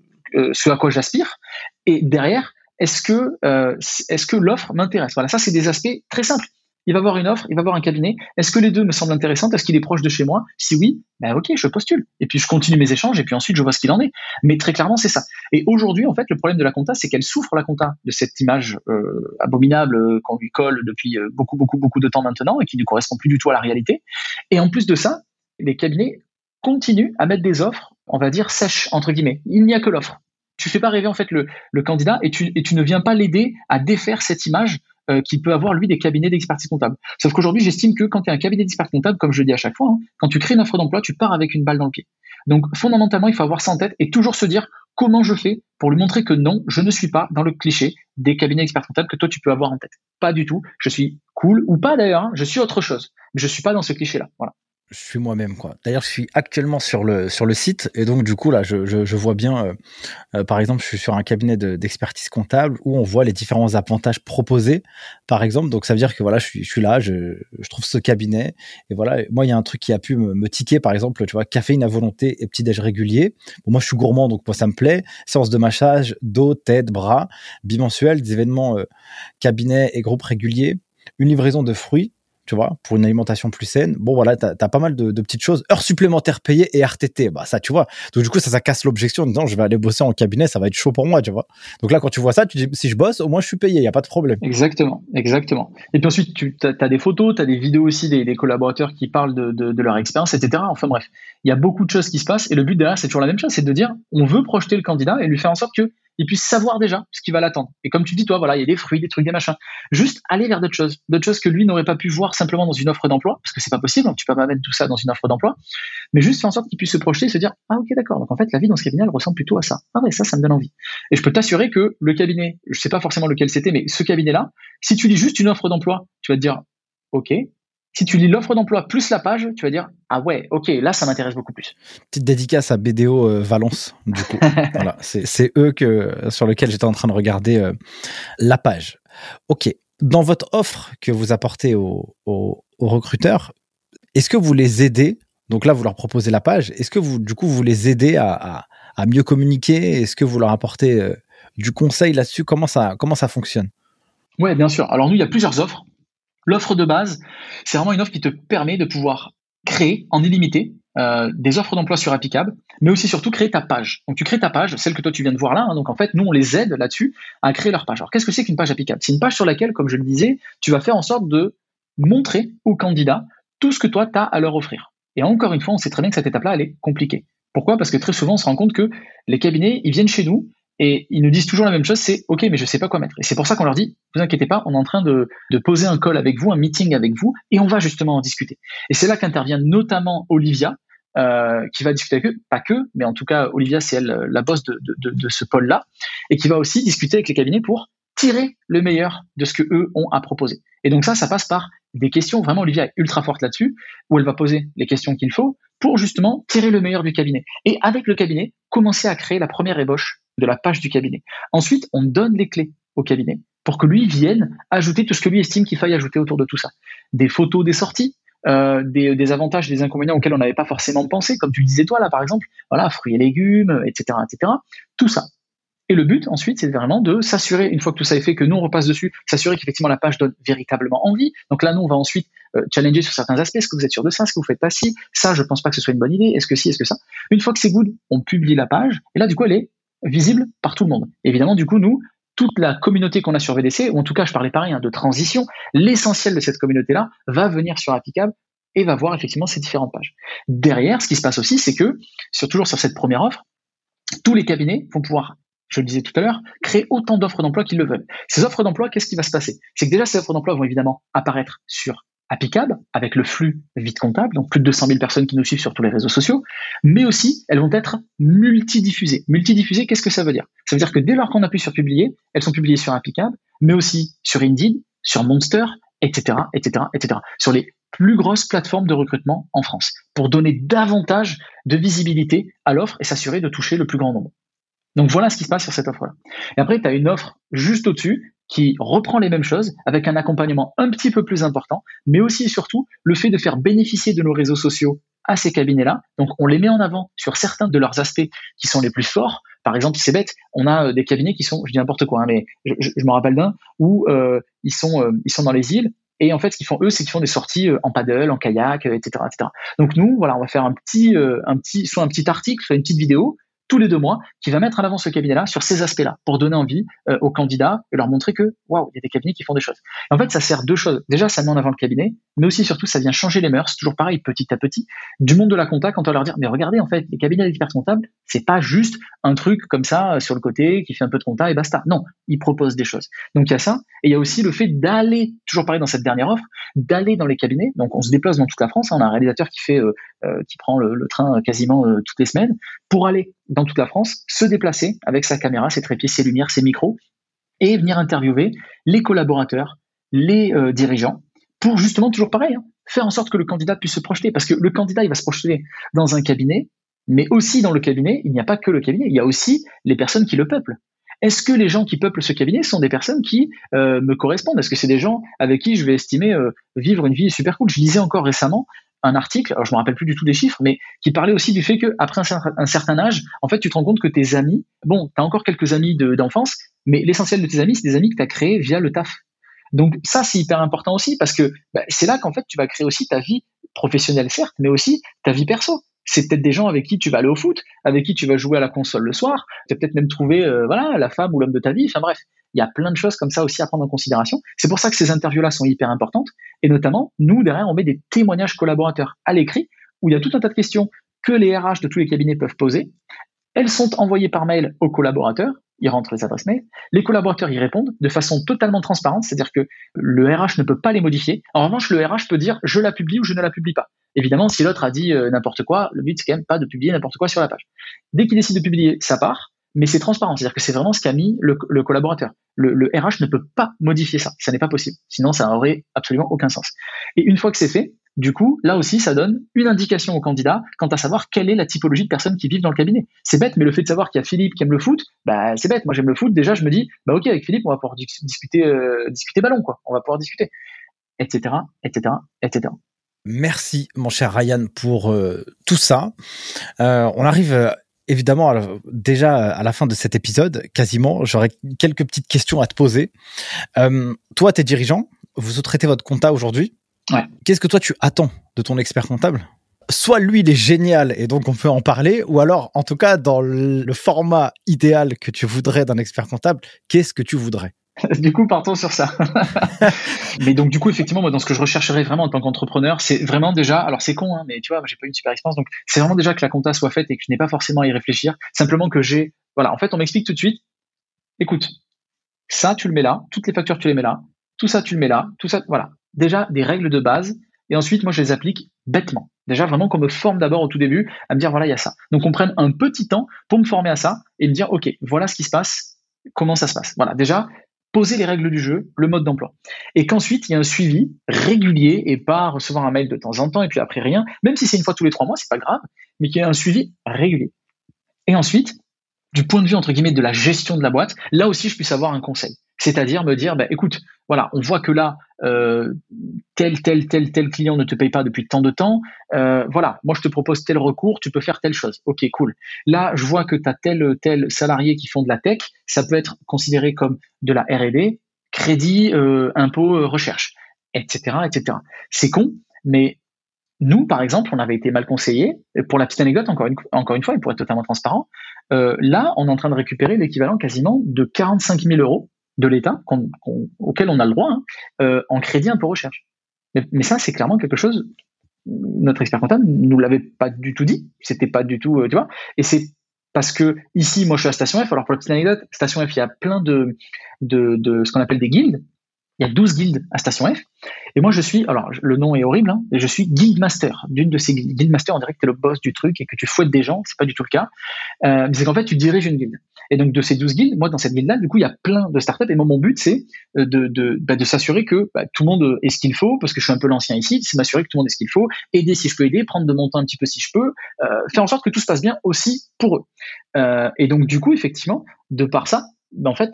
Speaker 2: ce à quoi j'aspire. Et derrière, est-ce que, euh, est-ce que l'offre m'intéresse? Voilà, ça c'est des aspects très simples. il va voir une offre, il va voir un cabinet. Est-ce que les deux me semblent intéressants? Est-ce qu'il est proche de chez moi? Si oui, ben ok, je postule. Et puis je continue mes échanges et puis ensuite je vois ce qu'il en est. Mais très clairement, c'est ça. Et aujourd'hui, en fait, le problème de la compta, c'est qu'elle souffre la compta de cette image euh, abominable euh, qu'on lui colle depuis euh, beaucoup, beaucoup, beaucoup de temps maintenant et qui ne correspond plus du tout à la réalité. Et en plus de ça, les cabinets continuent à mettre des offres, on va dire sèches entre guillemets. Il n'y a que l'offre. Tu fais pas rêver en fait le, candidat et tu, ne viens pas l'aider à défaire cette image euh, qui peut avoir lui des cabinets d'expertise comptable. Sauf qu'aujourd'hui, j'estime que quand tu es un cabinet d'expertise comptable, comme je le dis à chaque fois, hein, quand tu crées une offre d'emploi, tu pars avec une balle dans le pied. Donc fondamentalement, il faut avoir ça en tête et toujours se dire comment je fais pour lui montrer que non, je ne suis pas dans le cliché des cabinets d'expertise comptable que toi tu peux avoir en tête. Pas du tout. Je suis cool ou pas d'ailleurs. Hein, je suis autre chose. Mais je suis pas dans ce cliché-là. Voilà
Speaker 1: je suis moi-même quoi. D'ailleurs, je suis actuellement sur le sur le site et donc du coup là, je, je, je vois bien, euh, euh, par exemple, je suis sur un cabinet d'expertise comptable où on voit les différents avantages proposés, par exemple. Donc ça veut dire que voilà, je suis, je suis là, je, je trouve ce cabinet et voilà. Moi, il y a un truc qui a pu me, me tiquer, par exemple, tu vois, caféine à volonté et petit déj régulier. Bon, moi, je suis gourmand, donc moi ça me plaît. Séance de massage, dos, tête, bras, bimensuel, des événements euh, cabinet et groupe réguliers, une livraison de fruits tu vois, pour une alimentation plus saine. Bon, voilà, tu as, pas mal de, petites choses. Heures supplémentaires payées et RTT, bah ça, tu vois. Donc, du coup, ça, casse l'objection en disant, je vais aller bosser en cabinet, ça va être chaud pour moi, tu vois. Donc là, quand tu vois ça, tu dis, si je bosse, au moins, je suis payé, il n'y a pas de problème.
Speaker 2: Exactement, exactement. Et puis ensuite, tu as, des photos, tu as des vidéos aussi des, collaborateurs qui parlent de, de leur expérience, etc. Enfin bref, il y a beaucoup de choses qui se passent et le but derrière, c'est toujours la même chose, c'est de dire, on veut projeter le candidat et lui faire en sorte que il puisse savoir déjà ce qui va l'attendre. Et comme tu dis, toi, voilà, il y a des fruits, des trucs, des machins. Juste aller vers d'autres choses, d'autres choses que lui n'aurait pas pu voir simplement dans une offre d'emploi, parce que c'est pas possible, donc tu peux pas mettre tout ça dans une offre d'emploi, mais juste faire en sorte qu'il puisse se projeter et se dire, ah ok, d'accord, donc en fait, la vie dans ce cabinet, elle ressemble plutôt à ça. Ah ouais, ça, ça me donne envie. Et je peux t'assurer que le cabinet, je sais pas forcément lequel c'était, mais ce cabinet-là, si tu lis juste une offre d'emploi, tu vas te dire, ok, si tu lis l'offre d'emploi plus la page, tu vas dire ah ouais, ok, là ça m'intéresse beaucoup plus.
Speaker 1: Petite dédicace à BDO euh, Valence, du coup. voilà, c'est eux que sur lesquels j'étais en train de regarder euh, la page. Ok, dans votre offre que vous apportez aux, recruteurs, est-ce que vous les aidez? Donc là, vous leur proposez la page. Est-ce que vous, du coup, vous les aidez à, mieux communiquer? Est-ce que vous leur apportez euh, du conseil là-dessus? Comment ça, comment ça fonctionne?
Speaker 2: Ouais, bien sûr. Alors nous, il y a plusieurs offres. L'offre de base, c'est vraiment une offre qui te permet de pouvoir créer en illimité euh, des offres d'emploi sur Applicable, mais aussi surtout créer ta page. Donc tu crées ta page, celle que toi tu viens de voir là. Hein. donc en fait, nous on les aide là-dessus à créer leur page. Alors qu'est-ce que c'est qu'une page Applicable? C'est une page sur laquelle, comme je le disais, tu vas faire en sorte de montrer aux candidats tout ce que toi tu as à leur offrir. Et encore une fois, on sait très bien que cette étape-là, elle est compliquée. Pourquoi? Parce que très souvent, on se rend compte que les cabinets, ils viennent chez nous et ils nous disent toujours la même chose, c'est OK, mais je sais pas quoi mettre. Et c'est pour ça qu'on leur dit, vous inquiétez pas, on est en train de, poser un call avec vous, un meeting avec vous, et on va justement en discuter. Et c'est là qu'intervient notamment Olivia, euh, qui va discuter avec eux, pas que, mais en tout cas, Olivia, c'est elle la boss de, de ce pôle-là, et qui va aussi discuter avec les cabinets pour tirer le meilleur de ce que eux ont à proposer. Et donc ça, ça passe par des questions. Vraiment, Olivia est ultra forte là-dessus, où elle va poser les questions qu'il faut pour justement tirer le meilleur du cabinet. Et avec le cabinet, commencer à créer la première ébauche de la page du cabinet. Ensuite, on donne les clés au cabinet pour que lui vienne ajouter tout ce que lui estime qu'il faille ajouter autour de tout ça. Des photos des sorties, euh, des, avantages, des inconvénients auxquels on n'avait pas forcément pensé, comme tu disais toi là par exemple, voilà, fruits et légumes, etc., etc. Tout ça. Et le but ensuite, c'est vraiment de s'assurer, une fois que tout ça est fait, que nous on repasse dessus, s'assurer qu'effectivement la page donne véritablement envie. Donc là, nous on va ensuite euh, challenger sur certains aspects. Est-ce que vous êtes sûr de ça? Est-ce que vous faites pas ci? Ça, je pense pas que ce soit une bonne idée. Est-ce que si Est-ce que ça? Une fois que c'est good, on publie la page. Et là, du coup, elle est visible par tout le monde. Évidemment, du coup, nous, toute la communauté qu'on a sur VDC, ou en tout cas, je parlais pareil hein, de transition, l'essentiel de cette communauté-là va venir sur Applicable et va voir effectivement ces différentes pages. Derrière, ce qui se passe aussi, c'est que, sur, toujours sur cette première offre, tous les cabinets vont pouvoir, je le disais tout à l'heure, créer autant d'offres d'emploi qu'ils le veulent. Ces offres d'emploi, qu'est-ce qui va se passer? C'est que déjà, ces offres d'emploi vont évidemment apparaître sur applicable avec le flux vite comptable, donc plus de 200 000 personnes qui nous suivent sur tous les réseaux sociaux, mais aussi elles vont être multidiffusées. Multidiffusées, qu'est-ce que ça veut dire? Ça veut dire que dès lors qu'on appuie sur publier, elles sont publiées sur applicable, mais aussi sur Indeed, sur Monster, etc., etc., etc., sur les plus grosses plateformes de recrutement en France, pour donner davantage de visibilité à l'offre et s'assurer de toucher le plus grand nombre. Donc voilà ce qui se passe sur cette offre-là. Et après, tu as une offre juste au-dessus qui reprend les mêmes choses avec un accompagnement un petit peu plus important, mais aussi et surtout le fait de faire bénéficier de nos réseaux sociaux à ces cabinets-là. Donc on les met en avant sur certains de leurs aspects qui sont les plus forts. Par exemple, c'est bête, on a euh, des cabinets qui sont, je dis n'importe quoi, hein, mais je, me rappelle d'un où euh, ils sont euh, ils sont dans les îles Et en fait, ce qu'ils font eux, c'est qu'ils font des sorties en paddle, en kayak, etc., etc. Donc nous, voilà, on va faire un petit, un petit, soit un petit article, soit une petite vidéo tous les deux mois qui va mettre en avant ce cabinet-là sur ces aspects-là pour donner envie euh, aux candidats et leur montrer que waouh, il y a des cabinets qui font des choses. en fait, ça sert deux choses. Déjà, ça met en avant le cabinet, mais aussi surtout, ça vient changer les mœurs. Toujours pareil, petit à petit, du monde de la compta quand on leur dire mais regardez, en fait, les cabinets d'experts comptables, c'est pas juste un truc comme ça euh, sur le côté qui fait un peu de compta et basta. Non, ils proposent des choses. Donc il y a ça, et il y a aussi le fait d'aller, toujours pareil dans cette dernière offre, d'aller dans les cabinets. Donc on se déplace dans toute la France. Hein. on a un réalisateur qui fait, euh, qui prend le, train quasiment toutes les semaines pour aller dans toute la France, se déplacer avec sa caméra, ses trépieds, ses lumières, ses micros, et venir interviewer les collaborateurs, les euh, dirigeants, pour justement, toujours pareil, hein, faire en sorte que le candidat puisse se projeter. Parce que le candidat, il va se projeter dans un cabinet, mais aussi dans le cabinet, il n'y a pas que le cabinet, il y a aussi les personnes qui le peuplent. Est-ce que les gens qui peuplent ce cabinet sont des personnes qui euh, me correspondent? Est-ce que c'est des gens avec qui je vais estimer euh, vivre une vie super cool? Je lisais encore récemment un article, alors je me rappelle plus du tout des chiffres, mais qui parlait aussi du fait que après un, certain âge, en fait, tu te rends compte que tes amis, bon, tu as encore quelques amis d'enfance, mais l'essentiel de tes amis, c'est des amis que tu as créés via le taf. Donc ça, c'est hyper important aussi parce que bah, c'est là qu'en fait, tu vas créer aussi ta vie professionnelle, certes, mais aussi ta vie perso. C'est peut-être des gens avec qui tu vas aller au foot, avec qui tu vas jouer à la console le soir. Tu as peut-être même trouvé euh, voilà la femme ou l'homme de ta vie. Enfin bref, il y a plein de choses comme ça aussi à prendre en considération. C'est pour ça que ces interviews-là sont hyper importantes. Et notamment, nous, derrière, on met des témoignages collaborateurs à l'écrit où il y a tout un tas de questions que les RH de tous les cabinets peuvent poser. Elles sont envoyées par mail aux collaborateurs. Ils rentrent les adresses mail. Les collaborateurs y répondent de façon totalement transparente, c'est-à-dire que le RH ne peut pas les modifier. En revanche, le RH peut dire je la publie ou je ne la publie pas. Évidemment, si l'autre a dit euh, n'importe quoi, le but c'est quand même pas de publier n'importe quoi sur la page. Dès qu'il décide de publier, ça part mais c'est transparent, c'est-à-dire que c'est vraiment ce qu'a mis le, collaborateur. Le, RH ne peut pas modifier ça, ça n'est pas possible. Sinon, ça n'aurait absolument aucun sens. Et une fois que c'est fait, du coup, là aussi, ça donne une indication au candidat quant à savoir quelle est la typologie de personnes qui vivent dans le cabinet. C'est bête, mais le fait de savoir qu'il y a Philippe qui aime le foot, bah c'est bête. Moi, j'aime le foot. Déjà, je me dis, bah ok, avec Philippe, on va pouvoir discuter, euh, discuter ballon, quoi. On va pouvoir discuter, etc., etc., etc.
Speaker 1: Merci, mon cher Ryan, pour euh, tout ça. Euh, on arrive évidemment, déjà à la fin de cet épisode, quasiment, j'aurais quelques petites questions à te poser. Euh, toi, tu es dirigeant, vous sous-traitez votre compta aujourd'hui. Qu'est-ce que toi tu attends de ton expert comptable? Soit lui, il est génial et donc on peut en parler, ou alors, en tout cas, dans le format idéal que tu voudrais d'un expert comptable, qu'est-ce que tu voudrais?
Speaker 2: du coup, partons sur ça. mais donc, du coup, effectivement, moi, dans ce que je rechercherais vraiment en tant qu'entrepreneur, c'est vraiment déjà, alors c'est con, hein, mais tu vois, j'ai pas une super expérience, donc c'est vraiment déjà que la compta soit faite et que je n'ai pas forcément à y réfléchir. Simplement que j'ai, voilà, en fait, on m'explique tout de suite. Écoute, ça, tu le mets là, toutes les factures, tu les mets là, tout ça, tu le mets là, tout ça, voilà. Déjà, des règles de base. Et ensuite, moi, je les applique bêtement. Déjà, vraiment qu'on me forme d'abord au tout début à me dire, voilà, il y a ça. Donc, on prenne un petit temps pour me former à ça et me dire, OK, voilà ce qui se passe, comment ça se passe. Voilà, déjà, poser les règles du jeu, le mode d'emploi. Et qu'ensuite, il y a un suivi régulier et pas recevoir un mail de temps en temps et puis après rien, même si c'est une fois tous les trois mois, c'est pas grave, mais qu'il y ait un suivi régulier. Et ensuite, du point de vue, entre guillemets, de la gestion de la boîte, là aussi, je puisse avoir un conseil. C'est-à-dire me dire, bah, écoute, voilà, on voit que là, euh, tel, tel, tel, tel client ne te paye pas depuis tant de temps. Euh, voilà, moi je te propose tel recours, tu peux faire telle chose. Ok, cool. Là, je vois que tu as tel, tel salarié qui font de la tech, ça peut être considéré comme de la R&D, crédit, euh, impôt, recherche, etc., etc. C'est con, mais nous, par exemple, on avait été mal conseillés. Pour la petite anecdote, encore une, encore une fois, et pour être totalement transparent, là, on est en train de récupérer l'équivalent quasiment de 45 000 euros de l'État auquel on a le droit hein, euh, en crédit impôt recherche. Mais, ça, c'est clairement quelque chose. Notre expert comptable nous l'avait pas du tout dit. C'était pas du tout, euh, tu vois. Et c'est parce que ici, moi, je suis à Station F. Alors pour la petite anecdote, Station F, il y a plein de de, de ce qu'on appelle des guildes. Il y a 12 guildes à Station F. Et moi, je suis, alors le nom est horrible, hein, je suis guild master d'une de ces guildes. Guild master, on dirait que tu es le boss du truc et que tu fouettes des gens. C'est pas du tout le cas. Euh, c'est qu'en fait, tu diriges une guilde. Et donc, de ces 12 guildes, moi, dans cette guilde-là, du coup, il y a plein de startups. Et moi, mon but, c'est euh, de, de, bah, de s'assurer que bah, tout le monde est ce qu'il faut, parce que je suis un peu l'ancien ici, c'est m'assurer que tout le monde est ce qu'il faut, aider si je peux aider, prendre de mon temps un petit peu si je peux, euh, faire en sorte que tout se passe bien aussi pour eux. Euh, et donc, du coup, effectivement, de par ça, bah, en fait,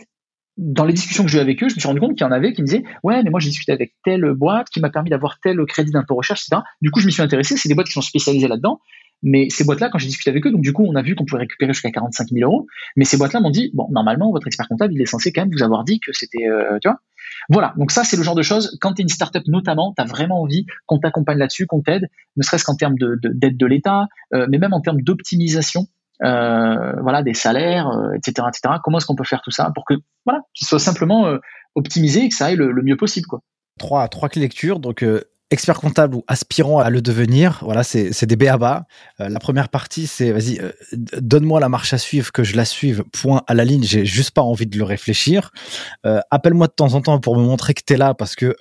Speaker 2: dans les discussions que j'ai eues avec eux, je me suis rendu compte qu'il y en avait qui me disaient ouais mais moi j'ai discuté avec telle boîte qui m'a permis d'avoir tel crédit d'impôt recherche etc. Du coup je me suis intéressé, c'est des boîtes qui sont spécialisées là-dedans. Mais ces boîtes-là, quand j'ai discuté avec eux, donc du coup, on a vu qu'on pouvait récupérer jusqu'à 45 000 euros. Mais ces boîtes-là m'ont dit, bon, normalement, votre expert comptable, il est censé quand même vous avoir dit que c'était, euh, tu vois. Voilà. Donc ça, c'est le genre de choses. Quand tu es une startup, notamment, tu as vraiment envie qu'on t'accompagne là-dessus, qu'on t'aide, ne serait-ce qu'en termes d'aide de, de l'État, euh, mais même en termes d'optimisation. Euh, voilà, des salaires, etc., etc. Comment est-ce qu'on peut faire tout ça pour que, voilà, qu'il soit simplement optimisé et que ça aille le, mieux possible, quoi.
Speaker 1: Trois, trois lectures. Donc, expert comptable ou aspirant à le devenir, voilà, c'est des béabas. Euh, la première partie, c'est vas-y, euh, donne-moi la marche à suivre, que je la suive, point à la ligne, j'ai juste pas envie de le réfléchir. Euh, appelle-moi de temps en temps pour me montrer que tu es là parce que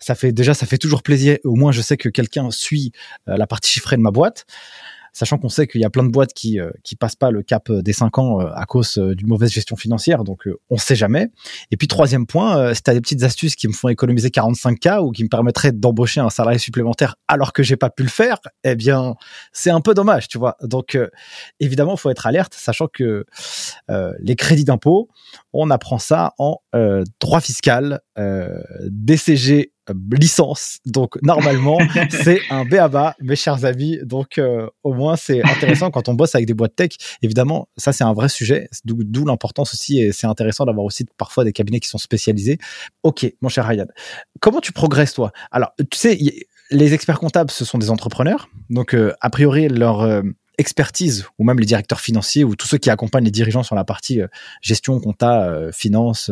Speaker 1: ça fait déjà, ça fait toujours plaisir. Au moins, je sais que quelqu'un suit la partie chiffrée de ma boîte sachant qu'on sait qu'il y a plein de boîtes qui euh, qui passent pas le cap euh, des 5 ans euh, à cause d'une mauvaise gestion financière, donc on sait jamais. Et puis troisième point, si tu des petites astuces qui me font économiser 45K ou qui me permettraient d'embaucher un salarié supplémentaire alors que j'ai pas pu le faire, eh bien c'est un peu dommage, tu vois. Donc évidemment, faut être alerte, sachant que les crédits d'impôt, on apprend ça en droit fiscal, DCG licence. Donc normalement, c'est un BABA, mes chers amis. Donc euh, au moins, c'est intéressant quand on bosse avec des boîtes tech. Évidemment, ça c'est un vrai sujet, d'où l'importance aussi. Et c'est intéressant d'avoir aussi parfois des cabinets qui sont spécialisés. Ok, mon cher Ryan, comment tu progresses toi? Alors, tu sais, les experts comptables, ce sont des entrepreneurs. Donc euh, a priori, leur euh, expertise, ou même les directeurs financiers, ou tous ceux qui accompagnent les dirigeants sur la partie gestion, compta, finance,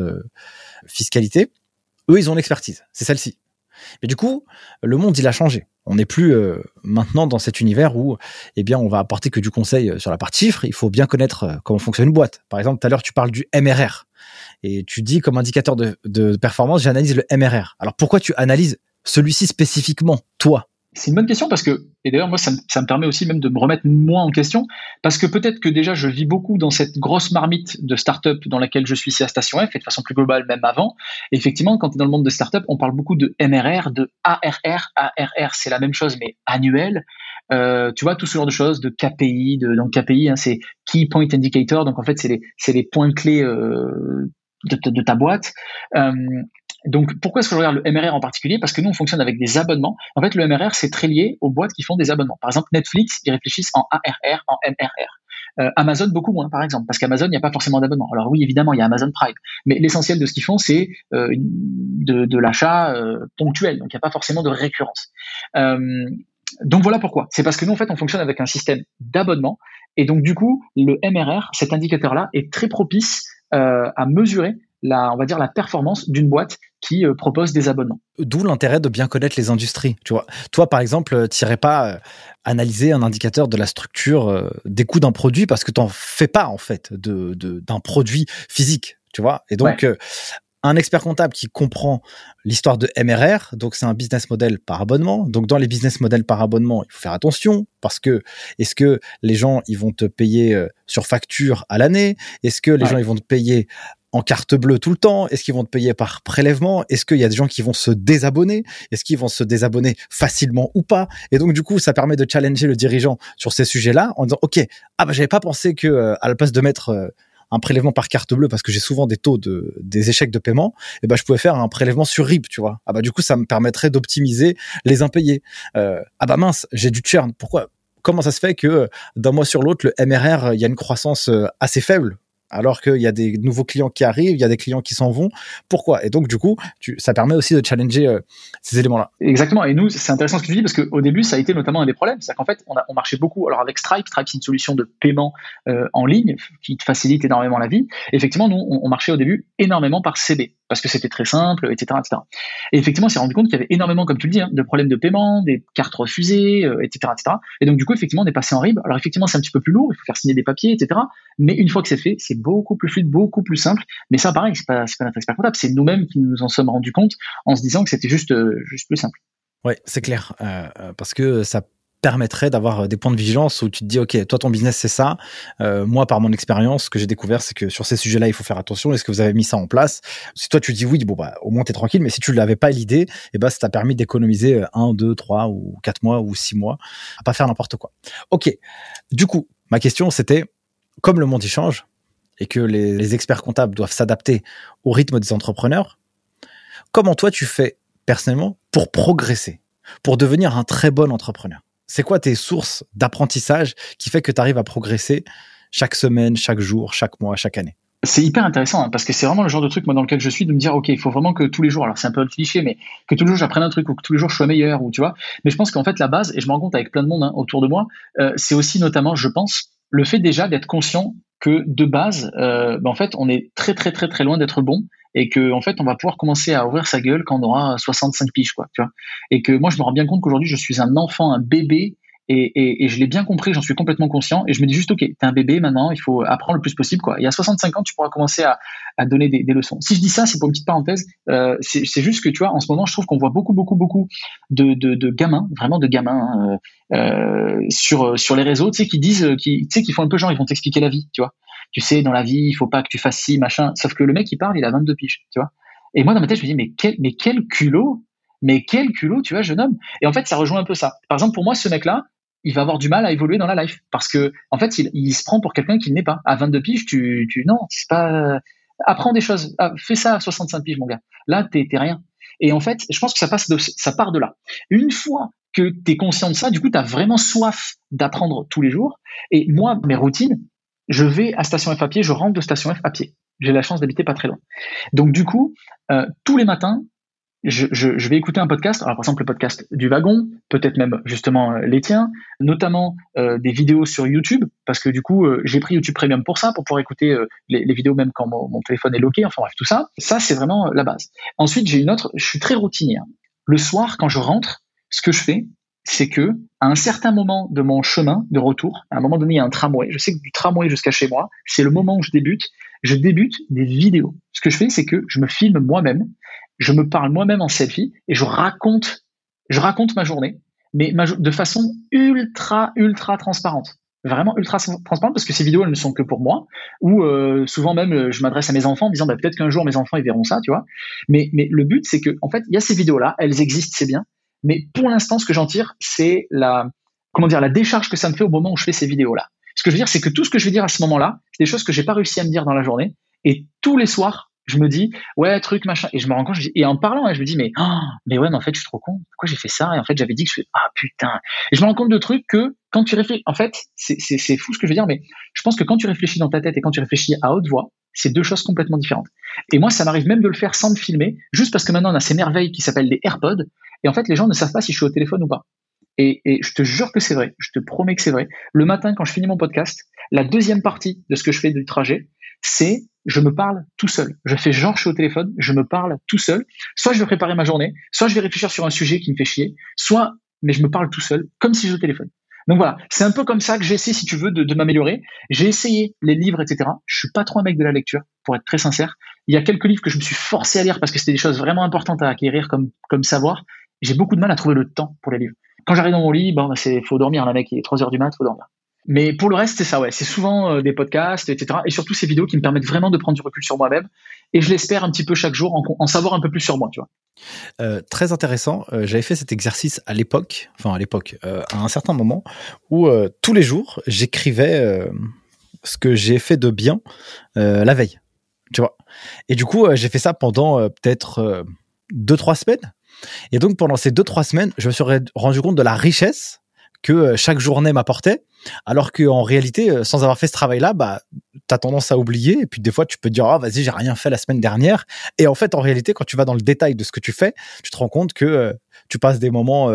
Speaker 1: fiscalité, eux, ils ont l'expertise. C'est celle-ci. Mais du coup, le monde, il a changé. On n'est plus euh, maintenant dans cet univers où, eh bien, on va apporter que du conseil euh, sur la partie chiffres. Il faut bien connaître euh, comment fonctionne une boîte. Par exemple, tout à l'heure, tu parles du MRR. Et tu dis, comme indicateur de performance, j'analyse le MRR. Alors, pourquoi tu analyses celui-ci spécifiquement, toi?
Speaker 2: C'est une bonne question parce que, et d'ailleurs moi ça me, permet aussi même de me remettre moi en question, parce que peut-être que déjà je vis beaucoup dans cette grosse marmite de start-up dans laquelle je suis ici à Station F, et de façon plus globale même avant. effectivement, quand tu es dans le monde de start-up, on parle beaucoup de MRR, de ARR. ARR c'est la même chose mais annuel. Euh, tu vois, tout ce genre de choses, de KPI, de, donc KPI, hein, c'est Key Point Indicator, donc en fait c'est les, les points clés euh, de, de, ta boîte. Euh, donc, pourquoi est-ce que je regarde le MRR en particulier? Parce que nous, on fonctionne avec des abonnements. En fait, le MRR, c'est très lié aux boîtes qui font des abonnements. Par exemple, Netflix, ils réfléchissent en ARR, en MRR. Euh, Amazon, beaucoup moins, par exemple, parce qu'Amazon, il n'y a pas forcément d'abonnement. Alors oui, évidemment, il y a Amazon Prime, mais l'essentiel de ce qu'ils font, c'est euh, de, l'achat euh, ponctuel. Donc, il n'y a pas forcément de récurrence. Donc voilà pourquoi. C'est parce que nous, en fait, on fonctionne avec un système d'abonnement. Et donc, du coup, le MRR, cet indicateur-là, est très propice à mesurer la, on va dire, la performance d'une boîte qui euh, propose des abonnements.
Speaker 1: D'où l'intérêt de bien connaître les industries. Tu vois, toi, par exemple, euh, tu n'irais pas euh, analyser un indicateur de la structure des coûts d'un produit parce que tu n'en fais pas, en fait, de, d'un produit physique. Tu vois, et donc, un expert comptable qui comprend l'histoire de MRR, donc c'est un business model par abonnement. Donc dans les business models par abonnement, il faut faire attention parce que est-ce que les gens ils vont te payer sur facture à l'année? Est-ce que les gens ils vont te payer en carte bleue tout le temps? Est-ce qu'ils vont te payer par prélèvement? Est-ce qu'il y a des gens qui vont se désabonner? Est-ce qu'ils vont se désabonner facilement ou pas? Et donc du coup, ça permet de challenger le dirigeant sur ces sujets-là en disant OK, ah bah j'avais pas pensé que euh, à la place de mettre euh, un prélèvement par carte bleue parce que j'ai souvent des taux de des échecs de paiement, et eh ben je pouvais faire un prélèvement sur RIB, tu vois. Ah bah du coup, ça me permettrait d'optimiser les impayés. Euh, ah bah mince, j'ai du churn. Pourquoi? Comment ça se fait que d'un mois sur l'autre, le MRR, il y a une croissance assez faible? Alors qu'il y a des nouveaux clients qui arrivent, il y a des clients qui s'en vont. Pourquoi? Et donc, du coup, ça permet aussi de challenger euh, ces éléments-là.
Speaker 2: Exactement. Et nous, c'est intéressant ce que tu dis parce qu'au début, ça a été notamment un des problèmes. C'est qu'en fait, on, a, on marchait beaucoup. Alors, avec Stripe, Stripe, c'est une solution de paiement euh, en ligne qui te facilite énormément la vie. effectivement, nous, on, marchait au début énormément par CB parce que c'était très simple, etc., etc. Et effectivement, on s'est rendu compte qu'il y avait énormément, comme tu le dis, hein, de problèmes de paiement, des cartes refusées, etc., euh, etc. Et donc, du coup, effectivement, on est passé en RIB. Alors, effectivement, c'est un petit peu plus lourd. Il faut faire signer des papiers, etc. Mais une fois que c'est fait, c'est beaucoup plus fluide, beaucoup plus simple. Mais ça, pareil, c'est pas, pas notre expert comptable, c'est nous-mêmes qui nous en sommes rendus compte en se disant que c'était juste, euh, juste plus simple.
Speaker 1: Oui, c'est clair, euh, parce que ça permettrait d'avoir des points de vigilance où tu te dis ok toi ton business c'est ça. Moi par mon expérience ce que j'ai découvert c'est que sur ces sujets là il faut faire attention. Est-ce que vous avez mis ça en place? Si toi tu dis oui bon bah au moins t'es tranquille. Mais si tu l'avais pas l'idée eh ben ça t'a permis d'économiser un deux trois ou quatre mois ou six mois à pas faire n'importe quoi. Ok. Du coup ma question c'était comme le monde y change et que les, experts comptables doivent s'adapter au rythme des entrepreneurs, comment toi tu fais personnellement pour progresser, pour devenir un très bon entrepreneur? C'est quoi tes sources d'apprentissage qui fait que tu arrives à progresser chaque semaine, chaque jour, chaque mois, chaque année?
Speaker 2: C'est hyper intéressant hein, parce que c'est vraiment le genre de truc moi dans lequel je suis de me dire ok il faut vraiment que tous les jours alors c'est un peu un cliché mais que tous les jours j'apprenne un truc ou que tous les jours je sois meilleur ou tu vois. Mais je pense qu'en fait la base et je me rends compte avec plein de monde hein, autour de moi euh, c'est aussi notamment je pense le fait déjà d'être conscient que de base euh, ben, en fait on est très très très très loin d'être bon et que en fait on va pouvoir commencer à ouvrir sa gueule quand on aura 65 piges quoi tu vois et que moi je me rends bien compte qu'aujourd'hui je suis un enfant un bébé et, je l'ai bien compris, j'en suis complètement conscient. Et je me dis juste, OK, t'es un bébé maintenant, il faut apprendre le plus possible. Quoi. Et à 65 ans, tu pourras commencer à, donner des, leçons. Si je dis ça, c'est pour une petite parenthèse. Euh, c'est juste que, tu vois, en ce moment, je trouve qu'on voit beaucoup, beaucoup, beaucoup de, gamins, vraiment de gamins, hein, euh, sur, sur les réseaux, tu sais, qui disent, tu sais, qui font un peu genre, ils vont t'expliquer la vie, tu vois. Tu sais, dans la vie, il faut pas que tu fasses ci, machin. Sauf que le mec, il parle, il a 22 piges, tu vois. Et moi, dans ma tête, je me dis, mais quel, mais quel culot mais quel culot, tu vois, jeune homme. Et en fait, ça rejoint un peu ça. Par exemple, pour moi, ce mec-là, il va avoir du mal à évoluer dans la life parce que en fait il, se prend pour quelqu'un qui n'est pas à 22 piges tu, tu non c'est pas apprends des choses ah, fais ça à 65 piges mon gars là t'es rien et en fait je pense que ça passe de, ça part de là une fois que tu es conscient de ça du coup tu as vraiment soif d'apprendre tous les jours et moi mes routines je vais à station F à pied je rentre de station F à pied j'ai la chance d'habiter pas très loin donc du coup euh, tous les matins je, vais écouter un podcast, alors par exemple le podcast du wagon, peut-être même justement euh, les tiens, notamment euh, des vidéos sur YouTube, parce que du coup j'ai pris YouTube Premium pour ça, pour pouvoir écouter les, vidéos même quand mon, mon, téléphone est loqué, enfin bref tout ça. Ça c'est vraiment la base. Ensuite j'ai une autre, je suis très routinier. Le soir quand je rentre, ce que je fais, c'est que à un certain moment de mon chemin de retour, à un moment donné il y a un tramway. Je sais que du tramway jusqu'à chez moi, c'est le moment où je débute. Je débute des vidéos. Ce que je fais, c'est que je me filme moi-même je me parle moi-même en selfie et je raconte, je raconte ma journée, mais de façon ultra, ultra transparente. Vraiment ultra transparente parce que ces vidéos, elles ne sont que pour moi. Ou euh, souvent même, euh, je m'adresse à mes enfants en disant, bah, peut-être qu'un jour mes enfants ils verront ça, tu vois. Mais, mais le but, c'est que, en fait, il y a ces vidéos-là, elles existent, c'est bien. Mais pour l'instant, ce que j'en tire, c'est la, comment dire, la décharge que ça me fait au moment où je fais ces vidéos-là. Ce que je veux dire, c'est que tout ce que je vais dire à ce moment-là, c'est des choses que j'ai pas réussi à me dire dans la journée. Et tous les soirs, je me dis ouais truc machin. Et je me rends compte et en parlant hein, je me dis mais oh, mais ouais mais en fait je suis trop con. Pourquoi j'ai fait ça? Et en fait j'avais dit que je ah putain. Et je me rends compte de trucs que quand tu réfléchis en fait c'est fou ce que je veux dire mais je pense que quand tu réfléchis dans ta tête et quand tu réfléchis à haute voix c'est deux choses complètement différentes. Et moi ça m'arrive même de le faire sans me filmer juste parce que maintenant on a ces merveilles qui s'appellent les AirPods et en fait les gens ne savent pas si je suis au téléphone ou pas et, je te jure que c'est vrai je te promets que c'est vrai le matin quand je finis mon podcast la deuxième partie de ce que je fais du trajet c'est je me parle tout seul. Je fais genre je suis au téléphone, je me parle tout seul. Soit je vais préparer ma journée, soit je vais réfléchir sur un sujet qui me fait chier, soit mais je me parle tout seul, comme si je au téléphone. Donc voilà, c'est un peu comme ça que j'ai essayé, si tu veux, de, de m'améliorer. J'ai essayé les livres, etc. Je suis pas trop un mec de la lecture, pour être très sincère. Il y a quelques livres que je me suis forcé à lire parce que c'était des choses vraiment importantes à acquérir comme, comme savoir. J'ai beaucoup de mal à trouver le temps pour les livres. Quand j'arrive dans mon lit, bah, c'est faut dormir, là, mec, il est 3 heures du mat, faut dormir. Mais pour le reste, c'est ça, ouais. C'est souvent euh, des podcasts, etc. Et surtout ces vidéos qui me permettent vraiment de prendre du recul sur moi-même. Et je l'espère un petit peu chaque jour, en, savoir un peu plus sur moi, tu vois.
Speaker 1: Euh, très intéressant. Euh, j'avais fait cet exercice à l'époque, enfin à l'époque, à un certain moment, où tous les jours, j'écrivais ce que j'ai fait de bien la veille, tu vois. Et du coup, j'ai fait ça pendant peut-être deux, trois semaines. Et donc, pendant ces deux, trois semaines, je me suis rendu compte de la richesse que euh, chaque journée m'apportait. Alors qu'en réalité, euh, sans avoir fait ce travail-là, bah, tu as tendance à oublier. Et puis des fois, tu peux te dire, ah, vas-y, j'ai rien fait la semaine dernière. Et en fait, en réalité, quand tu vas dans le détail de ce que tu fais, tu te rends compte que euh, tu passes des moments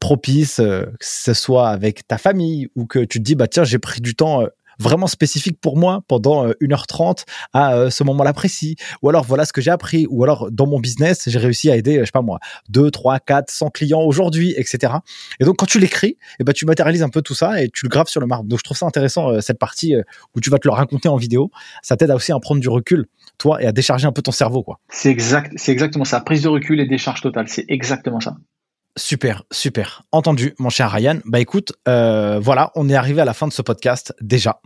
Speaker 1: propices, que ce soit avec ta famille ou que tu te dis, bah tiens, j'ai pris du temps vraiment spécifique pour moi pendant 1h30 euh, à euh, ce moment-là précis. Ou alors voilà ce que j'ai appris. Ou alors dans mon business, j'ai réussi à aider, je sais pas moi, 2, 3, 4, 100 clients aujourd'hui, etc. Et donc quand tu l'écris, eh ben, tu matérialises un peu tout ça et tu le graves sur le marbre. Donc je trouve ça intéressant euh, cette partie où tu vas te le raconter en vidéo. Ça t'aide aussi à prendre du recul, toi, et à décharger un peu ton cerveau. quoi.
Speaker 2: C'est exact, c'est exactement ça. Prise de recul et décharge totale. C'est exactement ça.
Speaker 1: Super, super. Entendu, mon cher Ryan. Bah écoute, euh, voilà, on est arrivé à la fin de ce podcast déjà.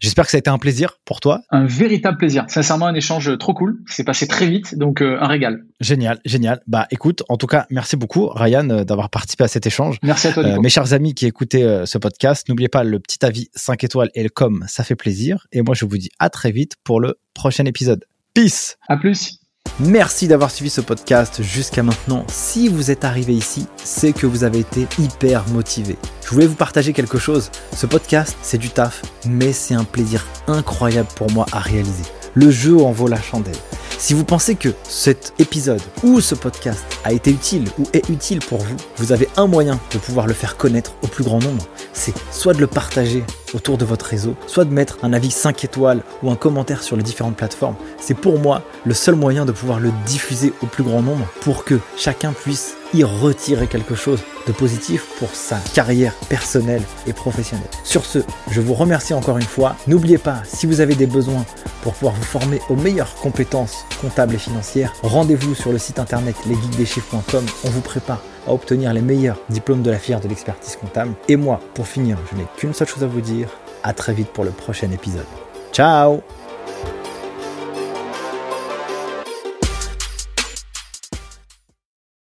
Speaker 1: J'espère que ça a été un plaisir pour toi.
Speaker 2: Un véritable plaisir. Sincèrement, un échange trop cool. C'est passé très vite, donc euh, un régal.
Speaker 1: Génial, génial. Bah écoute, en tout cas, merci beaucoup, Ryan, euh, d'avoir participé à cet échange.
Speaker 2: Merci à toi.
Speaker 1: mes chers amis qui écoutaient ce podcast, n'oubliez pas le petit avis 5 étoiles et le com, ça fait plaisir. Et moi, je vous dis à très vite pour le prochain épisode. Peace.
Speaker 2: À plus.
Speaker 1: Merci d'avoir suivi ce podcast jusqu'à maintenant. Si vous êtes arrivé ici, c'est que vous avez été hyper motivé. Je voulais vous partager quelque chose. Ce podcast, c'est du taf, mais c'est un plaisir incroyable pour moi à réaliser. Le jeu en vaut la chandelle. Si vous pensez que cet épisode ou ce podcast a été utile ou est utile pour vous, vous avez un moyen de pouvoir le faire connaître au plus grand nombre. C'est soit de le partager autour de votre réseau, soit de mettre un avis 5 étoiles ou un commentaire sur les différentes plateformes. C'est pour moi le seul moyen de pouvoir le diffuser au plus grand nombre pour que chacun puisse y retirer quelque chose de positif pour sa carrière personnelle et professionnelle. Sur ce, je vous remercie encore une fois. N'oubliez pas, si vous avez des besoins pour pouvoir vous former aux meilleures compétences comptables et financières, rendez-vous sur le site internet lesgeekdeschiffres.com. On vous prépare à obtenir les meilleurs diplômes de la fière de l'expertise comptable. Et moi, pour finir, je n'ai qu'une seule chose à vous dire. À très vite pour le prochain épisode. Ciao